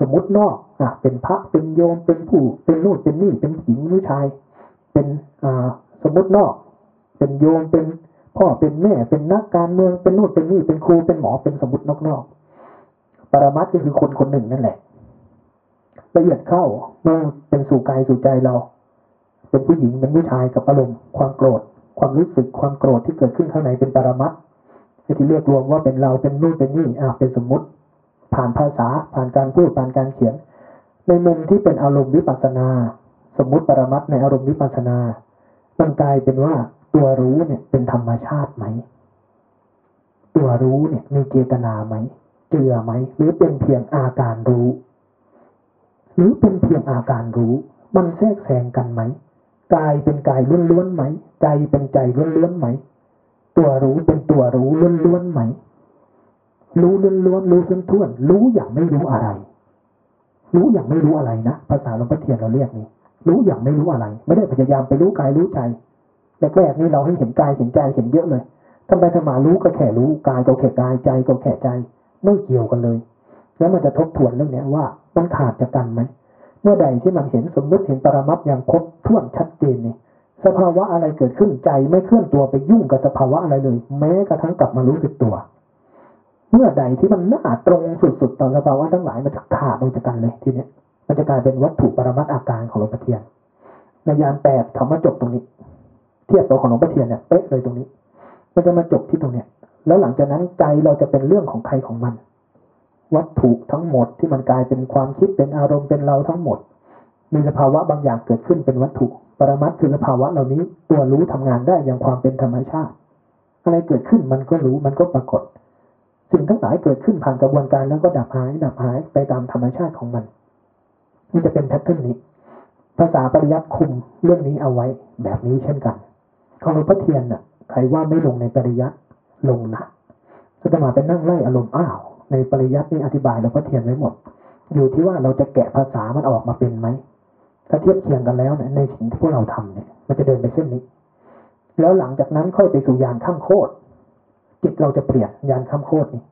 สมมตินอกอะเป็นพระเป็นโยมเป็นผู้ เป็นนู่นเป็นนี่เป็นหญิงหรือชาย เป็นอ่าสมมตินอก เป็นโยมเป็นพ่อเป็นแม่เป็นนักการเมืองเป็นนู่นเป็นนี่เป็นครูเป็นหมอเป็นสมมตินอกๆปรมัตก็คือคนคนหนึ่งนั่นแหละละเอียดเข้าเมื่อเป็นสู่กายสู่ใจเรา เป็นผู้หญิงเป็นผู้ชายกับอารมณ์ความโกรธ ความรู้สึกความโกรธที่เกิดขึ้นข้างในเป็นปรมัตที่เรียกรวมว่าเป็นเราเป็นนู่นเป็นนี่อ่าเป็นสมมติ ผ่านภาษาผ่านการพูดผ่านการเขียน ในมุมที่เป็นอารมณ์วิปัสนา สมมุติปรมัตในอารมณ์วิปัสสนา มันกลายเป็นว่าตัวรู้เนี่ยเป็นธรรมชาติไหม ตัวรู้เนี่ยมีเจตนาไหม เจือไหม หรือเป็นเพียงอาการรู้ หรือเป็นเพียงอาการรู้ มันแทรกแซงกันไหมกายเป็นกายล้วนๆไหม ใจเป็นใจล้วนๆไหม ตัวรู้เป็นตัวรู้ล้วนๆไหม รู้ล้วนๆรู้ท้วนรู้อย่างไม่รู้อะไร รู้อย่างไม่รู้อะไรนะภาษาหลวงพ่อเทียนเราเรียกนี่รู้อย่างไม่รู้อะไร ไม่ได้พยายามไปรู้กายรู้ใจแรกๆนี่เราให้เห็นกายเห็นใจเห็นเยอะเลยทำไมธรรมารู้ก็แค่รู้กายก็แค่กายใจก็แค่ใจ ไม่เกี่ยวกันเลย แล้วมันจะทบทวนเรื่องนี้ว่ามันขาดจากกันไหมเมื่อใดที่มันเห็นสมมติเห็นปรมัตอย่างครบถ้วนชัดเจนนี่สภาวะอะไรเกิดขึ้นใจไม่เคลื่อนตัวไปยุ่งกับสภาวะอะไรเลย แม้กระทั่งกลับมารู้สึกตัว เมื่อใดที่มันหน่าตรงสุดๆต่อสภาวะทั้งหลายมันจะขาดออกจากกันเลยทีเนี้ย มันจะกลายเป็นวัตถุปรมัตอาการของหลวงพ่อเทียนในยานแปดคำว่าจบตรงนี้ เทียบตัวของหลวงพ่อเทียนเนี่ยเป๊ะเลยตรงนี้ มันจะมาจบที่ตรงเนี้ย แล้วหลังจากนั้นใจเราจะเป็นเรื่องของใครของมัน วัตถุทั้งหมดที่มันกลายเป็นความคิดเป็นอารมณ์เป็นเราทั้งหมด มีสภาวะบางอย่างเกิดขึ้นเป็นวัตถุปรมัตคือสภาวะเหล่านี้ตัวรู้ทำงานได้อย่างความเป็นธรรมชาติ อะไรเกิดขึ้นมันก็รู้มันก็ปรากฏ สิ่งทั้งหลายเกิดขึ้นผ่านกระบวนการแล้วก็ดับหาย ดับหายไปตามธรรมชาติของมันมันจะเป็นแพทเทิร์นนี้ ภาษาปริยัติคุมเรื่องนี้เอาไว้แบบนี้เช่นกันของหลวงพ่อเทียนน่ะใครว่าไม่ลงในปริยัติลงนะก็จะมาเป็นนั่งไล่อารมณ์อ้าวในปริยัตินี่อธิบายหลวงพ่อเทียนไว้หมด อยู่ที่ว่าเราจะแกะภาษามันออกมาเป็นไหมถ้าเทียบเคียงกันแล้วเนี่ยในสิ่งที่พวกเราทำเนี่ย มันจะเดินไปเส้นนี้ แล้วหลังจากนั้นค่อยไปสู่ยานข้ามโคตร จิตเราจะเปลี่ยนยานข้ามโคตรนี่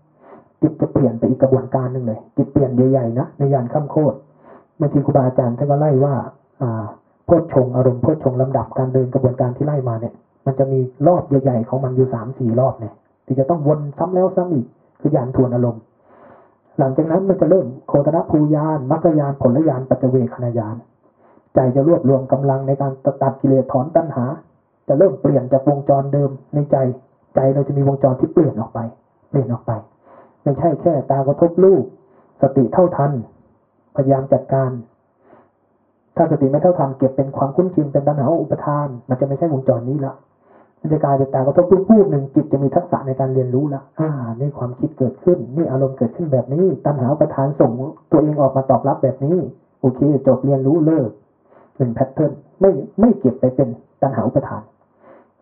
จิตจะเปลี่ยนไปอีกกระบวนการหนึ่งเลย จิตเปลี่ยนใหญ่ๆนะในยานข้ามโคตรบางทีครูบาอาจารย์ท่านก็ไล่ว่า อ่าพชงอารมณ์โพชงลำดับการเดินกระบวนการที่ไล่มาเนี่ย มันจะมีรอบใหญ่ ๆ ของมันอยู่สามสี่รอบเนี่ยที่จะต้องวนซ้ำแล้วซ้ำอีกคือยานทวนอารมณ์ หลังจากนั้นมันจะเริ่มโคตรภูยานมัคคยานผลยานปัจเวคณยานใจจะรวบรวมกำลังในการตัดกิเลสถอนตัณหา จะเริ่มเปลี่ยนจากวงจรเดิมในใจ ใจเราจะมีวงจรที่เปลี่ยนออกไป เปลี่ยนออกไป ไม่ใช่แค่ตากระทบรูปสติเท่าทัน พยายามจัดการ ถ้าสติไม่เท่าทันเก็บเป็นความคุ้นชินเป็นตัณหาอุปทาน มันจะไม่ใช่วงจรนี้ละมันจะกลายเป็นตากระทบรูปรูปหนึ่งจิตจะมีทักษะในการเรียนรู้ละอ่านี่ความคิดเกิดขึ้น นี่อารมณ์เกิดขึ้นแบบนี้ ตัณหาอุปทานส่งตัวเองออกมาตอบรับแบบนี้โอเค จบเรียนรู้เลิกเป็นแพทเทิร์นไม่ไม่เก็บไปเป็นตัณหาอุปทาน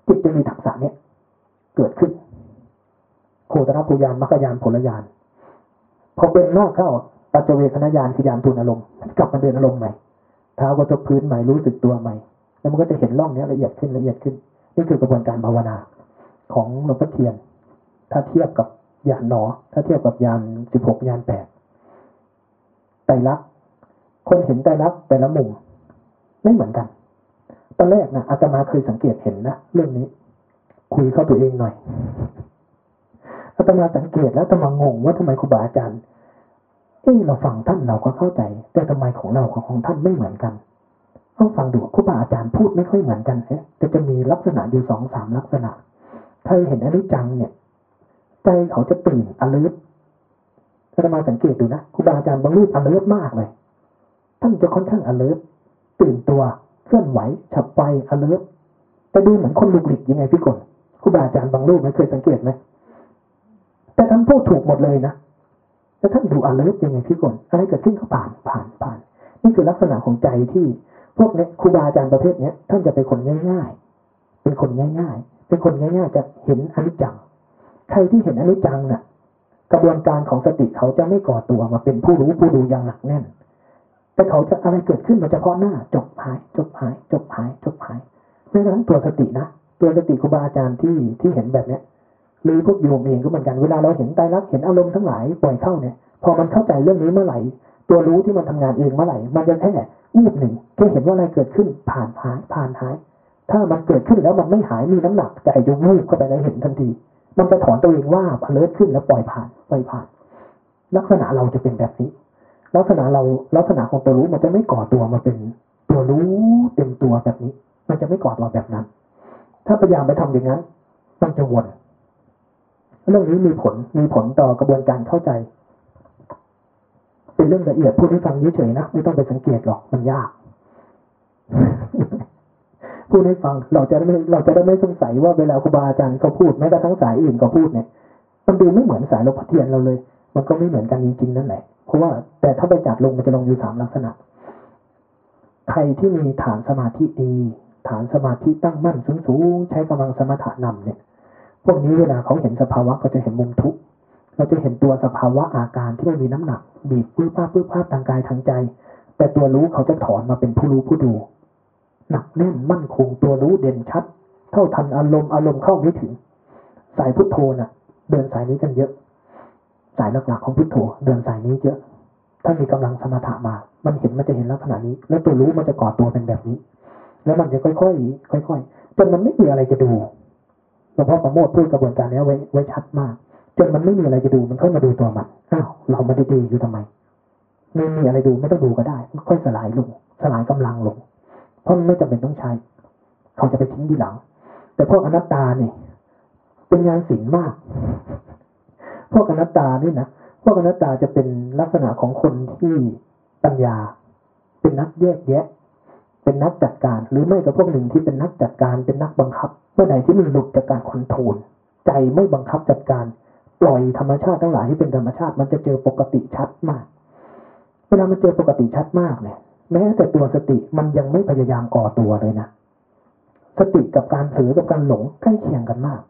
จิตจะมีทักษะเนี้ย เกิดขึ้นโคตรภูยานมรรคยานผลยานพอเป็นนอกเข้าปัจเจเวคณญาณคือยานทุนอารมณ์กลับมาเดินอารมณ์ใหม่เท้ากระทบพื้นใหม่รู้สึกตัวใหม่ แล้วมันก็จะเห็นร่องนี้ละเอียดขึ้นละเอียดขึ้น นี่คือกระบวนการภาวนาของหลวงพ่อเทียน ถ้าเทียบกับยานหนอ ถ้าเทียบกับยานสิบหกยานแปดไตรลักษณ์คนเห็นไตรลักษณ์แต่ละมุมไม่เหมือนกันตอนแรกนะอาตมาเคยสังเกตเห็นนะเรื่องนี้ คุยเข้าตัวเองหน่อยอาตมาสังเกตแล้วอาตมางงว่าทำไมครูบาอาจารย์เออเราฟังท่านเราก็เข้าใจ แต่ทำไมของเราของของท่านไม่เหมือนกันต้องฟังดูครูบาอาจารย์พูดไม่ค่อยเหมือนกันฮะแต่จะมีลักษณะอยู่สองสามลักษณะถ้าเห็นอนิจจังเนี่ย ใจเขาจะตื่น alert ถ้ามาสังเกตดูนะครูบาอาจารย์บางรูป alert มากเลยท่านจะค่อนข้าง alert ตื่นตัวเคลื่อนไหวฉับไว alert แต่ดูเหมือนคนหลุกหลิกยังไงพิกล ครูบาอาจารย์บางรูปไม่เคยสังเกตไหมแต่ท่านพูดถูกหมดเลยนะแล้วท่านดู alert ยังไงพิกลอะไรเกิดขึ้นก็ผ่านผ่านผ่าน นี่คือลักษณะของใจที่พวกเนี้ยครูบาอาจารย์ประเภทเนี้ยท่านจะเป็นคนง่าย ๆ เป็นคนง่าย ๆ เป็นคนง่าย ๆ จะเห็นอนิจจัง ใครที่เห็นอนิจจังน่ะ กระบวนการของสติเขาจะไม่ก่อตัวมาเป็นผู้รู้ผู้ดูอย่างหนักแน่น แต่เขาจะอะไรเกิดขึ้นมาเฉพาะหน้า จบหาย จบหาย จบหาย จบหายแม้กระทั่งตัวสตินะ ตัวสติครูบาอาจารย์ที่ที่เห็นแบบเนี้ยหรือพวกโยมเองก็เหมือนกันเวลาเราเห็นไตรลักเห็นอารมณ์ทั้งหลายปล่อยเข้าเนี่ย พอมันเข้าใจเรื่องนี้เมื่อไหร่ ตัวรู้ที่มันทำงานเองเมื่อไหร่ มันจะแค่วูบหนึ่งแค่เห็นว่าอะไรเกิดขึ้นผ่านหายผ่านหาย ถ้ามันเกิดขึ้นแล้วมันไม่หายมีน้ำหนักใจจะวูบเข้าไปแล้วเห็นทันที มันจะถอนตัวเองว่าเลิศขึ้นแล้วปล่อยผ่านปล่อยผ่าน ลักษณะเราจะเป็นแบบนี้ ลักษณะเราลักษณะของตัวรู้มันจะไม่ก่อตัวมาเป็น ตัวรู้เต็มตัวแบบนี้ มันจะไม่ก่อตัวแบบนั้น ถ้าพยายามไปทำอย่างนั้นมันจะวนเรื่องนี้มีผลมีผลต่อกระบวนการเข้าใจ เป็นเรื่องละเอียดพูดให้ฟังเฉยๆนะไม่ต้องไปสังเกตหรอกมันยากพูดให้ฟังเราจะได้ไม่เราจะได้ไม่สงสัยว่าเวลาครูบาอาจารย์เขาพูดแม้กระทั่งสายอื่นเขาพูดเนี่ยมันดูไม่เหมือนสายหลวงพ่อเทียนเราเลย มันก็ไม่เหมือนกันจริงๆนั่นแหละเพราะว่าแต่ถ้าไปจัดลงมันจะลงอยู่สามลักษณะ ใครที่มีฐานสมาธิดี ฐานสมาธิตั้งมั่นสูงๆใช้กำลังสมถะนำเนี่ย พวกนี้เวลาเขาเห็นสภาวะเขาจะเห็นมุมทุกเราจะเห็นตัวสภาวะอาการที่ไม่มีน้ำหนัก บีบปื้อป้าปื้อป้าทางกายทางใจ แต่ตัวรู้เขาจะถอนมาเป็นผู้รู้ผู้ดู หนักแน่นมั่นคงตัวรู้เด่นชัด เท่าทันอารมณ์อารมณ์เข้าไม่ถึง สายพุทโธน่ะ เดินสายนี้กันเยอะ สายหลักๆของพุทโธเดินสายนี้เยอะถ้ามีกำลังสมถะมา มันเห็นมันจะเห็นลักษณะนี้ แล้วตัวรู้มันจะก่อตัวเป็นแบบนี้ แล้วมันจะค่อยๆค่อยๆจนมันไม่มีอะไรจะดูหลวงพ่อประโมทพูดกระบวนการนี้ไว้ไว้ชัดมาก จนมันไม่มีอะไรจะดูมันค่อยมาดูตัวมันอ้าวเราม่ได้ดีอยู่ทำไมไม่มีอะไรดูไม่ต้องดูก็ได้มันค่อยสลายลงสลายกำลังลง เพราะมันไม่จำเป็นต้องใช้ เขาจะไปทิ้งทีหลัง แต่พวกอนัตตาเนี่ยเป็นงานศิลป์มาก พวกอนัตตานี่นะพวกอนัตตาจะเป็นลักษณะของคนที่ปัญญา เป็นนักแยกแยะ เป็นนักจัดการ หรือไม่ก็พวกหนึ่งที่เป็นนักจัดการเป็นนักบังคับ เมื่อไหร่ที่มันหลุดจากการคอนโทรลใจไม่บังคับจัดการ ปล่อยธรรมชาติทั้งหลายที่เป็นธรรมชาติ มันจะเจอปกติชัดมาก เวลามันเจอปกติชัดมากเนี่ยแม้แต่ตัวสติมันยังไม่พยายามก่อตัวเลยนะสติกับการเผลอกับการหลงใกล้เคียงกันมาก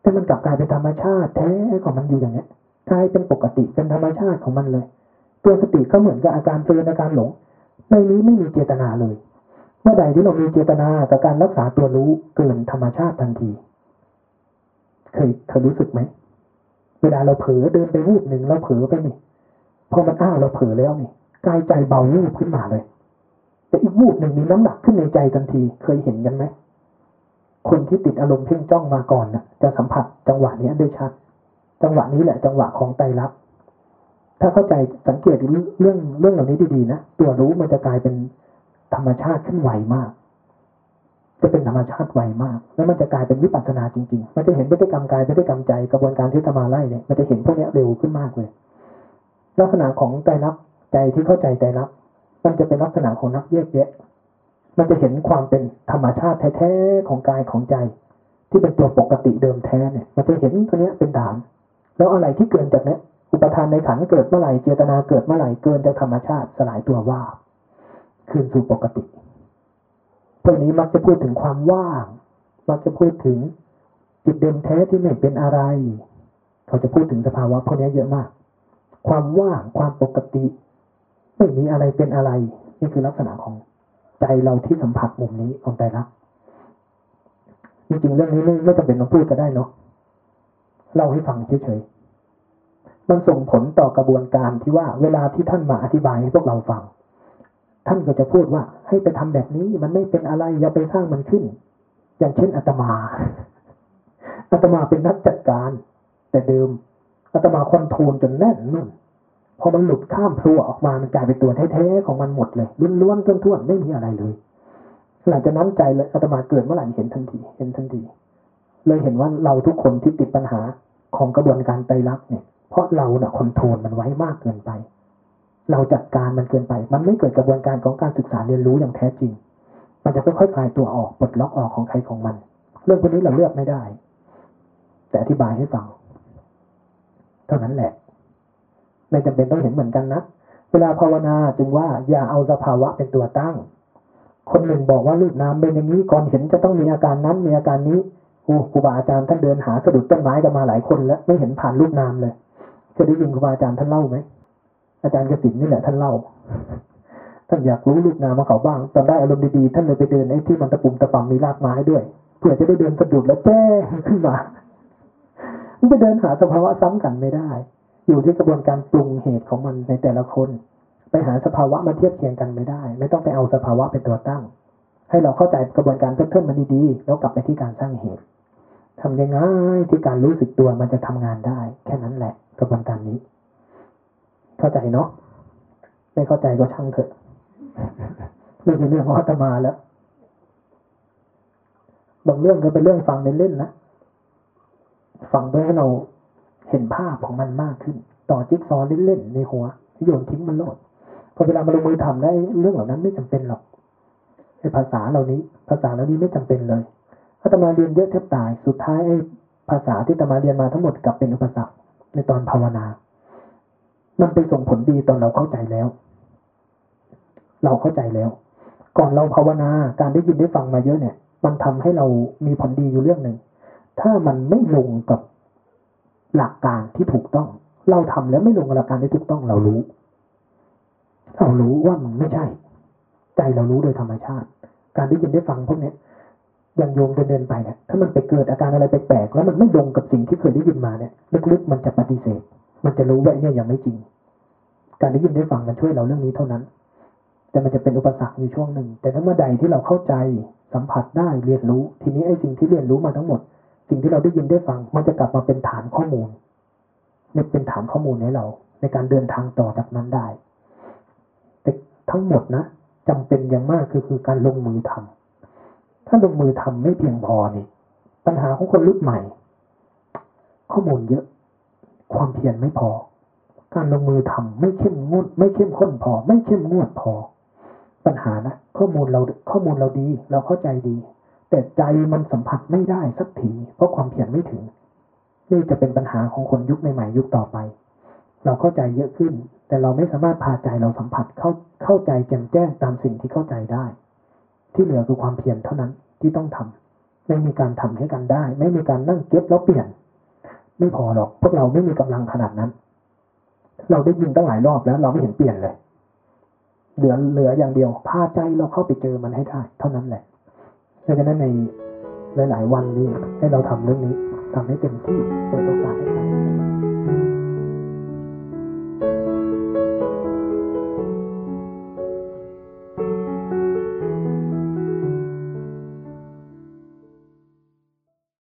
แต่มันกลับกลายเป็นธรรมชาติแท้ของมันอยู่อย่างเนี้ยกลายเป็นปกติเป็นธรรมชาติของมันเลย ตัวสติก็เหมือนกับอาการเผลออาการหลง ในนี้ไม่มีเจตนาเลย เมื่อใดที่เรามีเจตนากับการรักษาตัวรู้เกินธรรมชาติทันที เคยเคยรู้สึกไหม เวลาเราเผลอเดินไปวูบหนึ่งเราเผลอไปนี่พอมันอ้าวเราเผลอแล้วนี่กายใจเบาวูบขึ้นมาเลย แต่อีกวูบหนึ่งมีน้ำหนักขึ้นในใจทันที เคยเห็นกันไหมคนที่ติดอารมณ์เพ่งจ้องมาก่อนนะจะสัมผัสจังหวะนี้ได้ชัด จังหวะนี้แหละจังหวะของไตรลักษณ์ ถ้าเข้าใจสังเกตเรื่องเรื่องเรื่องเหล่านี้ดีๆนะตัวรู้มันจะกลายเป็นธรรมชาติขึ้นไวมาก จะเป็นธรรมชาติไวมาก แล้วมันจะกลายเป็นวิปัสสนาจริงๆ มันจะเห็นพฤติกรรมกายพฤติกรรมใจกระบวนการที่ธรรมาไล่เนี่ยมันจะเห็นพวกนี้เร็วขึ้นมากเลย ลักษณะของไตรลักษณ์ใจที่เข้าใจไตรลักษณ์มันจะเป็นลักษณะของนักแยกแยะ มันจะเห็นความเป็นธรรมชาติแท้ๆของกายของใจ ที่เป็นตัวปกติเดิมแท้เนี่ย มันจะเห็นตัวนี้เป็นฐาน แล้วอะไรที่เกินจากนี้ อุปทานในขันเกิดเมื่อไหร่เจตนาเกิดเมื่อไหร่เกินจากธรรมชาติสลายตัวว่าบคืนสู่ปกติพวกนี้มักจะพูดถึงความว่าง มักจะพูดถึงจิตเดิมแท้ที่ไม่เป็นอะไร เขาจะพูดถึงสภาวะพวกนี้เยอะมาก ความว่างความปกติ ไม่มีอะไรเป็นอะไร นี่คือลักษณะของใจเราที่สัมผัสมุมนี้ของใจรักจริงๆเรื่องนี้ไม่ไม่จำเป็นต้องพูดก็ได้เนาะเล่าให้ฟังเฉยๆ มันส่งผลต่อกระบวนการที่ว่าเวลาที่ท่านมาอธิบายให้พวกเราฟัง ท่านก็จะพูดว่าให้ไปทำแบบนี้มันไม่เป็นอะไรอย่าไปสร้างมันขึ้น อย่างเช่นอาตมาอาตมาเป็นนักจัดการ แต่เดิมอาตมาคอนโทรลจนแน่นนู่นพอมันหลุดข้ามพลัวออกมามันกลายเป็นตัวแท้ๆของมันหมดเลยล้วนๆท้วนๆไม่มีอะไรเลย หลังจากนั้นใจเลยอาตมาเกิดเมื่อไหร่เห็นทันที เห็นทันที เลยเห็นว่าเราทุกคนที่ติดปัญหาของกระบวนการไตรลักษณ์เนี่ย เพราะเราน่ะคอนโทรลมันไว้มากเกินไป เราจัดการมันเกินไป มันไม่เกิดกระบวนการของการศึกษาเรียนรู้อย่างแท้จริง มันจะค่อยๆคลายตัวออกปลดล็อกออกของใครของมัน เรื่องพวกนี้เราเลือกไม่ได้ แต่อธิบายให้ฟัง เท่านั้นแหละ ไม่จำเป็นต้องเห็นเหมือนกันนะเวลาภาวนาจึงว่าอย่าเอาสภาวะเป็นตัวตั้ง คนหนึ่งบอกว่ารูปนาเป็นอย่างนี้ก่อนเห็นจะต้องมีอาการนั้นมีอาการนี้โอ้ครูบาอาจารย์ท่านเดินหาสะดุดต้นไม้กันมาหลายคน แล้วไม่เห็นผ่านรูปนามเลย เคยได้ยินครูบาอาจารย์ท่านเล่าไหมอาจารย์กสินนี่แหละท่านเล่า ท่านอยากรู้ลูกงามมาเขาบ้างตอนได้อารมณ์ดีๆท่านเลยไปเดินไอ้ที่มันตะปุ่มตะป่ำมีรากไม้ด้วย เพื่อจะได้เดินสะดุดแล้วแจ้งขึ้นมามันไปเดินหาสภาวะซ้ำกันไม่ได้ อยู่ที่กระบวนการปรุงเหตุของมันในแต่ละคน ไปหาสภาวะมาเทียบเคียงกันไม่ได้ ไม่ต้องไปเอาสภาวะเป็นตัวตั้ง ให้เราเข้าใจกระบวนการเพิ่มมันดีๆแล้วกลับไปที่การสร้างเหตุ ทำยังไงที่การรู้สึกตัวมันจะทำงานได้ แค่นั้นแหละ กระบวนการนี้ เข้าใจเนาะไม่เข้าใจก็ช่างเถอะไม่ใช่เรื่องของอาตมาแล้วบางเรื่องก็เป็นเรื่องฟังเล่นๆนะฟังเพื่อให้เราเห็นภาพของมันมากขึ้น ต่อจิ๊กซอว์เล่นๆในหัวโยนทิ้งมันโลดพอเวลามาลงมือทำได้เรื่องเหล่านั้นไม่จำเป็นหรอกไอ้ภาษาเหล่านี้ ภาษาเหล่านี้ไม่จำเป็นเลย อาตมาเรียนเยอะแทบตาย สุดท้ายไอ้ภาษาที่อาตมาเรียนมาทั้งหมดกลับเป็นอุปสรรคในตอนภาวนา มันไปส่งผลดีตอนเราเข้าใจแล้ว เราเข้าใจแล้ว ก่อนเราภาวนา การได้ยินได้ฟังมาเยอะเนี่ย มันทำให้เรามีผลดีอยู่เรื่องหนึ่ง ถ้ามันไม่ลงกับหลักการที่ถูกต้อง เราทำแล้วไม่ลงกับหลักการที่ถูกต้องเรารู้ เรารู้ว่ามันไม่ใช่ ใจเรารู้โดยธรรมชาติ การได้ยินได้ฟังพวกเนี้ย อย่างโยมเดินเดินไปเนี่ยถ้ามันไปเกิดอาการอะไรแปลกๆแล้วมันไม่ลงกับสิ่งที่เคยได้ยินมาเนี่ยลึกๆมันจะปฏิเสธ มันจะรู้ว่าเนี่ยยังไม่จริง การได้ยินได้ฟังมันช่วยเราเรื่องนี้เท่านั้น แต่มันจะเป็นอุปสรรคอยู่ช่วงหนึ่ง แต่ถ้าเมื่อใดที่เราเข้าใจสัมผัสได้เรียนรู้ ทีนี้ไอ้สิ่งที่เรียนรู้มาทั้งหมด สิ่งที่เราได้ยินได้ฟัง มันจะกลับมาเป็นฐานข้อมูลเนี่ยเป็นฐานข้อมูลให้เรา ในการเดินทางต่อจากนั้นได้ แต่ทั้งหมดนะจำเป็นอย่างมากคือคือการลงมือทำ ถ้าลงมือทำไม่เพียงพอนี่ปัญหาของคนรุ่นใหม่ ข้อมูลเยอะ ความเพียรไม่พอ การลงมือทำไม่เข้มงวดไม่เข้มข้นพอ ไม่เข้มงวดพอ ปัญหานะข้อมูลเราข้อมูลเราดี เราเข้าใจดี แต่ใจมันสัมผัสไม่ได้สักทีเพราะความเพียรไม่ถึงนี่จะเป็นปัญหาของคนยุคใหม่ๆยุคต่อไป เราเข้าใจเยอะขึ้น แต่เราไม่สามารถพาใจเราสัมผัสเข้าเข้าใจแจ่มแจ้งตามสิ่งที่เข้าใจได้ ที่เหลือคือความเพียรเท่านั้นที่ต้องทำไม่มีการทำให้กันได้ ไม่มีการนั่งเก็บแล้วเปลี่ยน ไม่พอหรอกพวกเราไม่มีกำลังขนาดนั้น เราได้ยินตั้งหลายรอบแล้ว เราไม่เห็นเปลี่ยนเลย เหลือเหลืออย่างเดียวพาใจเราเข้าไปเจอมันให้ได้ เท่านั้นแหละดังนั้นในหลาย ๆ วันนี้ให้เราทำเรื่องนี้ทำให้เต็มที่เปิดโอกาสให้ได้